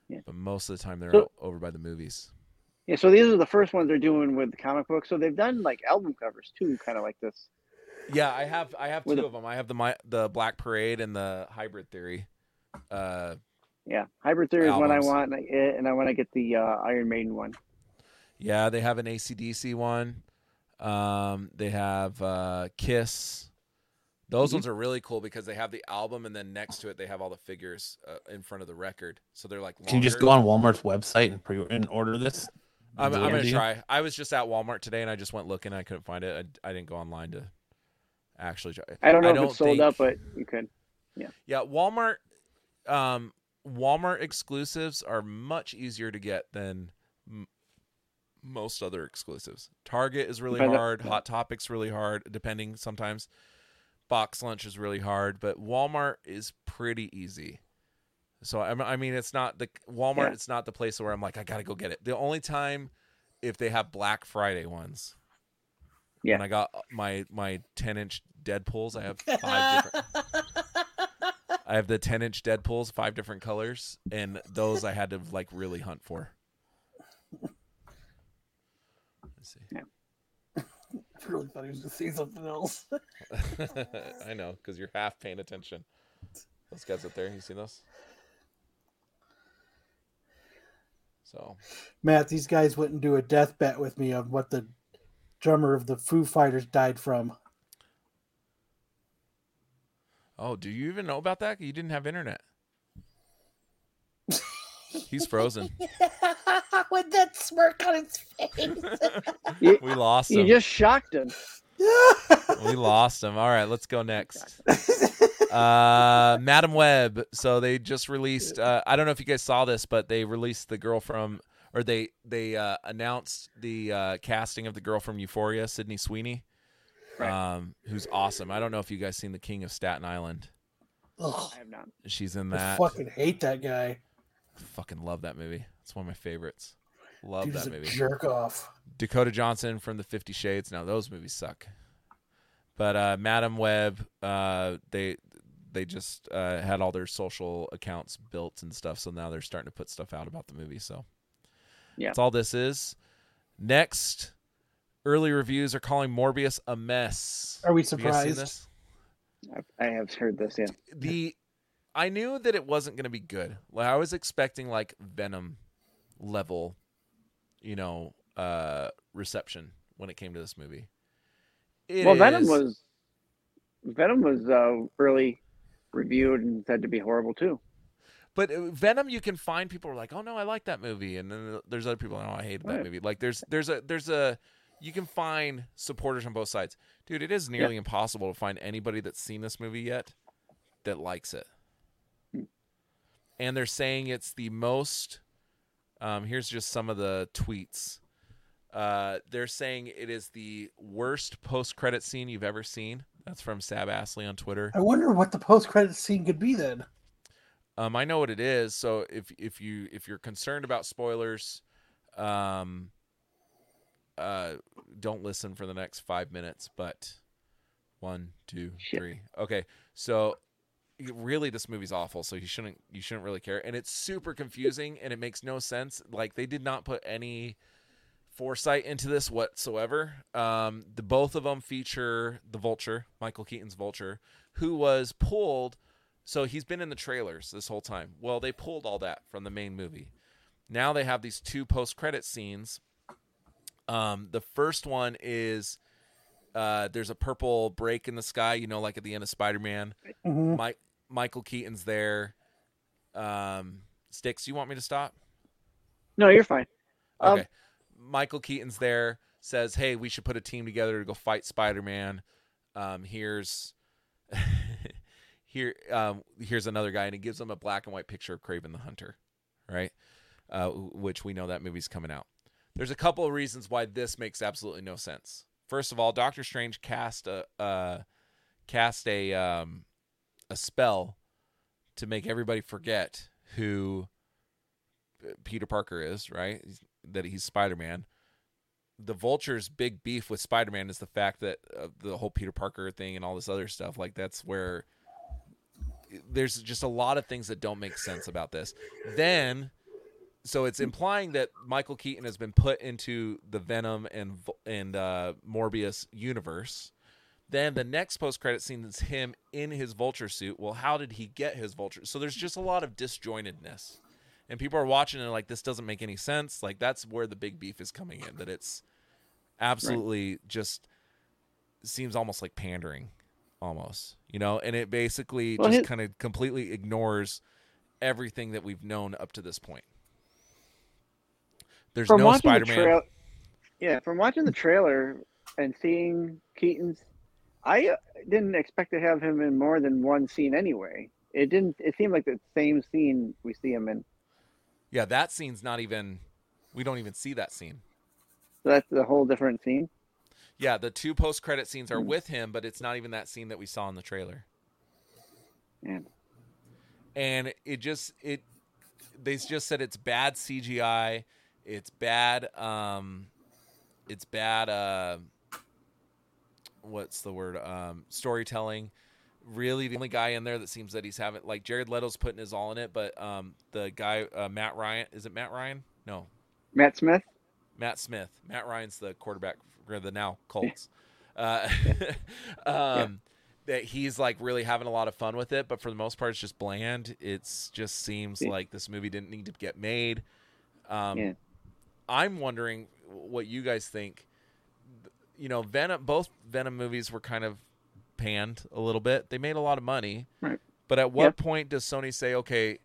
Yeah. But most of the time they're So- over by the movies. Yeah, so these are the first ones they're doing with comic books. So they've done like album covers too, kind of like this. Yeah, I have I have two With of them. I have the my, the Black Parade and the Hybrid Theory. Uh, Yeah, Hybrid Theory is one I want, and I, and I want to get the uh, Iron Maiden one. yeah, they have an ACDC one. Um, they have uh, Kiss. Those Mhm. ones are really cool because they have the album and then next to it they have all the figures uh, in front of the record. So they're like. Can you just go on Walmart's website and pre and order this? I'm, I'm gonna try. I was just at Walmart today and I just went looking. I couldn't find it. I, I didn't go online to actually. I don't know I if don't it's sold think- up, but you could. Yeah, Yeah. Walmart. Um, Walmart exclusives are much easier to get than m- most other exclusives. Target is really on- hard. Hot Topics really hard. Depending sometimes. Box Lunch is really hard, but Walmart is pretty easy. So I, I mean, it's not the Walmart. Yeah. It's not the place where I'm like, I gotta go get it. The only time if they have Black Friday ones. Yeah. When I got my my 10 inch Deadpool's, I have five different. I have the 10 inch Deadpools, five different colors, and those I had to like really hunt for. Let's see. I really thought he was going to say something else. I know, because you're half paying attention. Those guys up there, you see those? So, Matt, these guys wouldn't do a death bet with me on what the drummer of the Foo Fighters died from. Oh, do you even know about that? You didn't have internet. He's frozen. With that smirk on his face. We lost you just shocked him. We lost him. All right, let's go next. uh madam web so they just released uh i don't know if you guys saw this but they released the girl from or they they uh announced the uh casting of the girl from euphoria sydney sweeney Right. um who's awesome i don't know if you guys seen the king of staten island Ugh, I have not. she's in that. I fucking hate that guy. fucking love that movie it's one of my favorites love Dude is that a movie jerk off. Dakota Johnson from the Fifty Shades. Now those movies suck. But uh, Madam Web, uh, they they just uh, had all their social accounts built and stuff. So now they're starting to put stuff out about the movie. So Yeah. that's all this is. Next, early reviews are calling Morbius a mess. Are we Have you guys seen surprised? this? I, I have heard this. Yeah. the I knew that it wasn't going to be good. Like I was expecting like Venom level, you know, uh reception when it came to this movie. It well, Venom was Venom was uh, early reviewed and said to be horrible too. but uh, Venom you can find people who are like, "Oh no, I like that movie." And then there's other people, like "Oh, I hated that Right. movie." Like there's there's a there's a you can find supporters on both sides. Dude, it is nearly impossible to find anybody that's seen this movie yet that likes it. And they're saying it's the most um, here's just some of the tweets. Uh, they're saying it is the worst post-credit scene you've ever seen. That's from Sab Astley on Twitter. I wonder what the post credit scene could be then. Um, I know what it is. So if if you if you're concerned about spoilers, um, uh, don't listen for the next five minutes. But one, two, three. Okay, so really, this movie's awful. So you shouldn't you shouldn't really care. And it's super confusing and it makes no sense. Like they did not put any foresight into this whatsoever. Um, the both of them feature the Vulture, Michael Keaton's Vulture, who was pulled. So he's been in the trailers this whole time. Well, they pulled all that from the main movie. Now they have these two post-credit scenes. Um, the first one is uh, there's a purple break in the sky, you know, like at the end of Spider-Man. Mhm. Mike Michael Keaton's there. Um, Sticks, you want me to stop? No, you're fine. Um, Okay. Michael Keaton's there, says, "Hey, we should put a team together to go fight Spider-Man." Um, here's here um, here's another guy, and he gives them a black and white picture of Kraven the Hunter, right? Uh, which we know that movie's coming out. There's a couple of reasons why this makes absolutely no sense. First of all, Doctor Strange cast a uh, cast a um, a spell to make everybody forget who uh, Peter Parker is, right? That he's Spider-Man. The Vulture's big beef with Spider-Man is the fact that uh, the whole Peter Parker thing and all this other stuff, like that's where there's just a lot of things that don't make sense about this. Then so it's implying that Michael Keaton has been put into the Venom and and uh, Morbius universe. Then the next post credit scene is him in his vulture suit. Well, how did he get his vulture? So there's just a lot of disjointedness. And people are watching and like this doesn't make any sense. Like that's where the big beef is coming in that it's absolutely just seems almost like pandering almost. You know, and it basically Well, just his- kind of completely ignores everything that we've known up to this point. There's from no watching Spider-Man. the trail, yeah, from watching the trailer and seeing Keaton's, I uh, didn't expect to have him in more than one scene anyway. It didn't. It seemed like the same scene we see him in. Yeah, that scene's not even. We don't even see that scene. So that's a whole different scene. Yeah, the two post-credit scenes Hmm. are with him, but it's not even that scene that we saw in the trailer. Yeah. And it just it they just said it's bad CGI, it's bad um it's bad uh what's the word um storytelling. Really the only guy in there that seems that he's having like Jared Leto's putting his all in it, but um the guy uh, Matt Ryan, is it Matt Ryan? No. Matt Smith. Matt Smith. Matt Ryan's the quarterback for the now Colts. Uh, um, That he's like really having a lot of fun with it, but for the most part, it's just bland. It's just seems Yeah. like this movie didn't need to get made. Um, Yeah. I'm wondering what you guys think. You know, Venom. Both Venom movies were kind of panned a little bit. They made a lot of money, Right. but at what Yeah. point does Sony say, "Okay,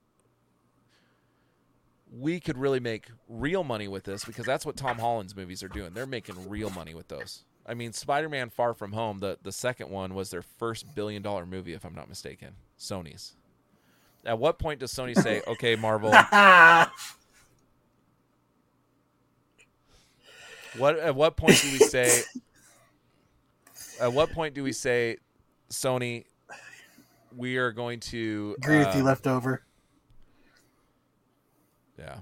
we could really make real money with this because that's what Tom Holland's movies are doing. They're making real money with those. I mean, Spider-Man: Far From Home, the the second one was their first billion dollar movie, if I'm not mistaken. Sony's. At what point does Sony say, "Okay, Marvel, what at what point do we say at what point do we say Sony we are going to Agree with you, uh, leftover. Yeah.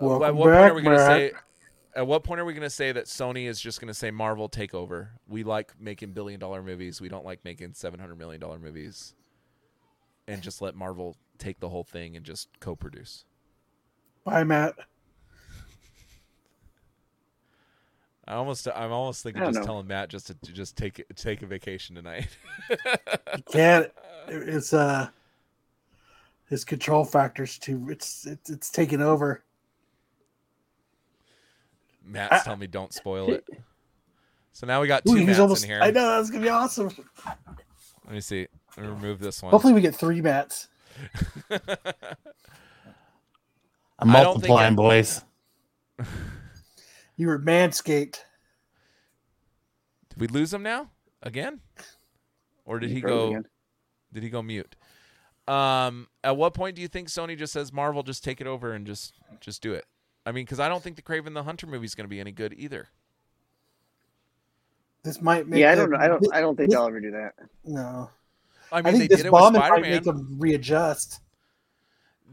Welcome at what point are we going to say? At what point are we going to say that Sony is just going to say Marvel take over? We like making billion dollar movies. We don't like making seven hundred million dollar movies, and just let Marvel take the whole thing and just co-produce. Bye, Matt. I almost, I'm almost thinking I just know. telling Matt just to, to just take take a vacation tonight. You can't. It's uh, his control factors too. It's it's it's taking over. Matt's I- telling me don't spoil it. So now we got two he's Matts almost. in here. I know that's gonna be awesome. Let me see. Let me remove this one. Hopefully, we get three Mats. I'm I don't think multiplying, boys. You were manscaped. Did we lose him now again, or did he froze go? again. Did he go mute? Um, at what point do you think Sony just says Marvel just take it over and just just do it? I mean, because I don't think the Kraven the Hunter movie is going to be any good either. This might make. Yeah, I don't know. I don't. I don't think this- they'll ever do that. No, I I, mean, they think this did it with bombing might make them readjust.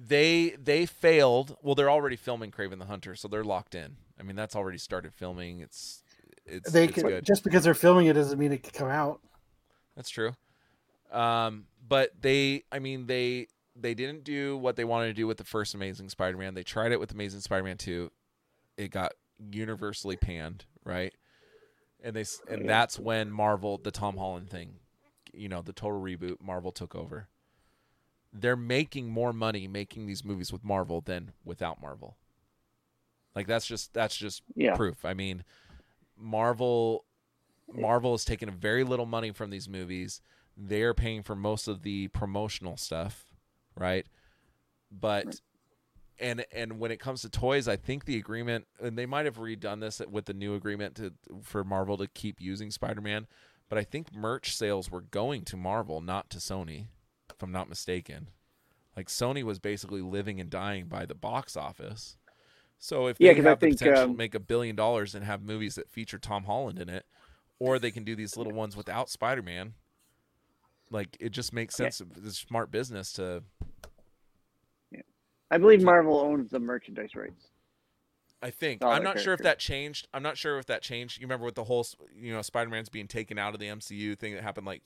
They they failed. Well, they're already filming Kraven the Hunter, so they're locked in. I mean, that's already started filming. It's it's They it's can, good. just because they're filming it doesn't mean it can come out. That's true. Um, but they, I mean, they they didn't do what they wanted to do with the first Amazing Spider-Man. They tried it with Amazing Spider-Man two. It got universally panned, right? And they and that's when Marvel, the Tom Holland thing, you know, the total reboot, Marvel took over. They're making more money making these movies with Marvel than without Marvel. Like that's just that's just Yeah. proof. I mean, Marvel Marvel has taken a very little money from these movies. They're paying for most of the promotional stuff, right? But and and when it comes to toys, I think the agreement and they might have redone this with the new agreement to for Marvel to keep using Spider-Man, but I think merch sales were going to Marvel, not to Sony, if I'm not mistaken. Like Sony was basically living and dying by the box office. So if Yeah, they I have the think, potential to um, make a billion dollars and have movies that feature Tom Holland in it, or they can do these little ones without Spider-Man. Like it just makes sense. It's smart business to. Yeah. I believe Marvel owns the merchandise rights. I think All I'm not sure if that changed. I'm not sure if that changed. You remember with the whole, you know, Spider-Man's being taken out of the MCU thing that happened like,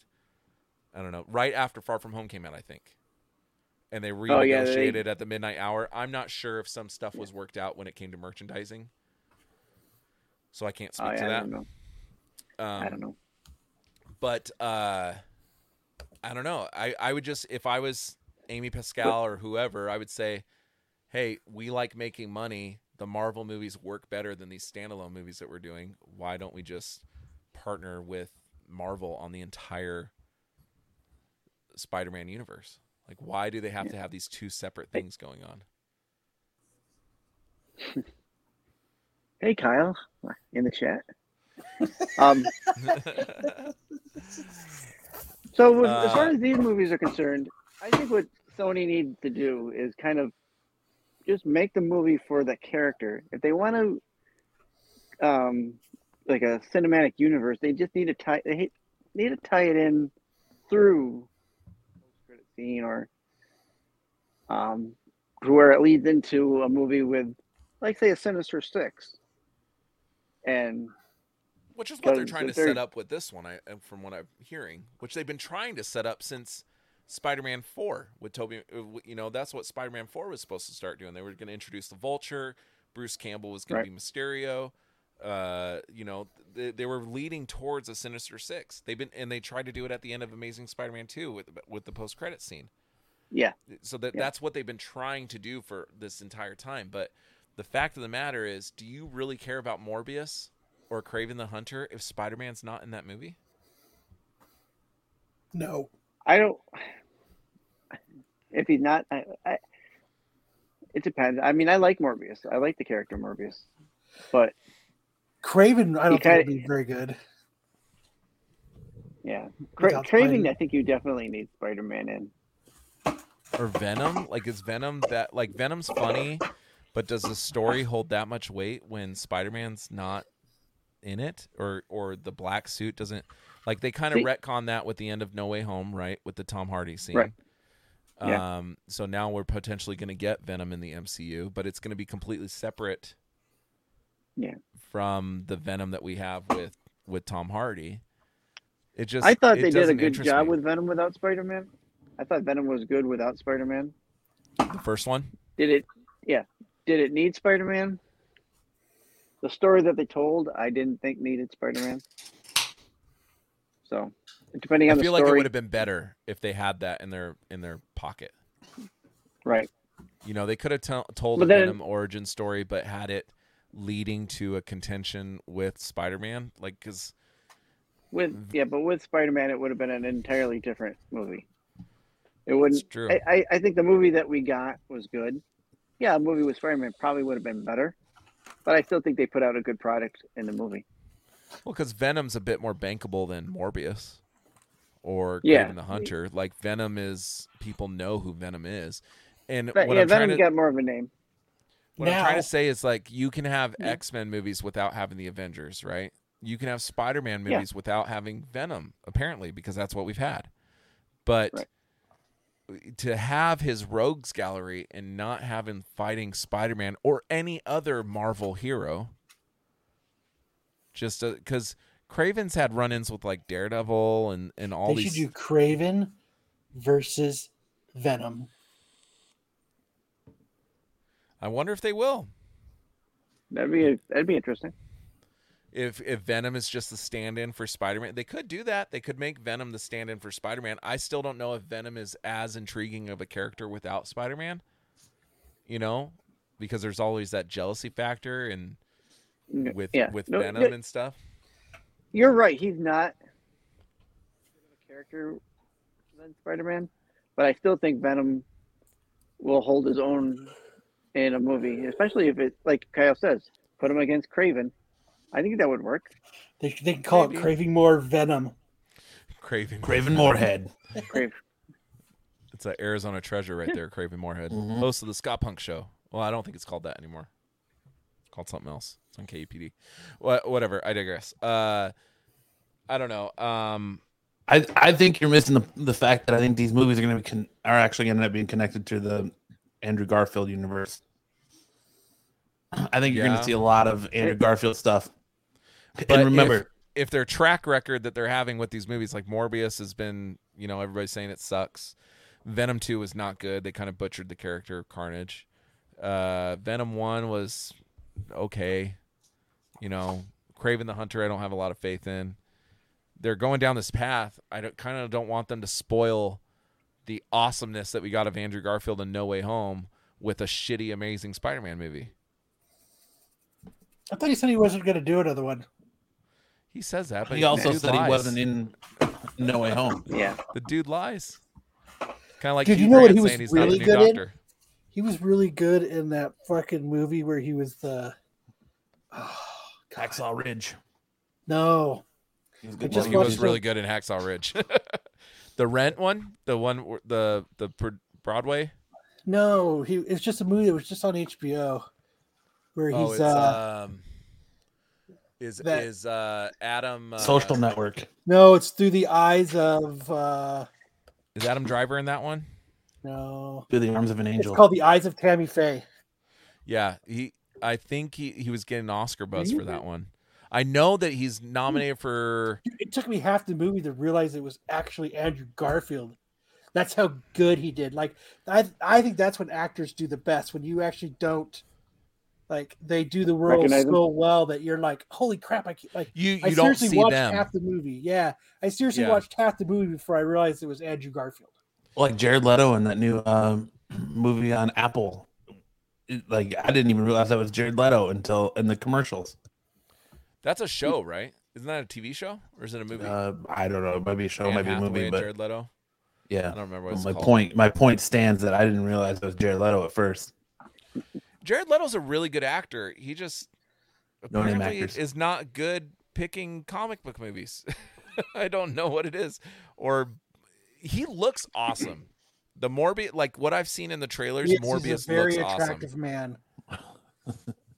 I don't know, right after Far From Home came out, I think. And they Oh, yeah, they- renegotiated at the midnight hour. I'm not sure if some stuff was worked out when it came to merchandising. So I can't speak Oh, yeah, to I that. don't know. Um, I don't know. but uh i don't know i i would just if i was amy pascal or whoever i would say hey we like making money the marvel movies work better than these standalone movies that we're doing why don't we just partner with marvel on the entire spider-man universe like why do they have to have these two separate things going on Hey, Kyle, in the chat. um, so with, as far Uh, as these movies are concerned, I think what Sony needs to do is kind of just make the movie for the character. If they want to, um, like a cinematic universe, they just need to tie. They need to tie it in through scene or um, where it leads into a movie with, like, say, a Sinister Six. And Which is what they're trying to they're- set up with this one, I from what I'm hearing. Which they've been trying to set up since Spider-Man Four with Tobey. uh, You know, that's what Spider-Man Four was supposed to start doing. They were going to introduce the Vulture. Bruce Campbell was going Right. to be Mysterio. Uh, you know, they, they were leading towards a Sinister Six. They've been and they tried to do it at the end of Amazing Spider-Man Two with with the post-credit scene yeah, so that Yeah. that's what they've been trying to do for this entire time but the fact of the matter is do you really care about morbius or kraven the hunter if spider-man's not in that movie No. I don't. If he's not, I, I, it depends. I mean, I like Morbius. I like the character Morbius, but Kraven, I don't kinda- think would be very good. yeah, Cra- Without Kraven. Spidey. I think you definitely need Spider-Man in. or venom like is venom that like venom's funny but does the story hold that much weight when spider-man's not in it or or the black suit doesn't like they kind of retcon that with the end of no way home right with the tom hardy scene Right. Yeah. um so now we're potentially going to get venom in the mcu but it's going to be completely separate Yeah. from the venom that we have with with tom hardy it just I thought they did a good job me. with Venom without Spider-Man. I thought Venom was good without Spider-Man. the first one Did it? Yeah. Did it need Spider-Man? The story that they told, I didn't think needed Spider-Man. So, depending on i feel the story, like it would have been better if they had that in their in their pocket right? You know, they could have tell told But a Venom origin story, but had it leading to a contention with Spider-Man, like because With yeah, but with Spider-Man, it would have been an entirely different movie. It wouldn't. true. I, I, I think the movie that we got was good. Yeah, a movie with Spider-Man probably would have been better, but I still think they put out a good product in the movie. well, because Venom's a bit more bankable than Morbius or Yeah. Kraven the Hunter. Like Venom is, people know who Venom is, and But yeah, Venom to got more of a name. What I'm trying to say is like you can have Yeah. X Men movies without having the Avengers, right? You can have Spider Man Yeah. movies without having Venom, apparently, because that's what we've had. But Right. to have his rogues gallery and not have him fighting Spider Man or any other Marvel hero, just uh, because Kraven's had run ins with like Daredevil and, and all they these. should do Kraven versus Venom. I wonder if they will. That'd be that'd be interesting. if if Venom is just the stand-in for Spider-Man. They could do that. They could make Venom the stand-in for Spider-Man. I still don't know if Venom is as intriguing of a character without Spider-Man. You know, because there's always that jealousy factor and with yeah. with No, Venom no, and stuff. You're right. He's not a character than Spider-Man, but I still think Venom will hold his own in a movie, especially if it, like Kyle says, put him against Kraven. I think that would work. They, they can call Maybe. it Craving More Venom. Craven Craven Moorhead. Crave. It's an Arizona treasure right there, Craven Moorhead, Mhm. host of the Scott Punk Show. Well, I don't think it's called that anymore. It's called something else. It's on KUPD. What, whatever. I digress. Uh, I don't know. Um, I I think you're missing the the fact that I think these movies are going to be con- are actually going to end up being connected to the Andrew Garfield universe. I think you're going to see a lot of Andrew Garfield stuff. But and remember, if, if their track record that they're having with these movies, like Morbius, has been, you know, everybody's saying it sucks. Venom Two was not good. They kind of butchered the character of Carnage. Uh, Venom One was okay. You know, Kraven the Hunter, I don't have a lot of faith in. They're going down this path. I don't, kind of don't want them to spoil the awesomeness that we got of Andrew Garfield in No Way Home with a shitty, amazing Spider-Man movie. I thought he said he wasn't going to do another one. He says that, but he also the dude said he wasn't in No Way Home. Yeah. The dude lies. Kind of like Dude, Hugh you know what he was really good new in? He was really good in that fucking movie where he was the. Oh, God. Hacksaw Ridge. No, He was good Well, he was really good in Hacksaw Ridge. the Rent one, the one, the the Broadway. no, he. It's just a movie that was just on HBO, where he's oh, it's uh, um, is that- is uh Adam uh, Social Network. no, it's through the eyes of uh Is Adam Driver in that one? no, Through the arms of an angel. it's called the eyes of Tammy Faye. Yeah, he. I think he he was getting Oscar buzz for that one. I know that he's nominated for. Dude, It took me half the movie to realize it was actually Andrew Garfield. That's how good he did. Like I, I think that's when actors do the best when you actually don't, like they do the role Recognize so well that you're like, holy crap! I can't, like You I you don't seriously see watched them. half the movie. Yeah, I seriously Yeah. watched half the movie before I realized it was Andrew Garfield. like Jared Leto in that new um, movie on Apple. Like I didn't even realize that was Jared Leto until in the commercials. That's a show, right? Isn't that a TV show or is it a movie? Uh, I don't know. It might be a show, Anne might be a Hathaway movie, and but Jared Leto. I don't remember what it's My called. point, my point stands that I didn't realize it was Jared Leto at first. Jared Leto's a really good actor. He just No name apparently actors. is not good picking comic book movies. I don't know what it is. Or he looks awesome. The Morbius, like what I've seen in the trailers, Yes, Morbius he's a very looks attractive awesome. man.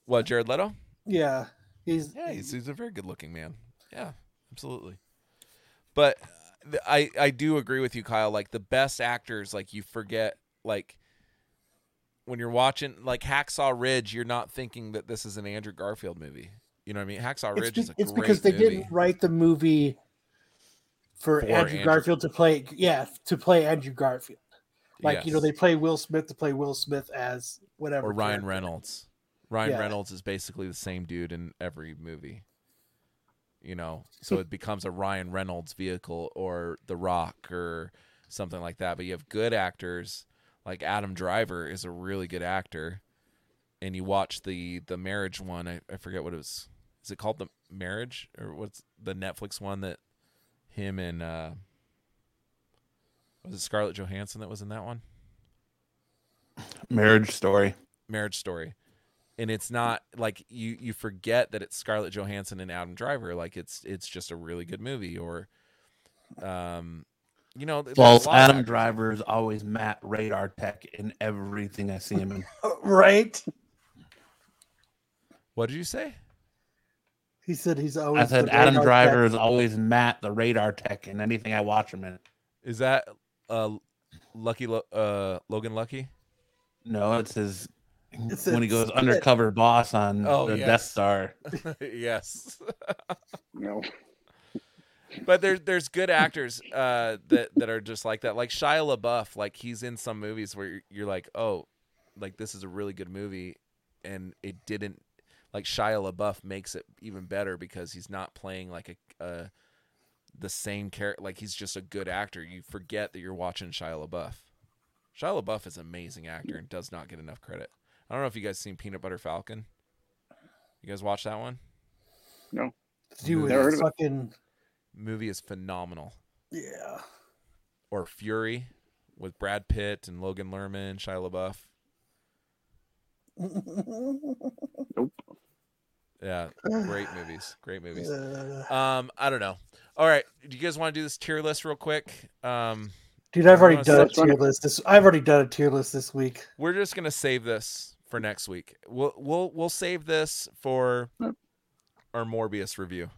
What Jared Leto? Yeah, he's Yeah, he's, he's a very good looking man. Yeah, absolutely. But I I do agree with you, Kyle. Like the best actors, like you forget, like when you're watching like Hacksaw Ridge, you're not thinking that this is an Andrew Garfield movie. You know what I mean? Hacksaw it's, Ridge be- is a it's great because they movie. didn't write the movie for, For Andrew, Andrew- Garfield to play. Yeah, to play Andrew Garfield. Like you know, they play Will Smith to play Will Smith as whatever. or Ryan character. Reynolds. Ryan Yeah. Reynolds is basically the same dude in every movie. You know, so it becomes a Ryan Reynolds vehicle or The Rock or something like that. But you have good actors like Adam Driver is a really good actor, and you watch the the marriage one. I, I forget what it was. Is it called the marriage or what's the Netflix one that him and uh was it Scarlett Johansson that was in that one? Marriage Story. marriage story and it's not like you you forget that it's scarlett johansson and adam driver like it's it's just a really good movie or um you know there's a Well, Adam. Driver is always Matt Radar Tech in everything I see him in. right? what did you say He said he's always. I said the Adam Driver tech. is always Matt the Radar Tech in anything I watch him in. is that uh lucky uh logan lucky No, it's his It's when he a- goes undercover boss on Oh, the yes. Death Star. yes No. but there's there's good actors uh, that that are just like that. Like Shia LaBeouf, like he's in some movies where you're, you're like, oh, like this is a really good movie, and it didn't. Like Shia LaBeouf makes it even better because he's not playing like a, a the same character. Like he's just a good actor. You forget that you're watching Shia LaBeouf. Shia LaBeouf is an amazing actor and does not get enough credit. I don't know if you guys seen Peanut Butter Falcon. You guys watch that one? No. Dude, with Never heard of it. fucking Movie is phenomenal. yeah. or Fury with Brad Pitt and Logan Lerman, Shia LaBeouf. Nope. Yeah, great movies. Great movies. Um, I don't know. All right, do you guys want to do this tier list real quick? Um, dude, I've already done a start- tier list. This I've already done a tier list this week. we're just gonna save this for next week. We'll we'll we'll save this for our Morbius review.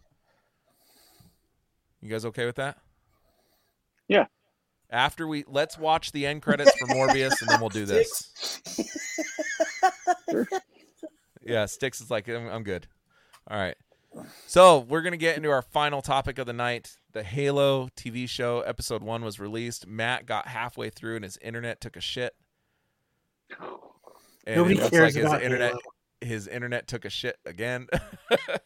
You guys okay with that? Yeah. After we let's watch the end credits for Morbius, and then we'll do this. Yeah, Sticks is like, I'm, I'm good. All right. So we're gonna get into our final topic of the night. The Halo TV show episode one was released. Matt got halfway through and his internet took a shit. And Nobody cares like his internet. Halo. His internet took a shit again.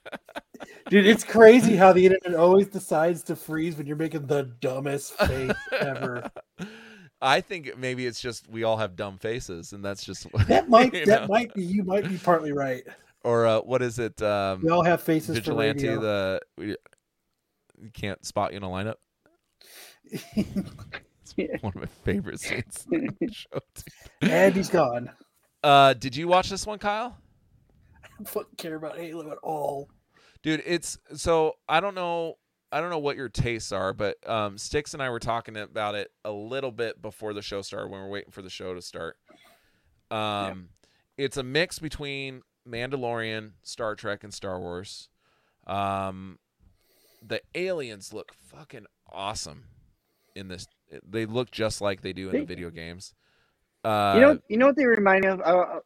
Dude, it's crazy how the internet always decides to freeze when you're making the dumbest face ever. I think maybe it's just we all have dumb faces, and that's just That might that know? might be you might be partly right. or uh, what is it? Um, We all have faces vigilante. The we, you can't spot you in a lineup. One of my favorite scenes. in the show, and he's gone. Uh, did you watch this one, Kyle? I don't fucking care about Halo at all. Dude, it's so I don't know I don't know what your tastes are, but um Sticks and I were talking about it a little bit before the show started when we are waiting for the show to start. Um it's a mix between Mandalorian, Star Trek and Star Wars. Um the aliens look fucking awesome in this they look just like they do in the video games. Uh you know, you know what they remind me of? Uh, uh,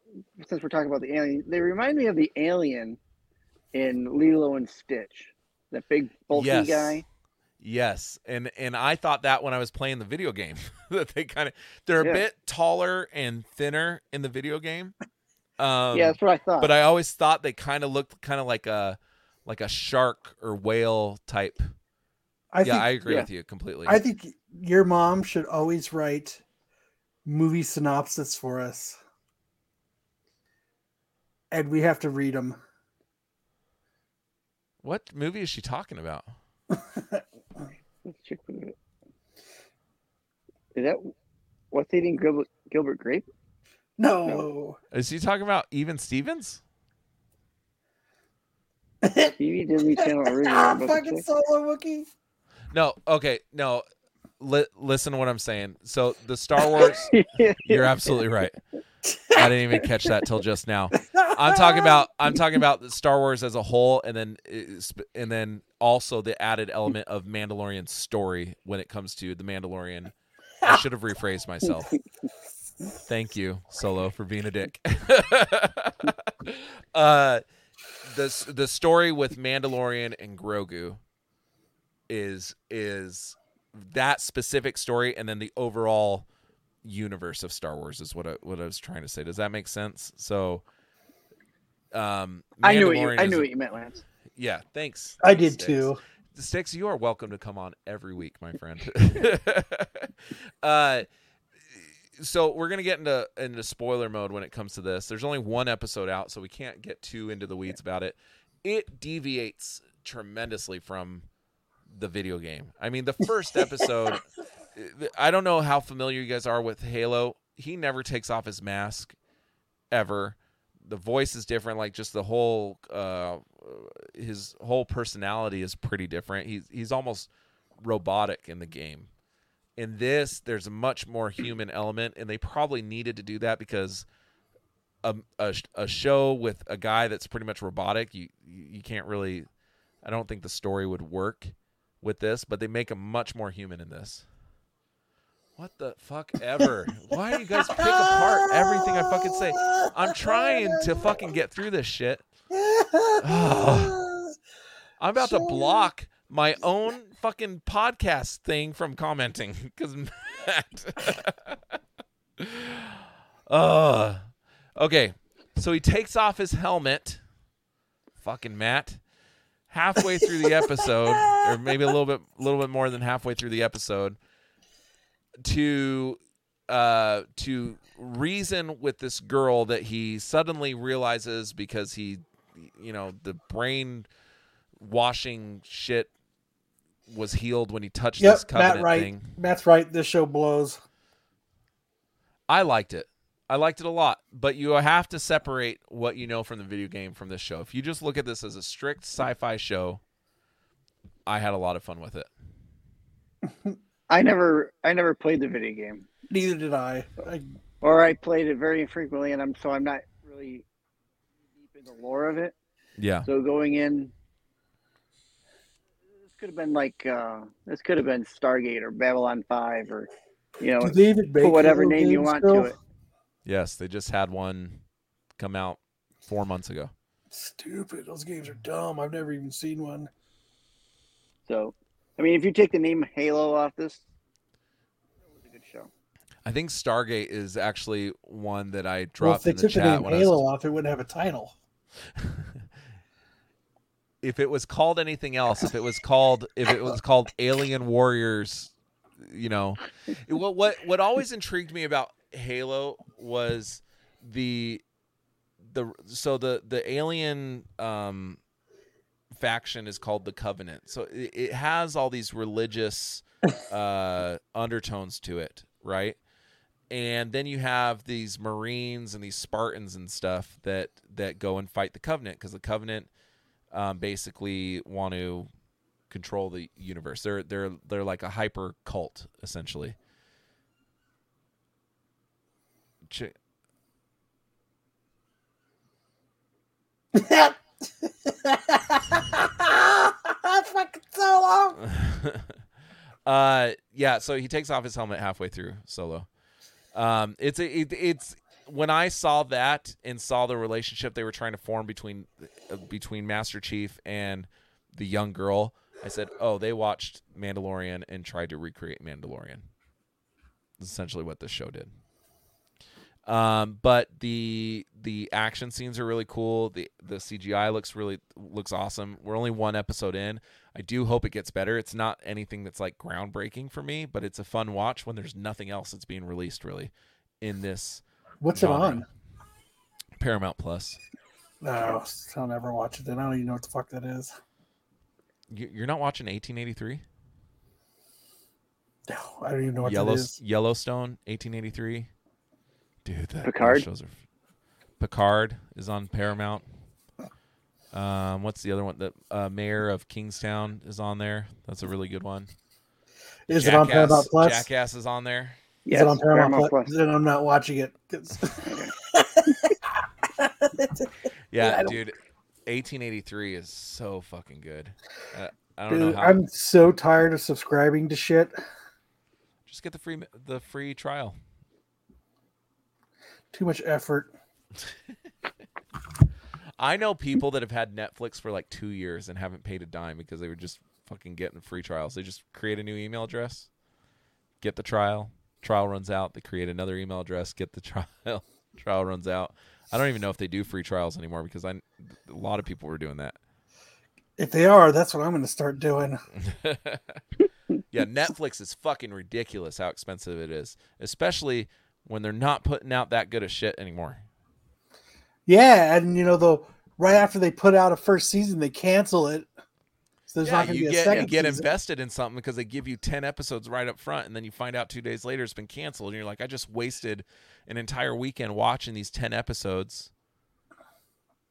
since we're talking about the alien, they remind me of the alien in Lilo and Stitch, that big bulky Yes. guy. Yes, and and I thought that when I was playing the video game that they kind of they're a Yeah. bit taller and thinner in the video game. Um, yeah, that's what I thought. but I always thought they kind of looked kind of like a like a shark or whale type. I yeah, think I agree yeah. with you completely. I think your mom should always write movie synopsis for us. And we have to read them. what movie is she talking about? Let's check for that what's eating Gilbert, Gilbert Grape? No. Is he talking about Even Stevens? TV Disney Channel original. ah, I'm about to fucking solo Wookie. No. Okay. No. Li- listen to what I'm saying. So the Star Wars. You're absolutely right. I didn't even catch that till just now. I'm talking about I'm talking about the Star Wars as a whole, and then and then also the added element of Mandalorian story when it comes to the Mandalorian. I should have rephrased myself. Thank you, Solo, for being a dick. uh, the the story with Mandalorian and Grogu is is that specific story, and then the overall universe of Star Wars is what I, what I was trying to say. Does that make sense? So, um, I knew what you. I knew what you meant, Lance. Yeah, thanks. I did Sticks. too. Sticks, you are welcome to come on every week, my friend. uh, so we're gonna get into into spoiler mode when it comes to this. There's only one episode out, so we can't get too into the weeds about it. It deviates tremendously from the video game. I mean, the first episode. I don't know how familiar you guys are with Halo. He never takes off his mask, ever. The voice is different. Like just the whole, uh, his whole personality is pretty different. He's he's almost robotic in the game. In this, there's a much more human element, and they probably needed to do that because a a, a show with a guy that's pretty much robotic, you you can't really. I don't think the story would work with this, but they make him much more human in this. What the fuck ever? Why do you guys pick apart everything I fucking say? I'm trying to fucking get through this shit. I'm about to block my own fucking podcast thing from commenting because Matt. uh, okay, so he takes off his helmet. Fucking Matt. Halfway through the episode, or maybe a little bit, a little bit more than halfway through the episode, to uh to reason with this girl that he suddenly realizes because he you know the brain washing shit was healed when he touched this covenant Matt right. thing. Matt's right. This show blows. I liked it. I liked it a lot, but you have to separate what you know from the video game from this show. If you just look at this as a strict sci-fi show, I had a lot of fun with it. I never. I never played the video game, Neither did I. I or I played it very infrequently, and I'm so I'm not really deep in the lore of it. Yeah. So going in, this could have been like uh, this could have been Stargate or Babylon Five or you know Do they even make put whatever name you want still? to it. Yes, they just had one come out four months ago. Stupid. Those games are dumb. I've never even seen one. So, I mean, if you take the name Halo off this, it was a good show. I think Stargate is actually one that I Well, dropped if they in the took the name when I was Halo off, it wouldn't have a title. if it was called anything else, if it was called if it was called Alien Warriors, you know, it- what what what always intrigued me about Halo was the the so the the alien um faction is called the Covenant. So it, it has all these religious uh undertones to it, right? And then you have these Marines and these Spartans and stuff that that go and fight the Covenant because the Covenant um, basically want to control the universe. They're they're they're like a hyper cult essentially. Ch- fucking so long. uh, yeah. So he takes off his helmet halfway through solo. Um, it's a, it, it's when I saw that and saw the relationship they were trying to form between uh, between Master Chief and the young girl. I said, "Oh, they watched Mandalorian and tried to recreate Mandalorian." That's essentially what this show did. Um, but the the action scenes are really cool. The the CGI looks really looks awesome. We're only one episode in. I do hope it gets better. It's not anything that's like groundbreaking for me, but it's a fun watch when there's nothing else that's being released really in this What's it on? Paramount Plus. No, I'll never watch it. Then I don't even know what the fuck that is. You- You're not watching 1883? No, I don't even know what Yellow, that is. Yellowstone, 1883. Dude, that Picard? shows are. Picard is on Paramount. Um, what's the other one? The uh, Mayor of Kingstown is on there. That's a really good one. Is it on Paramount Plus? Jackass is on there. Is Yes, it on Paramount, Paramount Plus? Plus. Then I'm not watching it. Yeah, I dude, 1883 is so fucking good. Uh, I don't Dude, know how. I'm so tired of subscribing to shit. Just get the free the free trial. Too much effort. I know people that have had Netflix for like two years and haven't paid a dime because they were just fucking getting free trials. They just create a new email address, get the trial, trial runs out. They create another email address, get the trial, trial runs out. I don't even know if they do free trials anymore because I a lot of people were doing that. If they are, that's what I'm going to start doing. yeah, Netflix is fucking ridiculous how expensive it is, especially when they're not putting out that good of shit anymore. Yeah, and you know, the right after they put out a first season, they cancel it. So there's yeah, not going to you be a get second you get season. invested in something because they give you ten episodes right up front, and then you find out two days later it's been canceled, and you're like, I just wasted an entire weekend watching these ten episodes.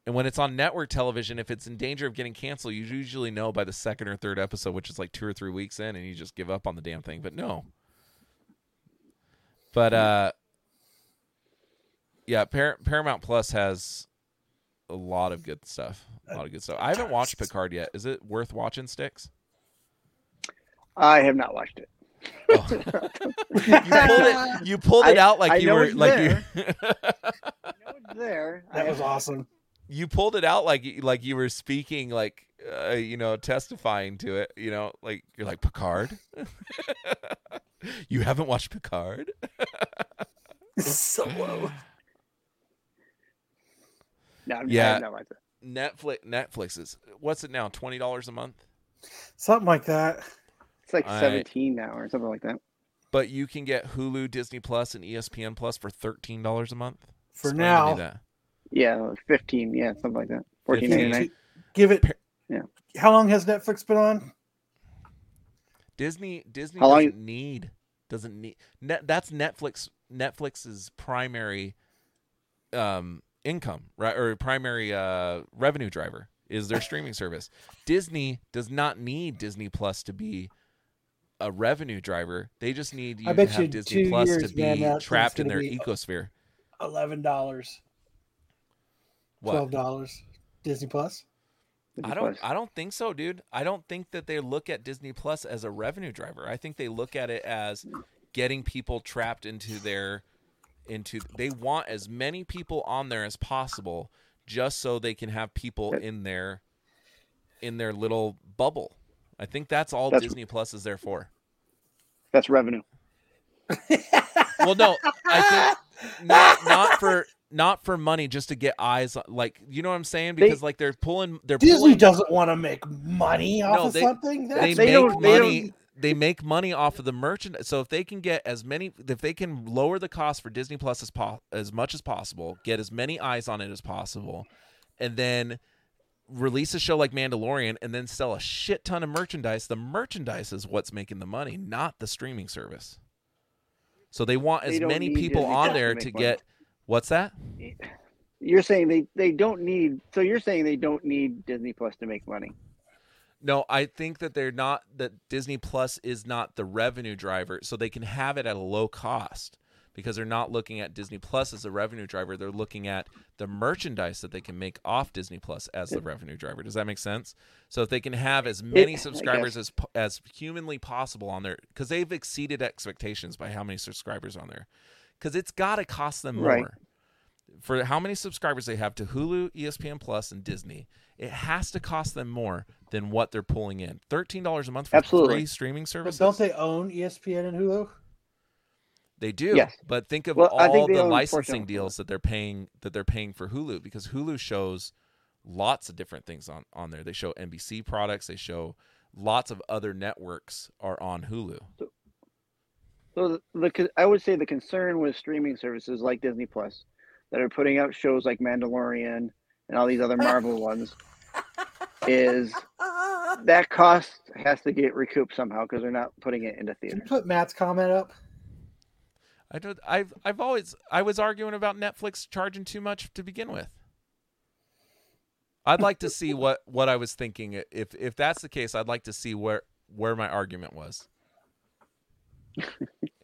And when it's on network television, if it's in danger of getting canceled, you usually know by the second or third episode, which is like two or three weeks in, and you just give up on the damn thing. But no. But uh, yeah, Par- Paramount Plus has a lot of good stuff. A lot of good stuff. I haven't watched Picard yet. Is it worth watching, Sticks? I have not watched it. Oh. you pulled it. You pulled it I- out like I you know were it's like you. I know it's there. I That was have- awesome. you pulled it out like like you were speaking like uh, you know testifying to it. You know, like you're like Picard. you haven't watched Picard? Solo. No, I Yeah. have not watched. Netflix. Netflix is what's it now? Twenty dollars a month. Something like that. It's like I- 17 now or something like that. But you can get Hulu, Disney Plus, and ESPN Plus for thirteen dollars a month. For Explain now. that. Yeah, 15. Yeah, something like that. 14.99. Give it. Yeah. How long has Netflix been on? Disney Disney How doesn't need doesn't need net, that's Netflix Netflix's primary um income right or primary uh revenue driver is their streaming service. Disney does not need Disney Plus to be a revenue driver. They just need you I to have you Disney Plus years, to be man, trapped in their ecosphere. Eleven dollars. Twelve dollars. Disney Plus. Disney I don't. Plus. I don't think so, dude. I don't think that they look at Disney Plus as a revenue driver. I think they look at it as getting people trapped into their into. They want as many people on there as possible, just so they can have people in their in their little bubble. I think that's all That's- Disney Plus is there for. That's revenue. Well, no, I think not not for not for money, just to get eyes. Like you know what I'm saying? They- Because like they're pulling. They're Disney pulling, doesn't want to make money off No, of they- something. they That's They make don't- they money. They make money off of the merchandise. So if they can get as many, if they can lower the cost for Disney Plus as po- as much as possible, get as many eyes on it as possible, and then release a show like Mandalorian, and then sell a shit ton of merchandise. The merchandise is what's making the money, not the streaming service. So they want as don't many people Disney on Plus to there to get. What's that? You're saying they, they don't need so you're saying they don't need Disney Plus to make money. No, I think that they're not that Disney Plus is not the revenue driver, so they can have it at a low cost because they're not looking at Disney Plus as a revenue driver. They're looking at the merchandise that they can make off Disney Plus as the revenue driver. Does that make sense? So if they can have as many I subscribers as as humanly possible on there, because they've exceeded expectations by how many subscribers on there, because it's got to cost them more. Right. For how many subscribers they have to Hulu, ESPN Plus, and Disney, it has to cost them more than what they're pulling in. Thirteen dollars a month for Absolutely. three streaming but services. don't they own ESPN and Hulu? They do. Yes. But think of Well, all the own a portion licensing deals that they're paying that they're paying for Hulu because Hulu shows lots of different things on on there. They show NBC products. They show lots of other networks are on Hulu. So the, the I would say the concern with streaming services like Disney Plus that are putting out shows like Mandalorian and all these other Marvel ones is that cost has to get recouped somehow because they're not putting it into Can you theaters. put Matt's comment up? I don't. I've I've always I was arguing about Netflix charging too much to begin with. I'd like to see what what I was thinking. If if that's the case, I'd like to see where where my argument was.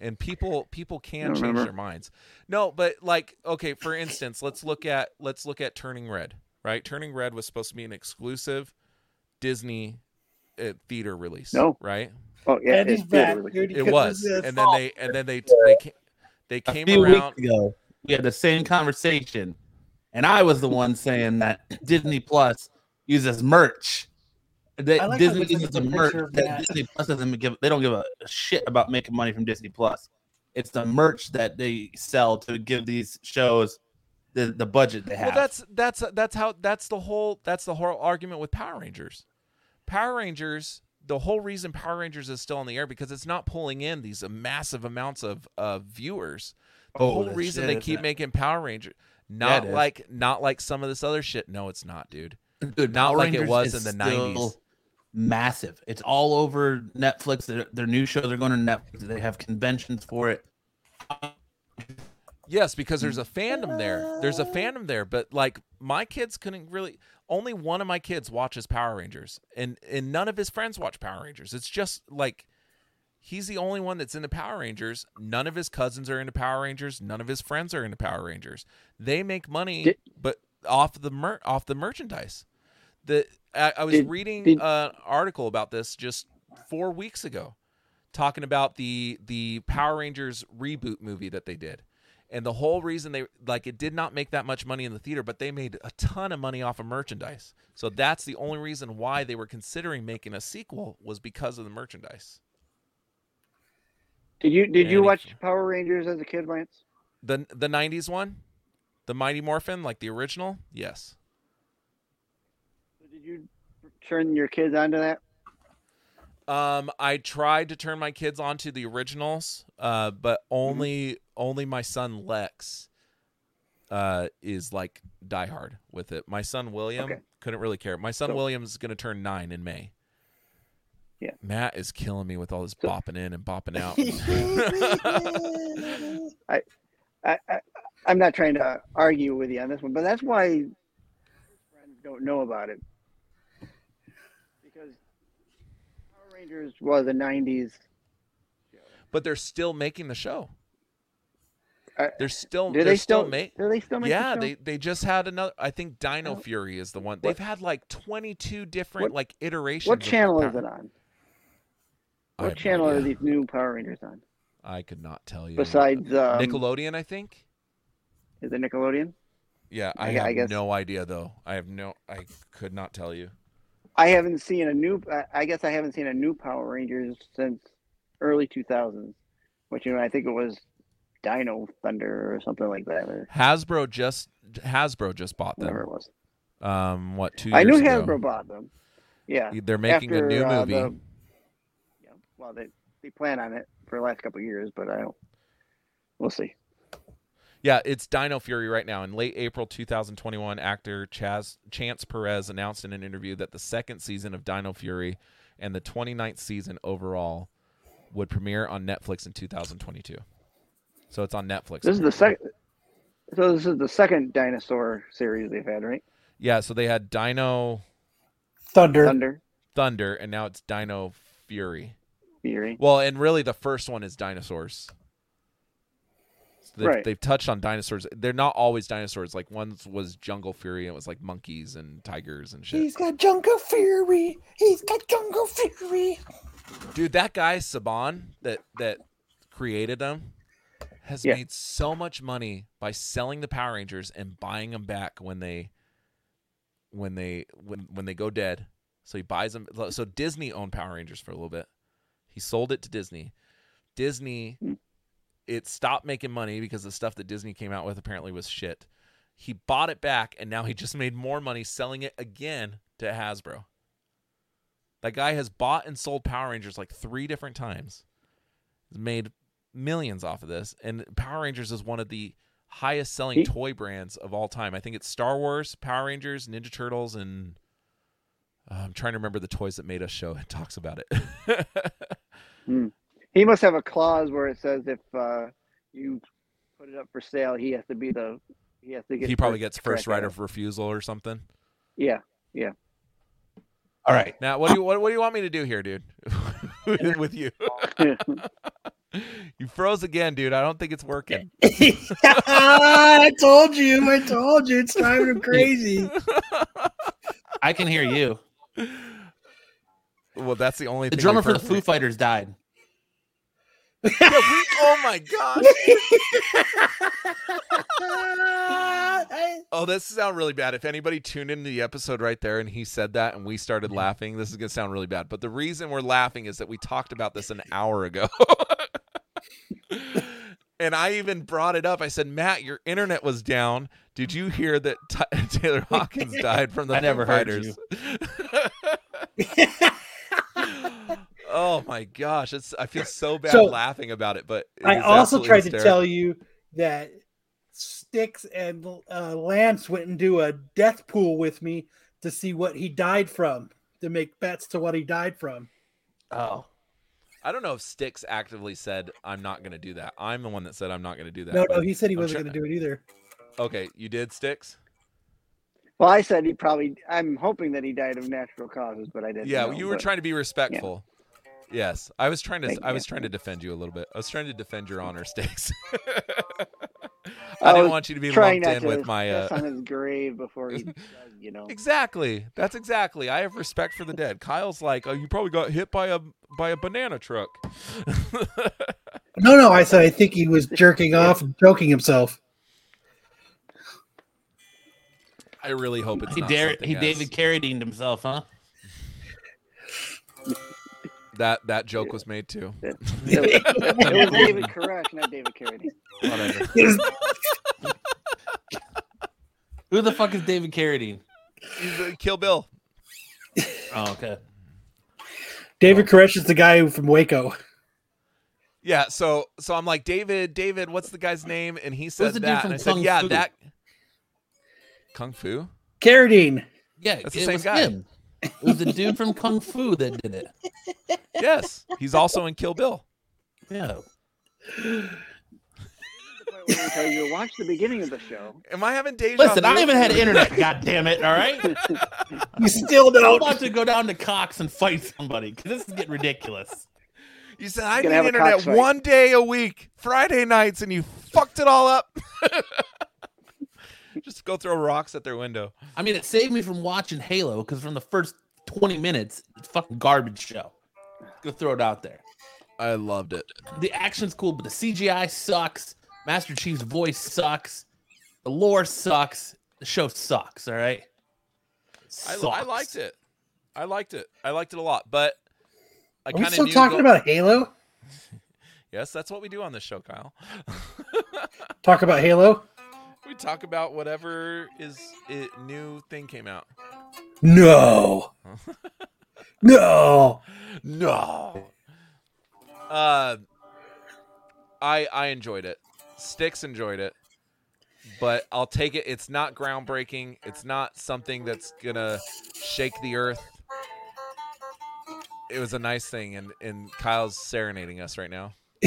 and people people can change remember. their minds. No, but like okay, for instance, let's look at let's look at Turning Red. Right, Turning Red was supposed to be an exclusive Disney uh, theater release. No. right? Oh yeah, and it's theater back. dude. It was, and then they and then they they came, they A few around. weeks ago, we had the same conversation, and I was the one saying that Disney Plus uses merch. That like Disney they took the the merch. That that. Disney Plus doesn't give. They don't give a shit about making money from Disney Plus. It's the merch that they sell to give these shows the, the budget they have. Well, that's that's that's how that's the whole that's the whole argument with Power Rangers. Power Rangers, the whole reason Power Rangers is still on the air because it's not pulling in these uh, massive amounts of of viewers. The Oh, whole reason they keep that- making Power Ranger, Yeah, not it is. like not like some of this other shit. No, it's not, dude. Dude, Not Power like it was in the still 90s. Massive. It's all over Netflix. Their, their new shows are going to Netflix. They have conventions for it. Yes, because there's a fandom there. There's a fandom there, but like my kids couldn't really. Only one of my kids watches Power Rangers, and and none of his friends watch Power Rangers. It's just like he's the only one that's into Power Rangers. None of his cousins are into Power Rangers. None of his friends are into Power Rangers. They make money, Did- but off the mer- off the merchandise. The I, I was Did- reading did- an article about this just four weeks ago, talking about the the Power Rangers reboot movie that they did. And the whole reason they like it did not make that much money in the theater, but they made a ton of money off of merchandise. So that's the only reason why they were considering making a sequel was because of the merchandise. Did you did you watch Power Rangers as a kid, Lance? The the '90s one, the Mighty Morphin, like the original, yes. Did you turn your kids onto that? Um, I tried to turn my kids onto the originals, uh, but only only my son Lex uh, is like diehard with it. My son William Okay. couldn't really care. My son So- William is going to turn nine in May. Yeah. Matt is killing me with all this So- bopping in and bopping out. I, I, I'm not trying to argue with you on this one, but that's why friends don't know about it because Power Rangers was a '90s. but they're still making the show. They're still Do they're they still still make Do they still make? the yeah show? they they just had another i think dino Oh. fury is the one What- they've had like 22 different What- like iterations What channel is it on? I What channel are these new Power Rangers on? i could not tell you Besides um, nickelodeon i think is it Nickelodeon? yeah i, I- have I no idea though i have no i could not tell you I haven't seen a new. I- guess I haven't seen a new Power Rangers since early 2000s, which you know I think it was Dino Thunder or something like that, or hasbro just hasbro just bought them. whatever it was. um what two I knew ago. Hasbro bought them. Yeah, they're making after, a new uh, movie the- yeah, well, they they plan on it for the last couple of years, but I don't. We'll see. Yeah, it's Dino Fury right now. In late April 2021, actor Chaz Chance Perez announced in an interview that the second season of Dino Fury and the 29th season overall would premiere on Netflix in 2022. So it's on Netflix. This is the second. So this is the second dinosaur series they've had, right? Yeah, so they had Dino Thunder. Thunder, Thunder and now it's Dino Fury. Fury. Well, and really the first one is dinosaurs. So they've, Right. they've touched on dinosaurs. They're not always dinosaurs. Like one was Jungle Fury and it was like monkeys and tigers and shit. He's got Jungle Fury. He's got Jungle Fury. Dude, that guy Saban that that created them has Yeah. made so much money by selling the Power Rangers and buying them back when they when they when when they go dead. So he buys them. So Disney owned Power Rangers for a little bit. He sold it to Disney. Disney Hmm. It stopped making money because the stuff that Disney came out with apparently was shit. He bought it back and now he just made more money selling it again to Hasbro. That guy has bought and sold Power Rangers like three different times. He's made millions off of this. And Power Rangers is one of the highest selling toy brands of all time. I think it's Star Wars, Power Rangers, Ninja Turtles, and uh, I'm trying to remember the toys that made us show. It talks about it. He must have a clause where it says if uh, you put it up for sale, he has to be the. He has to get. he probably gets first right of refusal or something. Yeah. Yeah. All right. Now, what do you what, what do you want me to do here, dude? With you, you froze again, dude. I don't think it's working. I told you. I told you. It's driving him crazy. I can hear you. Well, that's the only The thing drummer for the heard Foo Fighters died. Yeah, we- oh my god. Oh, this sounds really bad. If anybody tuned into the episode right there and he said that and we started laughing, this is gonna sound really bad. But the reason we're laughing is that we talked about this an hour ago. and I even brought it up. I said, Matt, your internet was down. Did you hear that Ty Taylor Hawkins died from the I never heard Fighters? Oh my gosh, it's I feel so bad So, laughing about it, but it I also absolutely tried to tell you that Sticks and uh, Lance went and do a death pool with me to see what he died from, to make bets to what he died from. Oh. I don't know if Sticks actively said I'm not going to do that. I'm the one that said I'm not going to do that. No, no, he said he I'm wasn't try- going to do it either. Okay, you did Sticks. well, I said he probably. I'm hoping that he died of natural causes, but I didn't. Yeah, know, you were but- trying to be respectful. Yes, I was trying to. Thank I was trying to defend you a little bit. I was trying to defend your honor, Sticks. I I didn't want you to be trying lumped in to with my. Uh, on his grave before he, does, you know. exactly. That's exactly. I have respect for the dead. Kyle's like, oh, you probably got hit by a by a banana truck. No, no, I said I think he was jerking off and choking himself. I really hope it's He not dare something he as- David Carradine himself, huh? That that joke was made too. It was, it was David Koresh, not David Carradine. Whatever. Who the fuck is David Carradine? He's a Kill Bill. Oh, okay. David Koresh is the guy from Waco. Yeah, so so I'm like David, David, what's the guy's name? And he said that, and I said, Kung yeah, Fu? that Kung Fu. Carradine. Yeah, That's the it same was guy. him. It was the dude from Kung Fu that did it. Yes, he's also in Kill Bill. Yeah. When I tell you, watch the beginning of the show. Am I having deja Listen, I vu? haven't had internet. God damn it! All right. You still don't. I'm about to go down to Cox and fight somebody because this is getting ridiculous. You said I Gonna need internet one day a week, Friday nights, and you fucked it all up. Just go throw rocks at their window. I mean, it saved me from watching Halo because from the first 20 minutes, it's a fucking garbage show. Gonna throw it out there. I loved it. The action's cool, but the CGI sucks. Master Chief's voice sucks. The lore sucks. The show sucks. All right. I, Sucks. I liked it. I liked it. I liked it a lot. But I Are we kind of still knew talking go- about Halo? Yes, that's what we do on this show, Kyle. Talk about Halo? We talk about whatever is it, new thing came out. No. no. No. Uh, I I enjoyed it. Sticks enjoyed it, but I'll take it. It's not groundbreaking. It's not something that's gonna shake the earth. It was a nice thing, and and Kyle's serenading us right now.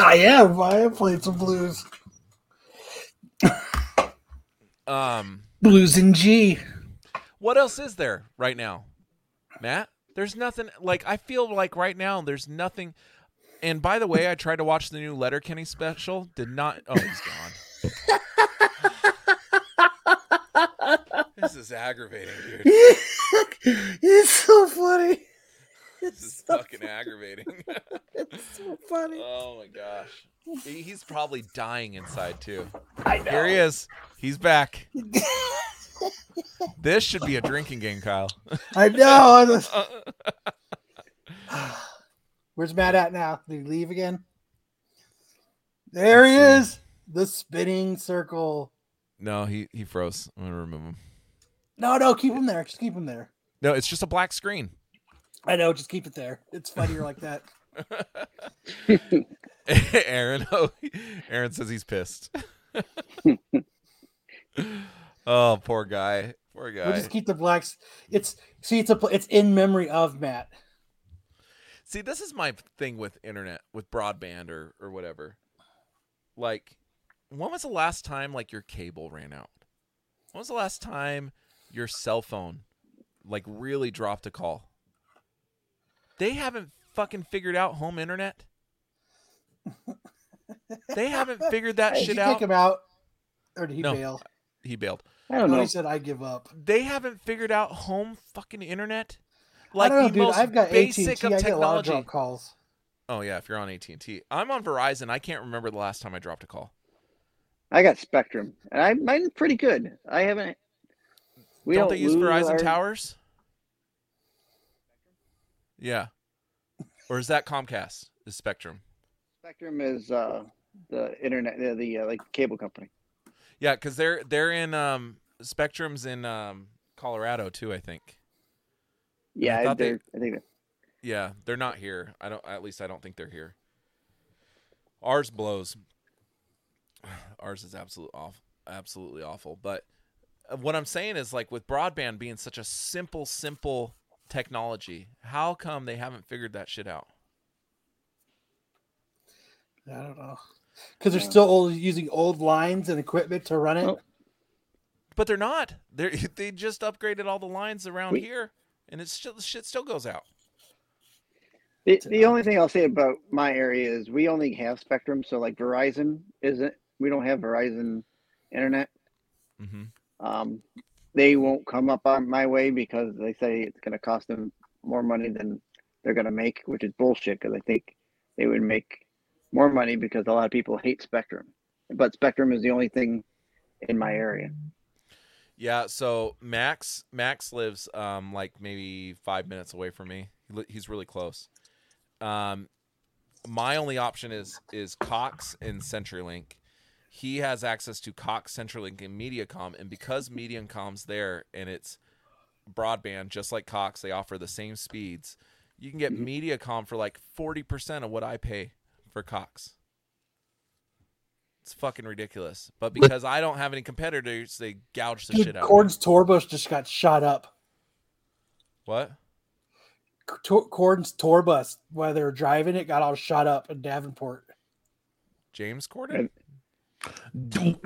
I am. I am playing some blues. Um, Blues in G. what else is there right now, Matt? There's nothing. Like I feel like right now there's nothing. And by the way, I tried to watch the new Letterkenny special. Did not. Oh, he's gone. this is aggravating, dude. it's so funny. This is fucking aggravating. It's so funny. oh my gosh. He- He's probably dying inside too. I know. Here he is. He's back. This should be a drinking game, Kyle. I know. Where's Matt at now? Did he leave again? There he is. The spinning circle. No, he he froze. I'm gonna remove him. No, no, keep him there. Just keep him there. No, it's just a black screen. I know. Just keep it there. It's funnier like that. Aaron, oh, Aaron says he's pissed. oh, poor guy. Poor guy. We'll just keep the blacks. It's see, it's a pl- it's in memory of Matt. See, this is my thing with internet, with broadband or or whatever. Like, when was the last time like your cable ran out? When was the last time your cell phone like really dropped a call? They haven't fucking figured out home internet. They haven't figured that Hey, did shit you out. take him out, or did he No. bail? He bailed. I don't No, know. he said I give up. They haven't figured out home fucking internet. I Like don't know, the dude. most I've got AT and T. basic I of get a lot of technology. calls. Oh yeah, if you're on AT and T, I'm on Verizon. I can't remember the last time I dropped a call. I got Spectrum, and I mine's pretty good. I haven't. We don't, don't, they use Verizon our- towers? Yeah. Or is that Comcast? Is Spectrum? Spectrum is uh, the internet, the, the uh, like cable company. Yeah, because they're they're in um Spectrum's in um Colorado too. I think. Yeah, I I, they- they're- I think that- Yeah, they're not here. I don't. At least I don't think they're here. Ours blows. Ours is absolute awful, absolutely awful. But uh, what I'm saying is, like with broadband being such a simple, simple technology, how come they haven't figured that shit out? I don't know because they're still old, using old lines and equipment to run it. Oh. But they're not. They they just upgraded all the lines around We- here, and it's still the shit still goes out. The, the only thing I'll say about my area is we only have Spectrum, so like Verizon isn't. We don't have Verizon internet. hmm Um, they won't come up on my way because they say it's going to cost them more money than they're going to make, which is bullshit. Because I think they would make more money because a lot of people hate Spectrum, but Spectrum is the only thing in my area. Yeah. So Max Max lives um like maybe five minutes away from me. He's really close. Um, my only option is is Cox and CenturyLink. He has access to Cox, CenturyLink, and MediaCom, and because MediaCom's there and it's broadband, just like Cox, they offer the same speeds. You can get MediaCom for like forty percent of what I pay for Cox. It's fucking ridiculous. But because I don't have any competitors, they gouge the Dude, shit out. of me. Cord's tour bus just got shot up. What? Tor- Cordon's tour bus, while they were driving it, got all shot up in Davenport. James Corden?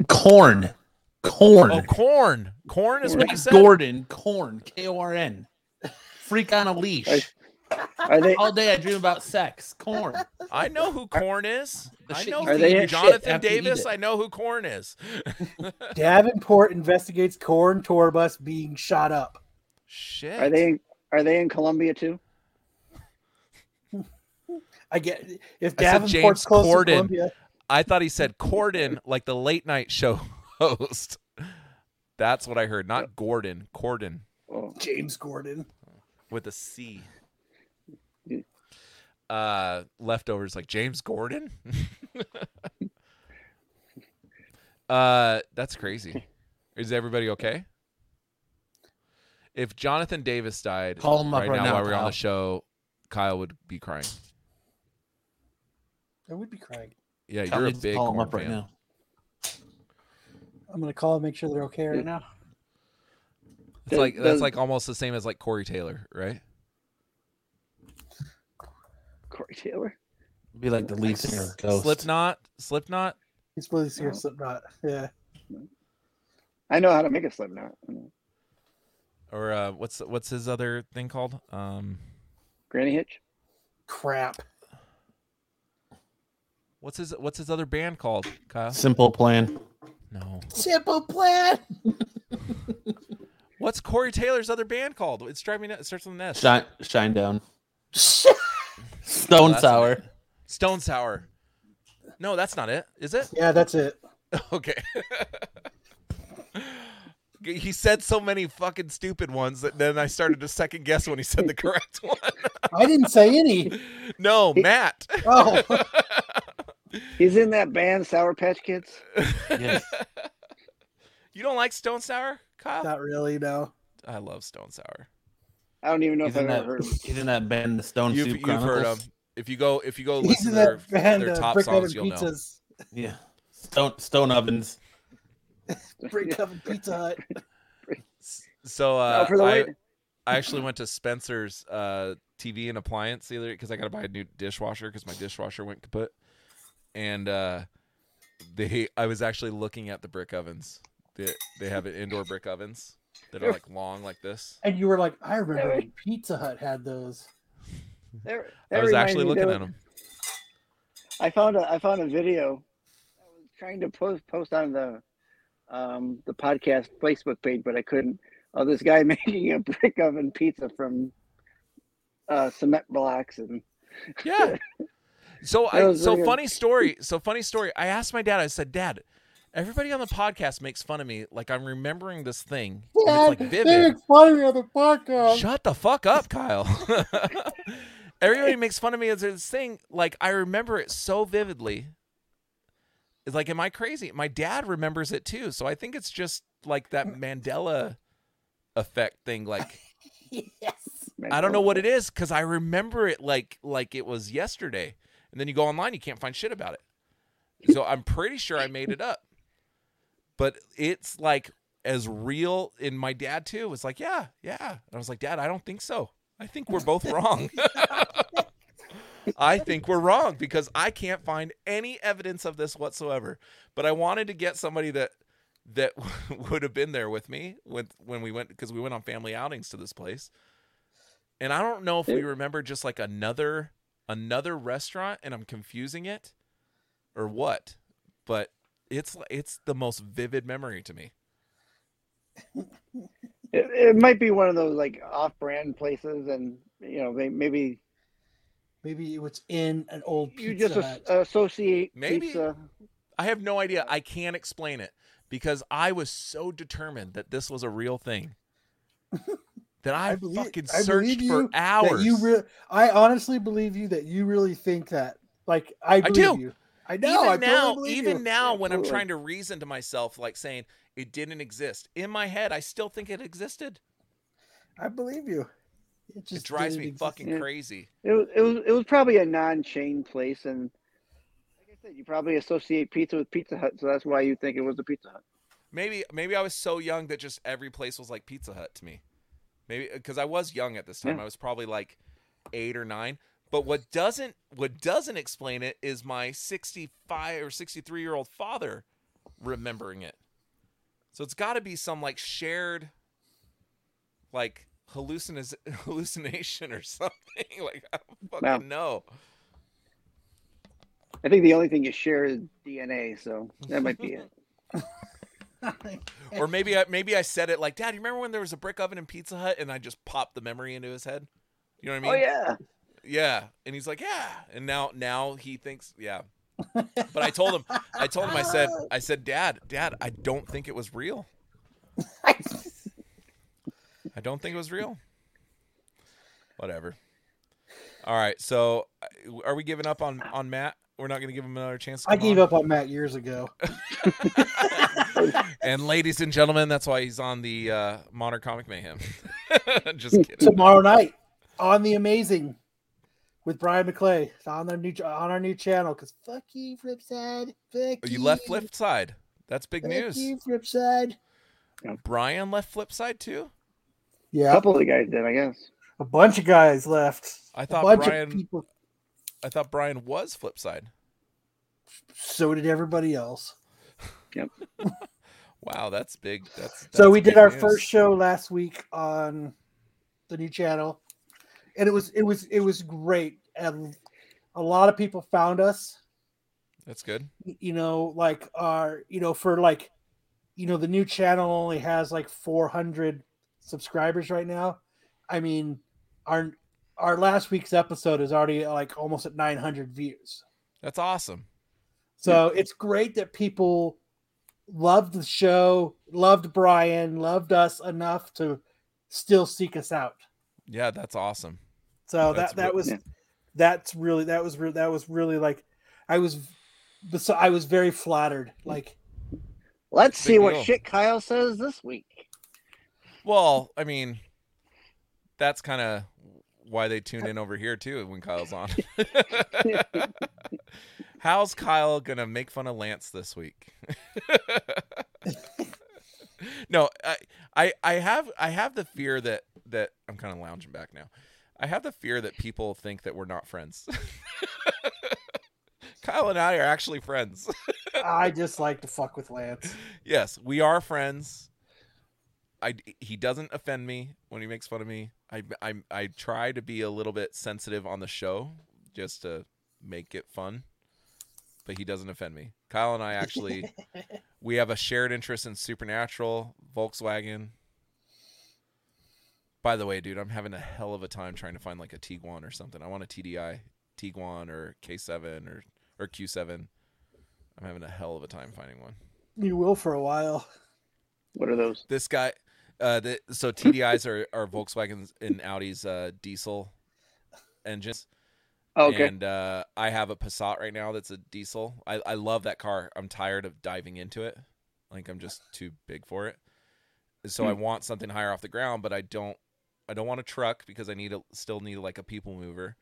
Corn. Corn. Oh, corn. Korn is what you said. Gordon. Korn. K O R N. Freak on a leash. I- Are they All day I dream about sex. Corn. I know who Korn is. The I know Are who they in- Jonathan shit after you eat Davis. I know who Korn is. Davenport investigates Korn tour bus being shot up. Shit. are they in, are they in Colombia too? I get if I said Davenport's James close Corden. to Columbia. I thought he said Corden, like the late night show host. That's what I heard. Not Gordon. Corden Oh, James Gordon. with a C. Uh, leftovers like James Gordon. uh, that's crazy. Is everybody okay? If Jonathan Davis died Call him up right, right now, now, while we're on the show, Kyle would be crying. I would be crying. Yeah, Kyle you're a big call him Korn up right fan. now. I'm gonna call and make sure they're okay right now. It's Does- like that's does- like almost the same as like Corey Taylor, right? Corey Taylor. Be like the lead singer of Ghost. Slipknot, Slipknot. He's supposed to hear Oh. Slipknot. Yeah. I know how to make a Slipknot. or uh, what's what's his other thing called? Um, Granny Hitch. Crap. What's his what's his other band called? Kyle? Simple plan. No. Simple plan. What's Corey Taylor's other band called? It's driving me. It starts with an S. Shine, shine down. Oh, Stone that's sour. Stone Sour. No, that's not it. Is it? Yeah, that's it. Okay. he said so many fucking stupid ones that then I started to second guess when he said the correct one. I didn't say any. no, Matt. Oh, He's in that band Sour Patch Kids. Yes. You don't like Stone Sour, Kyle? not really. No. I love Stone Sour. I don't even know He's if in, I've that, ever heard of him. he's in that band, the Stone You've, Soup you've heard Chronicles. them. If you go if you go He's listen to their, band, their uh, top Brick songs, you'll know. Yeah. Stone Stone Ovens. Brick Oven Pizza Hut. So Oh, uh, for I. I actually went to Spencer's uh, TV and appliance the other because I got to buy a new dishwasher because my dishwasher went kaput, and uh, they I was actually looking at the brick ovens. They, they have indoor brick ovens that are like long like this. And you were like, I remember when Pizza Hut had those. That- I was actually looking there at them. I found a I found a video. I was trying to post post on the um the podcast Facebook page, but I couldn't. Oh, this guy making a brick oven pizza from uh, cement blocks and Yeah. So I so good. funny story. So funny story. I asked my dad. I said, Dad, everybody on the podcast makes fun of me like I'm remembering this thing. it's like vivid. fun of the podcast. Shut the fuck up, Kyle. Everybody makes fun of me as this thing. Like I remember it so vividly. It's like, am I crazy? My dad remembers it too. So I think it's just like that mm. Mandela effect thing. Like yes. I don't know what it is because I remember it like like it was yesterday. And then you go online, you can't find shit about it. So I'm pretty sure I made it up. But it's like as real in my dad too. Was like, yeah, yeah. And I was like, Dad, I don't think so. I think we're both wrong. I think we're wrong because I can't find any evidence of this whatsoever. But I wanted to get somebody that that would have been there with me when when we went because we went on family outings to this place. And I don't know if we remember just like another another restaurant and I'm confusing it or what. But it's it's the most vivid memory to me. It, it might be one of those like off-brand places, and you know may- maybe Maybe it was in an old you just Hut. as- associate Maybe. pizza. I have no idea. I can't explain it because I was so determined that this was a real thing that I, believe- fucking I searched believe for you hours. That you re- I honestly believe you that you really think that. Like I believe do. you. I know. even I totally now, believe even you. now, when I'm trying to reason to myself, like saying it didn't exist in my head, I still think it existed. I believe you. It It just drives me exist. fucking Yeah. crazy. It was it was it was probably a non-chain place, and like I said, you probably associate pizza with Pizza Hut, so that's why you think it was a Pizza Hut. Maybe, maybe I was so young that just every place was like Pizza Hut to me. Maybe uh, because I was young at this time. Yeah. I was probably like eight or nine. But what doesn't what doesn't explain it is my 65 or 63 year old father remembering it. So it's got to be some like shared like hallucin- hallucination or something. like I don't fucking know. I think the only thing you share is DNA, so that might be it. Or maybe I maybe I said it like, Dad, you remember when there was a brick oven in Pizza Hut and I just popped the memory into his head? You know what I mean? oh yeah. Yeah. And he's like, Yeah. And now now he thinks, yeah. But I told him I told him I said I said, Dad, Dad, I don't think it was real. I don't think it was real. Whatever. All right. So, uh, are we giving up on on Matt? We're not going to give him another chance. To I gave on? up on Matt years ago. and ladies and gentlemen, that's why he's on the uh, Modern Comic Mayhem. Just kidding. Tomorrow night on the Amazing with Brian McClay on our new on our new channel. Cause fuck you, Flipside. Fuck Oh, you left flip side. That's big Fuck news. you, Flipside. Brian left flip side too. Yeah. A couple of the guys did, I guess. a bunch of guys left. I A thought bunch Brian. of people. I thought Brian was flip side. So did everybody else. Wow, that's big. That's, so we did our news. first show last week on the new channel, and it was it was it was great. And a lot of people found us. That's good. you know, like our, you know, for like, you know, the new channel only has like 400 subscribers right now. I mean, our our last week's episode is already like almost at 900 views. That's awesome. So it's great that people loved the show, loved Brian, loved us enough to still seek us out. Yeah, that's awesome. So That's that that re- was yeah. that's really that was re- that was really like I was so I was very flattered. Like Let's Big see what deal. shit Kyle says this week. Well, I mean, that's kind of why they tune in over here too when Kyle's on. How's Kyle gonna make fun of Lance this week? no, I, I, I have, I have the fear that that I'm kind of lounging back now. I have the fear that people think that we're not friends. Kyle and I are actually friends. I just like to fuck with Lance. yes, we are friends. I he doesn't offend me when he makes fun of me. I I I try to be a little bit sensitive on the show just to make it fun. But he doesn't offend me. Kyle and I actually we have a shared interest in supernatural, Volkswagen. By the way, dude, I'm having a hell of a time trying to find like a Tiguan or something. I want a TDI, Tiguan or K7 or or Q7. I'm having a hell of a time finding one. You will for a while. What are those? this guy uh the, so tdis are, are volkswagens and audi's uh diesel engines Oh, okay. and uh i have a passat right now that's a diesel. I, I love that car. I'm tired of diving into it. Like i'm just too big for it. So i Hmm. want something higher off the ground but i don't i don't want a truck because i need a still need like a people mover.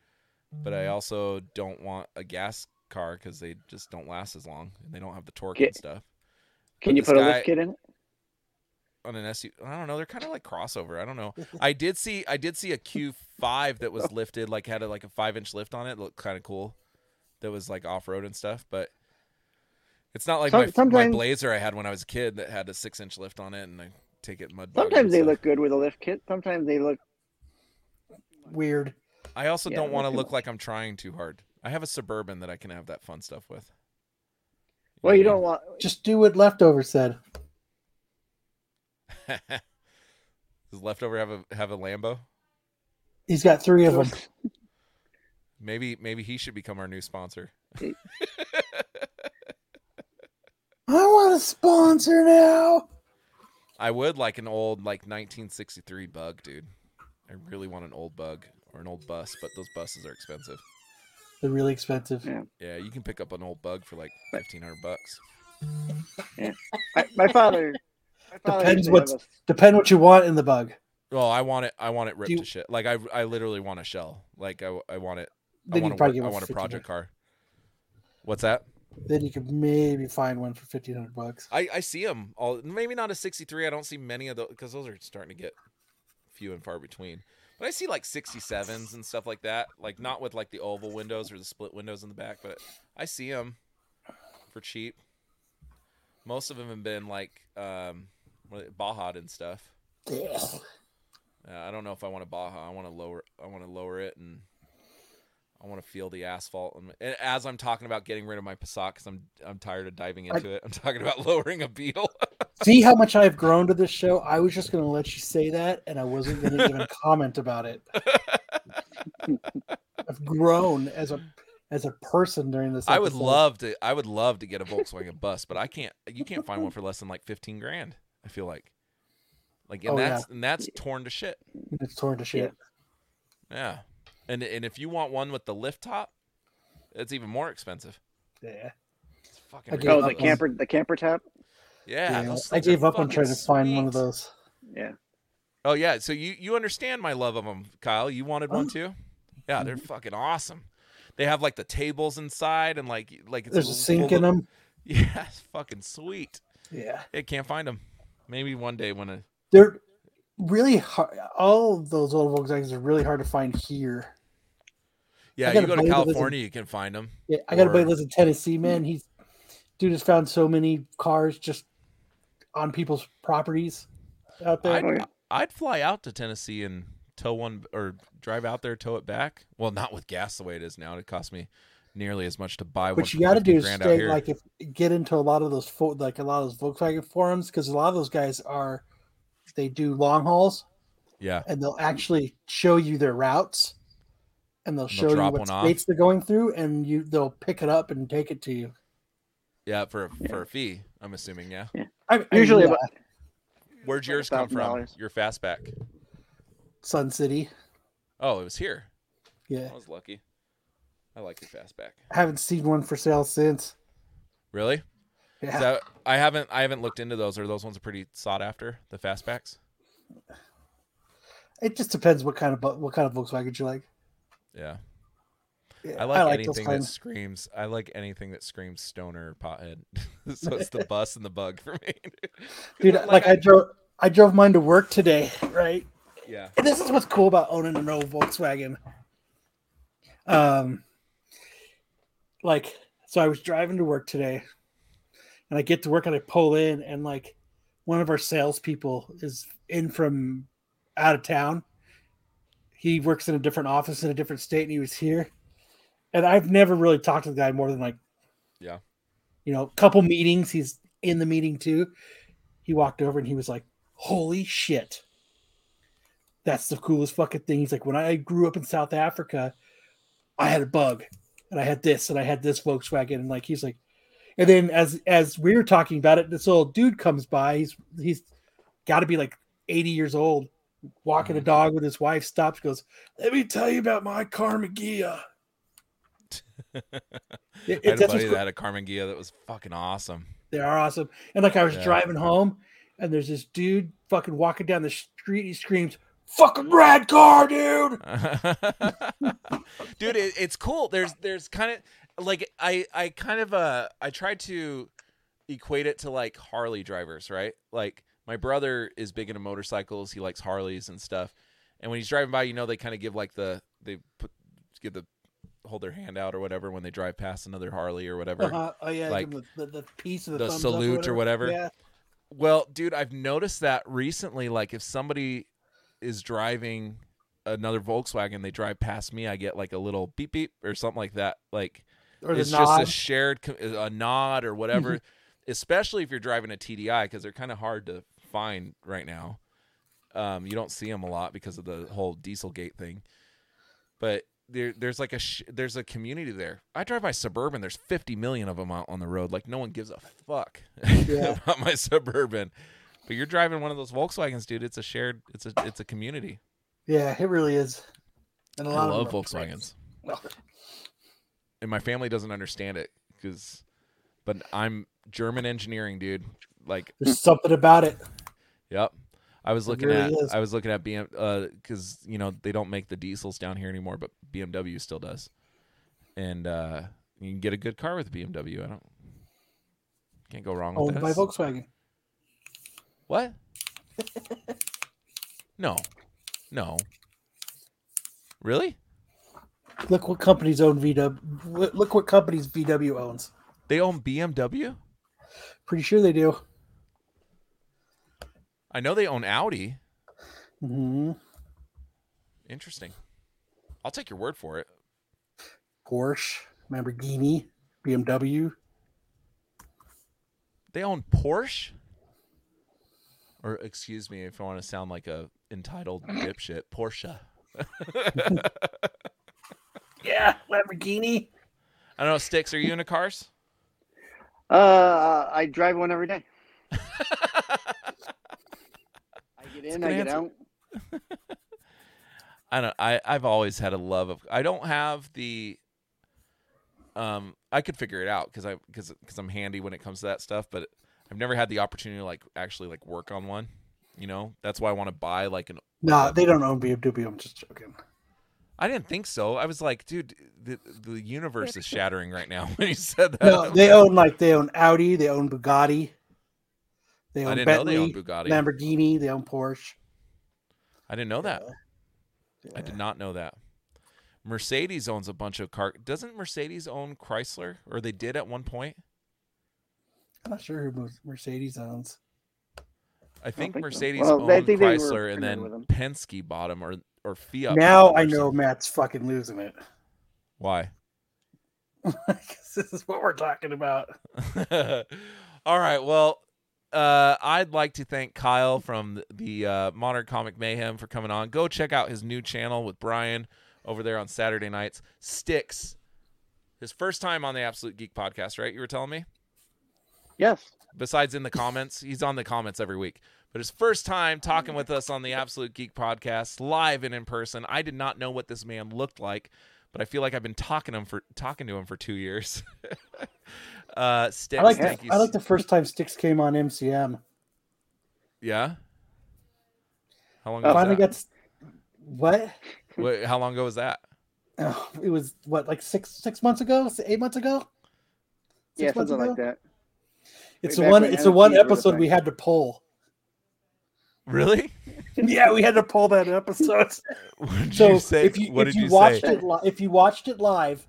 But i also don't want a gas car because they just don't last as long and they don't have the torque and stuff. Can you this put a lift kit in it? On an SU. I don't know. They're kind of like crossover. I don't know. I did see. I did see a Q5 that was lifted, like had a, like a five inch lift on it. Looked kind of cool. That was like off road and stuff, but it's not like Some- my my Blazer I had when I was a kid that had a six inch lift on it, and I take it mud. Sometimes they stuff. look good with a lift kit. Sometimes they look. Weird. I also yeah, don't want to look much. like I'm trying too hard. I have a suburban that I can have that fun stuff with. Well, you know don't want. Just do what leftover said. What Does leftover have a have a Lambo? He's got three of them. Maybe maybe he should become our new sponsor. I want a sponsor now. I would like an old like 1963 bug, dude. I really want an old bug or an old bus, but those buses are expensive. They're really expensive. Yeah. Yeah, you can pick up an old bug for like 1500 bucks. I, my. My father Depends used to what's- Depend what you want in the bug. Well, I want it I want it ripped you- to shit. Like I I literally want a shell. Like I I want it I Then want you a, probably give I want a project car. What's that? Then you could maybe find one for fifteen hundred bucks. I I see them all maybe not a 63. I don't see many of those because those are starting to get few and far between. But I see like 67s and stuff like that. Like not with like the oval windows or the split windows in the back, but I see them for cheap. Most of them have been like um what are they- Baja and stuff. Yeah. Uh, I don't know if I want a Baja. I want to lower. I want to lower it, and I want to feel the asphalt. And, as I'm talking about getting rid of my Passat, because I'm I'm tired of diving into it. I'm talking about lowering a Beetle. See how much I've grown to this show? I was just going to let you say that, and I wasn't going to even comment about it. I've grown as a as a person during this. I would love to. I would love to get a Volkswagen bus, but I can't. You can't find one for less than like 15 grand. I feel like, like, and Oh, yeah. that's and that's torn to shit. It's torn to shit. Yeah, and and if you want one with the lift top, it's even more expensive. Yeah. It's fucking I gave Oh, the on- camper, the camper top. yeah. Yeah, I gave up on fucking trying to find one of those. Yeah. Oh yeah, so you you understand my love of them, Kyle? You wanted one too? Yeah, they're fucking awesome. They have like the tables inside and like like it's There's a little sink full in them. Yeah, it's fucking sweet. Yeah. Hey, can't find them. Maybe one day when a They're really hard. All those old Volkswagens are really hard to find here. yeah, got you a go to buddy that in- California, you can find them. Yeah, I got a buddy lives in Tennessee, man. Hmm. He's dude has found so many cars just on people's properties out there. I'd, Oh. I'd fly out to Tennessee and tow one or drive out there, tow it back. Well, not with gas the way it is now. It cost me nearly as much to buy one. What you got to do is stay like if get into a lot of those fo- like a lot of those Volkswagen forums because a lot of those guys are they do long hauls yeah, and they'll actually show you their routes and they'll And show they'll you what one off. states they're going through and you they'll pick it up and take it to you. yeah, for a, for a fee. I'm assuming. Yeah. I, I Usually mean, about Where'd yours come from? $1,000. Your fastback. Sun City. Oh, it was here. Yeah, I was lucky. I like your fastback. I haven't seen one for sale since. Really? Yeah, that, I haven't I haven't looked into those. Are those ones pretty sought after? The fastbacks? it just depends what kind of what kind of Volkswagen you like. Yeah. Yeah, I like, those anything that screams. I like anything that screams stoner pothead. so it's the bus and the bug for me, dude. Like, I drove I drove mine to work today, right? yeah. And this is what's cool about owning an old Volkswagen. Um, like, so I was driving to work today, and I get to work and I pull in, and like, one of our salespeople is in from out of town. He works in a different office in a different state, and he was here. And I've never really talked to the guy more than like, Yeah. you know, a couple meetings. He's in the meeting too. He walked over and he was like, "Holy shit!" that's the coolest fucking thing. He's like, when I grew up in South Africa, I had a bug and I had this and I had this Volkswagen. And like, he's like, and then as, as we were talking about it, this old dude comes by. He's, he's got to be like 80 years old, walking a Mhm. dog with his wife, stops, goes, let me tell you about my Karmann Ghia. It- I had a buddy that had a Karmann Ghia that was fucking awesome. They are awesome. And like I was Yeah. driving home and there's this dude fucking walking down the street. He screams, fucking rad car, dude. dude it, it's cool there's there's kind of like i i kind of uh i tried to equate it to like harley drivers right like my brother is big into motorcycles he likes harleys and stuff and when he's driving by you know they kind of give like the they put give the hold their hand out or whatever when they drive past another harley or whatever Uh-huh. Oh yeah, like, the, the, the piece of the, the thumbs up salute or whatever. Yeah, Well, dude, I've noticed that recently. Like, if somebody is driving another Volkswagen, they drive past me, I get like a little beep beep or something like that. Like, it's nod. just a shared a nod or whatever. Especially if you're driving a TDI, because they're kind of hard to find right now. Um, you don't see them a lot because of the whole Dieselgate thing. But there, there's like a sh- there's a community there. I drive my suburban. There's 50 million of them out on the road. Like no one gives a fuck Yeah. about my suburban. But you're driving one of those Volkswagens, dude. It's a shared. It's a it's a community. yeah, it really is. And a I lot love of Volkswagens, Well, and my family doesn't understand it because, but I'm German engineering, dude. Like, There's something about it. yep. I was looking really at is. I was looking at BM because you know they don't make the diesels down here anymore, but BMW still does, and uh, you can get a good car with BMW. I don't can't go wrong with Owned that. by Volkswagen. What? no, no. Really? Look what companies own VW. Look what companies VW owns. They own BMW? Pretty sure they do. I know they own Audi. hmm Interesting. I'll take your word for it. Porsche, Lamborghini, BMW. They own Porsche? Or excuse me if I want to sound like a entitled dipshit, Porsche. Yeah, Lamborghini. I don't know, Sticks, are you into cars? Uh, I drive one every day. I get in, good I get answer. out. I don't I I've always had a love of I don't have the um I could figure it out cuz I cuz cuz I'm handy when it comes to that stuff, but I've never had the opportunity to like actually like work on one, you know? That's why I want to buy like an No, they don't own BMW. I'm just joking. I didn't think so. I was like, dude, the the universe is shattering right now when you said that. No, they own like they own Audi, they own Bugatti, they I own didn't Bentley, know they owned Bugatti. Lamborghini, they own Porsche. I didn't know that. I did not know that. Mercedes owns a bunch of car. Doesn't Mercedes own Chrysler, or they did at one point? I'm not sure who Mercedes owns. I think, think so. Mercedes Well, I owned think they Chrysler, and then. Penske bought them, or or Fiat. now I know. Matt's fucking losing it. why. 'Cause this is what we're talking about. All right. Well, uh, I'd like to thank Kyle from the uh, Modern Comic Mayhem for coming on. Go check out his new channel with Brian over there on Saturday nights. Sticks. His first time on the Absolute Geek podcast, right? You were telling me? Yes. Besides in the comments, he's on the comments every week. But his first time talking with us on the Absolute Geek podcast, live and in person. I did not know what this man looked like, but I feel like I've been talking him for talking to him for two years. uh, Sticks, I like thank the, you. I like the first time Sticks came on MCM. Yeah. How long ago Finally that? got what? Wait, how long ago was that? Oh, it was what like six six months ago, eight months ago. Yeah, Six months something like that. It's the one. It's the one NFTs were the episode we had to pull. Really? yeah, we had to pull that episode. What did So you say? if you what if did you, you, watched say? it li- if you watched it live,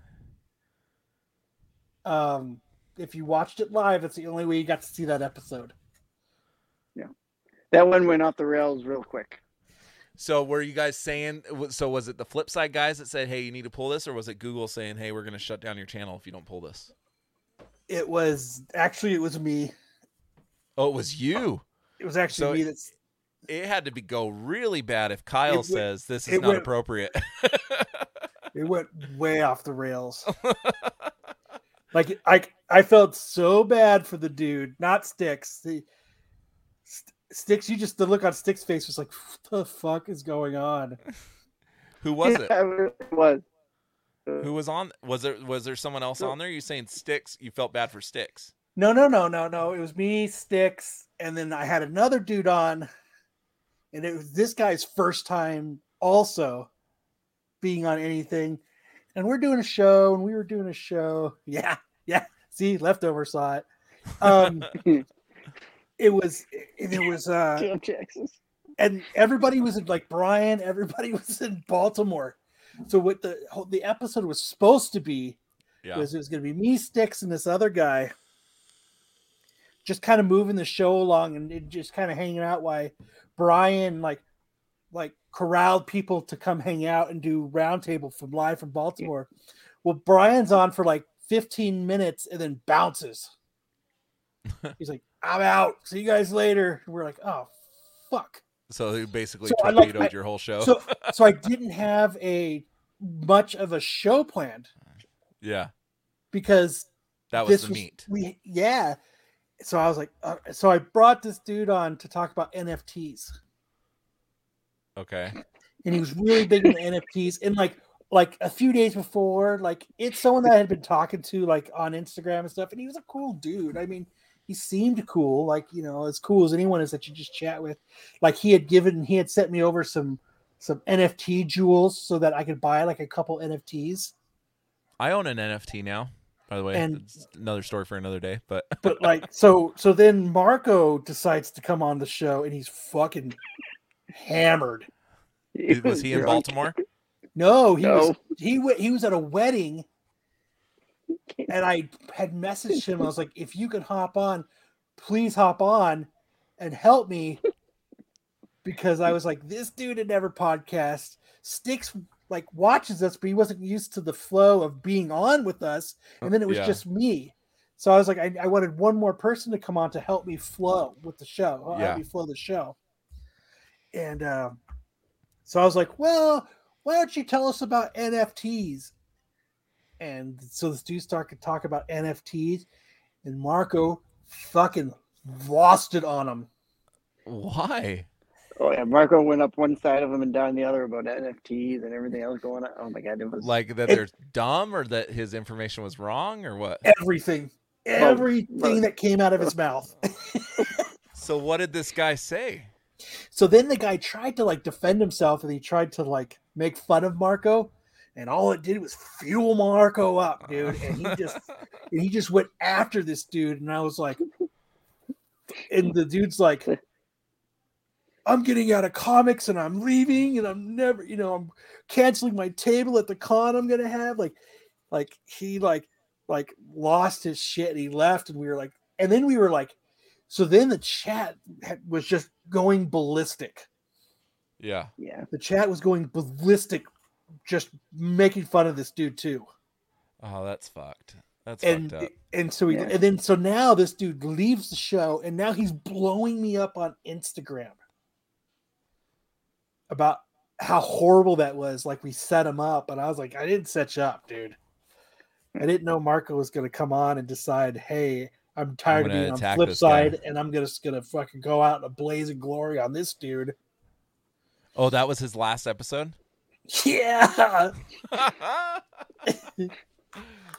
um, if you watched it live, it's the only way you got to see that episode. Yeah, that one went off the rails real quick. So were you guys saying? So was it the flip side guys that said, "Hey, you need to pull this," or was it Google saying, "Hey, we're going to shut down your channel if you don't pull this"? It was actually it was me. Oh, it was you. It was actually So me that's It had to be go really bad if Kyle went- says this is it not went- appropriate. it went way off the rails. like I I felt so bad for the dude, not Sticks. The St- Sticks, you just the look on Sticks' face was like, what the fuck is going on? Who was it? Yeah, it really was. Who was on? Was there was there someone else So- on there? You saying Sticks? You felt bad for Sticks? No, no, no, no, no. It was me, Sticks, and then I had another dude on, and it was this guy's first time also being on anything. And we're doing a show, and we were doing a show. Yeah, yeah. See, leftover saw it. Um, it was, and it was, uh, Jackson. and everybody was in like Brian. Everybody was in Baltimore. So what the the episode was supposed to be Yeah. was it was going to be me, Sticks, and this other guy, just kind of moving the show along and it just kind of hanging out. While Brian like like corralled people to come hang out and do roundtable from live from Baltimore. Well, Brian's on for like 15 minutes and then bounces. He's like, "I'm out. See you guys later." And we're like, "Oh, fuck." So he basically So I like- torpedoed your whole show. So so I didn't have a much of a show planned yeah, because that was the was meat. we yeah. So I was like, uh, so I brought this dude on to talk about NFTs, Okay. and he was really big into NFTs. And like like a few days before, like it's someone that I had been talking to like on Instagram and stuff, and he was a cool dude. I mean, he seemed cool, like you know, as cool as anyone is that you just chat with. Like he had given, he had sent me over some some NFT jewels so that I could buy like a couple NFTs. I own an NFT now. By the way, And- it's another story for another day. But but like so so then Marco decides to come on the show and he's fucking hammered. was he in. Baltimore? No, he was he wa- he was at a wedding and I had messaged him. I was like, if you could hop on, please hop on and help me. Because I was like, this dude had never podcast. Sticks like watches us, but he wasn't used to the flow of being on with us, and then it was Yeah. just me. So I was like, I, I wanted one more person to come on to help me flow with the show, help Yeah. me flow the show. And um, so I was like, well, why don't you tell us about NFTs? And so this dude started to talk about NFTs, and Marco fucking lost it on him. Why? Oh yeah, Marco went up one side of him and down the other about NFTs and everything else going on. Oh my god, it was Like that It- they're dumb or that his information was wrong or what? Everything, everything well- that came out of his mouth. So what did this guy say? So then the guy tried to like defend himself and he tried to like make fun of Marco. And all it did was fuel Marco up, dude. And he just and he just went after this dude. And I was like, and the dude's like, I'm getting out of comics and I'm leaving and I'm never, you know, I'm canceling my table at the con I'm gonna have. Like, like he like like lost his shit and he left and we were like, and then we were like, so then the chat was just going ballistic. Yeah. yeah. The chat was going ballistic, just making fun of this dude too. Oh, that's fucked. That's And fucked up. and so we Yeah. and then so now this dude leaves the show and now he's blowing me up on Instagram about how horrible that was. Like we set him up, and I was like, I didn't set you up, dude. I didn't know Marco was gonna come on and decide, hey, I'm tired of gonna being on attack flip this guy." side, and I'm just gonna fucking go out in a blaze of glory on this dude. Oh, that was his last episode? Yeah.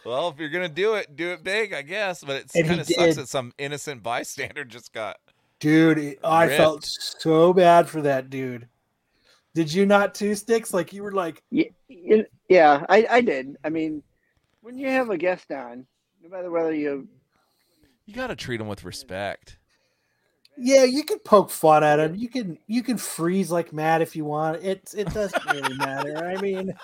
well, if you're gonna do it, do it big, I guess. But it kind of sucks did. that some innocent bystander just got. Dude, it- I felt so bad for that dude. Did you not two sticks? Like you were like, Yeah, yeah, I, I did. I mean, when you have a guest on, no matter whether you You got to treat them with respect. Yeah, you can poke fun at him. You can you can freeze like mad if you want. It it doesn't really matter. I mean,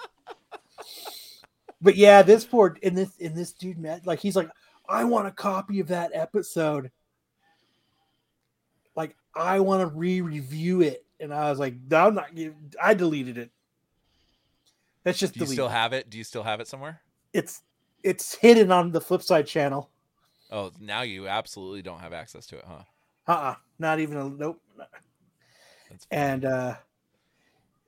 but yeah, this poor in this in this dude met like he's like, I want a copy of that episode. Like I want to re-review it, and I was like, no, I'm not. I deleted it. That's just Do you deleted. still have it? Do you still have it somewhere? it's it's hidden on the flip side channel. Oh, now you absolutely don't have access to it, huh? Uh-uh, not even a nope. And uh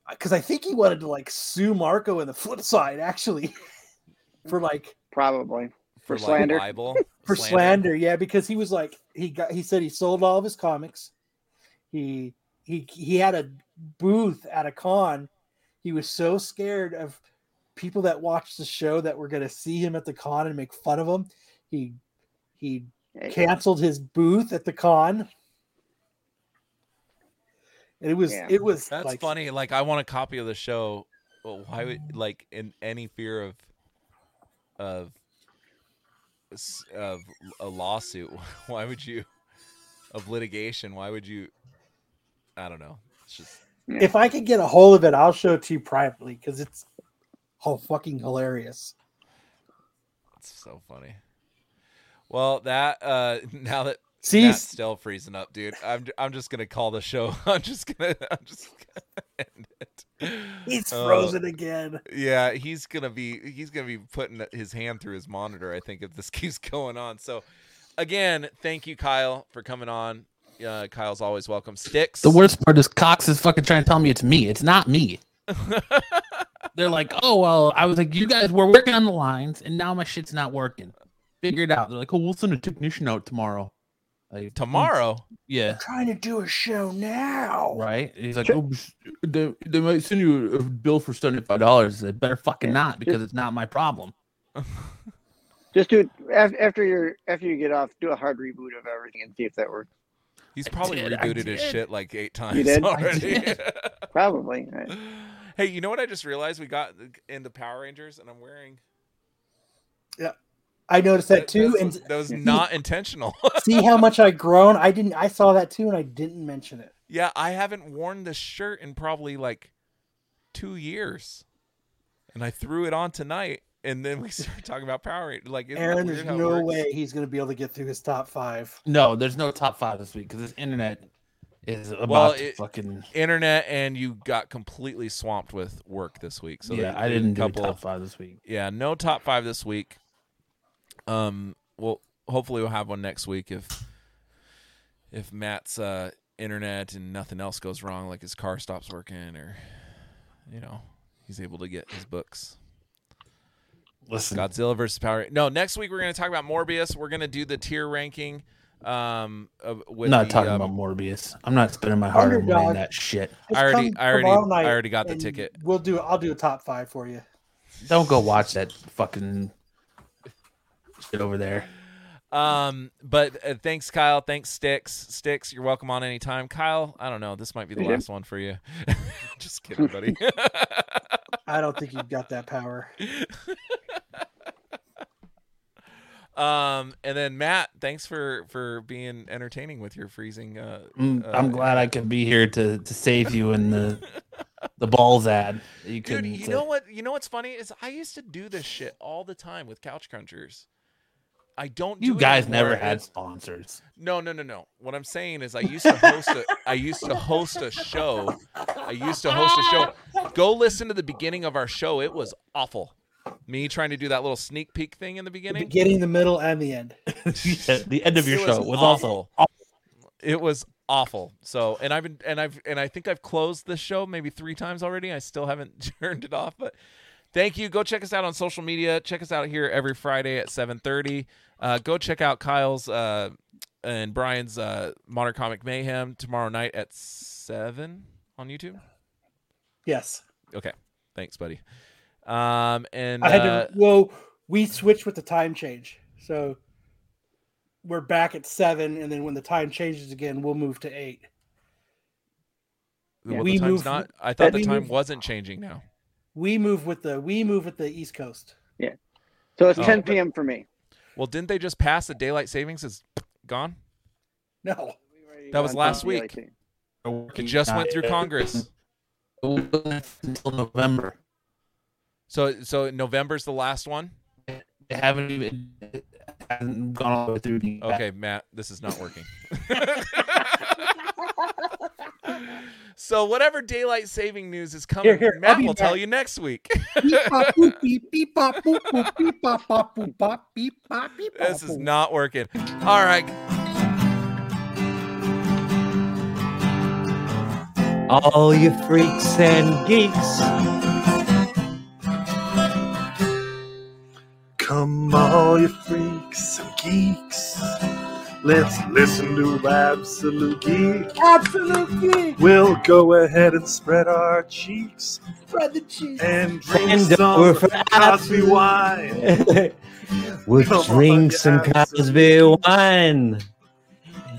because I think he wanted to like sue Marco in the flip side actually for like probably for, for slander. like libel, for slander. yeah, because he was like he got he said he sold all of his comics. He he he had a booth at a con. He was so scared of people that watched the show that were going to see him at the con and make fun of him. He he Hey, canceled his booth at the con. And it was Yeah. it was That's like, funny. Like, I want a copy of the show. Well, why would like in any fear of of of a lawsuit? Why would you of litigation? Why would you? I don't know. It's just If I could get a hold of it, I'll show it to you privately because it's oh fucking hilarious. it's so funny. Well, that uh now that See, Matt's still freezing up, dude. I'm I'm just gonna call the show. I'm just gonna I'm just gonna end it. he's Uh, frozen again. Yeah, he's gonna be he's gonna be putting his hand through his monitor. I think if this keeps going on. So, again, thank you, Kyle, for coming on. Uh, Kyle's always welcome. Sticks. The worst part is Cox is fucking trying to tell me it's me. It's not me. They're like, oh well, I was like, you guys were working on the lines, and now my shit's not working. Figure it out. They're like, oh, we'll send a technician out tomorrow. Like, Tomorrow. yeah, trying to do a show now. right. He's like, Sure. oh, they, they might send you a bill for seventy five dollars. They better fucking not because it's not my problem. just do it after you're after you get off. Do a hard reboot of everything and see if that works. He's probably did, rebooted his shit like eight times did? Already. Probably. right. hey, you know what I just realized? We got into Power Rangers, and I'm wearing I noticed that too, That and that was not intentional. see how much I grown. I didn't. I saw that too, and I didn't mention it. yeah, I haven't worn this shirt in probably like two years, and I threw it on tonight, and then we started talking about Power Rangers. Like, isn't Aaron, there's no way he's going to be able to get through his top five. No, there's no top five this week because this internet is about Well, to it- fucking. Internet and you got completely swamped with work this week. So yeah, they- I didn't do couple top five this week. yeah, no top five this week. Um, well, hopefully we'll have one next week if if Matt's uh, internet and nothing else goes wrong, like his car stops working, or you know, he's able to get his books. Listen, Godzilla versus Power. No, next week we're going to talk about Morbius. We're going to do the tier ranking. Um, of, with not the, talking um, about Morbius. I'm not spending my hard earned money on that shit. Just I already- I already- I already got the ticket. We'll do. I'll do a top five for you. Don't go watch that fucking shit over there. Um, but uh, thanks, Kyle. Thanks, Sticks. Sticks, you're welcome on anytime. Kyle, I don't know. This might be the Yeah. last one for you. Just kidding, buddy. I don't think you've got that power. um, and then Matt, thanks for for being entertaining with your freezing. Uh, I'm, uh, I'm glad I could be here to to save you in the the balls ad. You couldn't. you say. know what? You know what's funny is I used to do this shit all the time with Couch Crunchers. I don't. do You it guys anymore. never had sponsors. No, no, no, no. What I'm saying is I used to host a I used to host a show. I used to host a show. Go listen to the beginning of our show. It was awful. Me trying to do that little sneak peek thing in the The beginning. beginning, the middle, and the end. Yeah, the end of your It show was awful. It was awful. So, and I've been and I've and I think I've closed this show maybe 3 times already. I still haven't turned it off, but thank you. Go check us out on social media. Check us out here every Friday at 7:30. Uh, go check out Kyle's uh, and Brian's uh, Modern Comic Mayhem tomorrow night at 7 on YouTube. Yes, Okay. Thanks, buddy. Um and I had uh, to. Well, we switched with the time change, so we're back at seven, and then when the time changes again, we'll move to eight. well, we the time's moved- not I thought the time moved- wasn't changing now. We move with the we move with the East Coast. Yeah. So it's Oh. 10 p.m. for me. Well, didn't they just pass the daylight savings is gone? No, That was last top of the week. It just went through Congress. until November. So so November's the last one. They haven't even it hasn't gone all the way through. Okay, Matt, this is not working. so whatever daylight saving news is coming, Here, here, Matt I'll be tell you next week. This is not working. All right. All you freaks and geeks. Come all you freaks and geeks. Let's listen to Absolute Geek. Absolute geek. We'll go ahead and spread our cheeks Spread the cheese. and drink And some we're for Cosby wine. we'll Come on, drink you some absolute Cosby wine.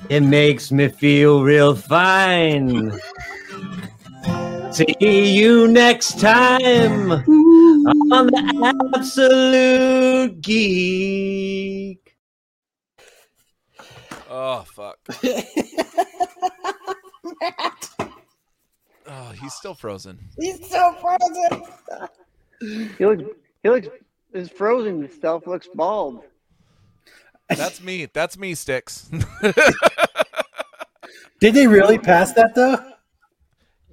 It makes me feel real fine. See you next time on the Absolute Geek. Oh fuck. Oh, he's still frozen. He's still frozen. He looks, he looks, his frozen self looks bald. That's me. That's me, Sticks. Did they really pass that though?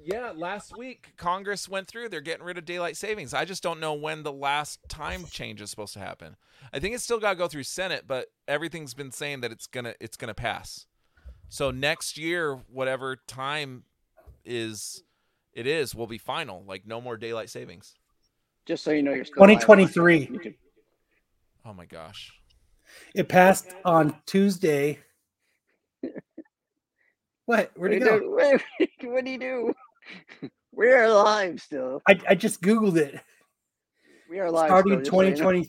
Yeah, last week Congress went through. They're getting rid of daylight savings. I just don't know when the last time change is supposed to happen. I think it's still got to go through Senate, but everything's been saying that it's gonna it's gonna pass. So next year, whatever time is it is, will be final. Like no more daylight savings. Just so you know, you're 2023. Oh my gosh. It passed on Tuesday. What? Where'd What it go? you? What do you do? We are alive still. I, I just Googled it. We are alive. Starting still, just so you know. 2023.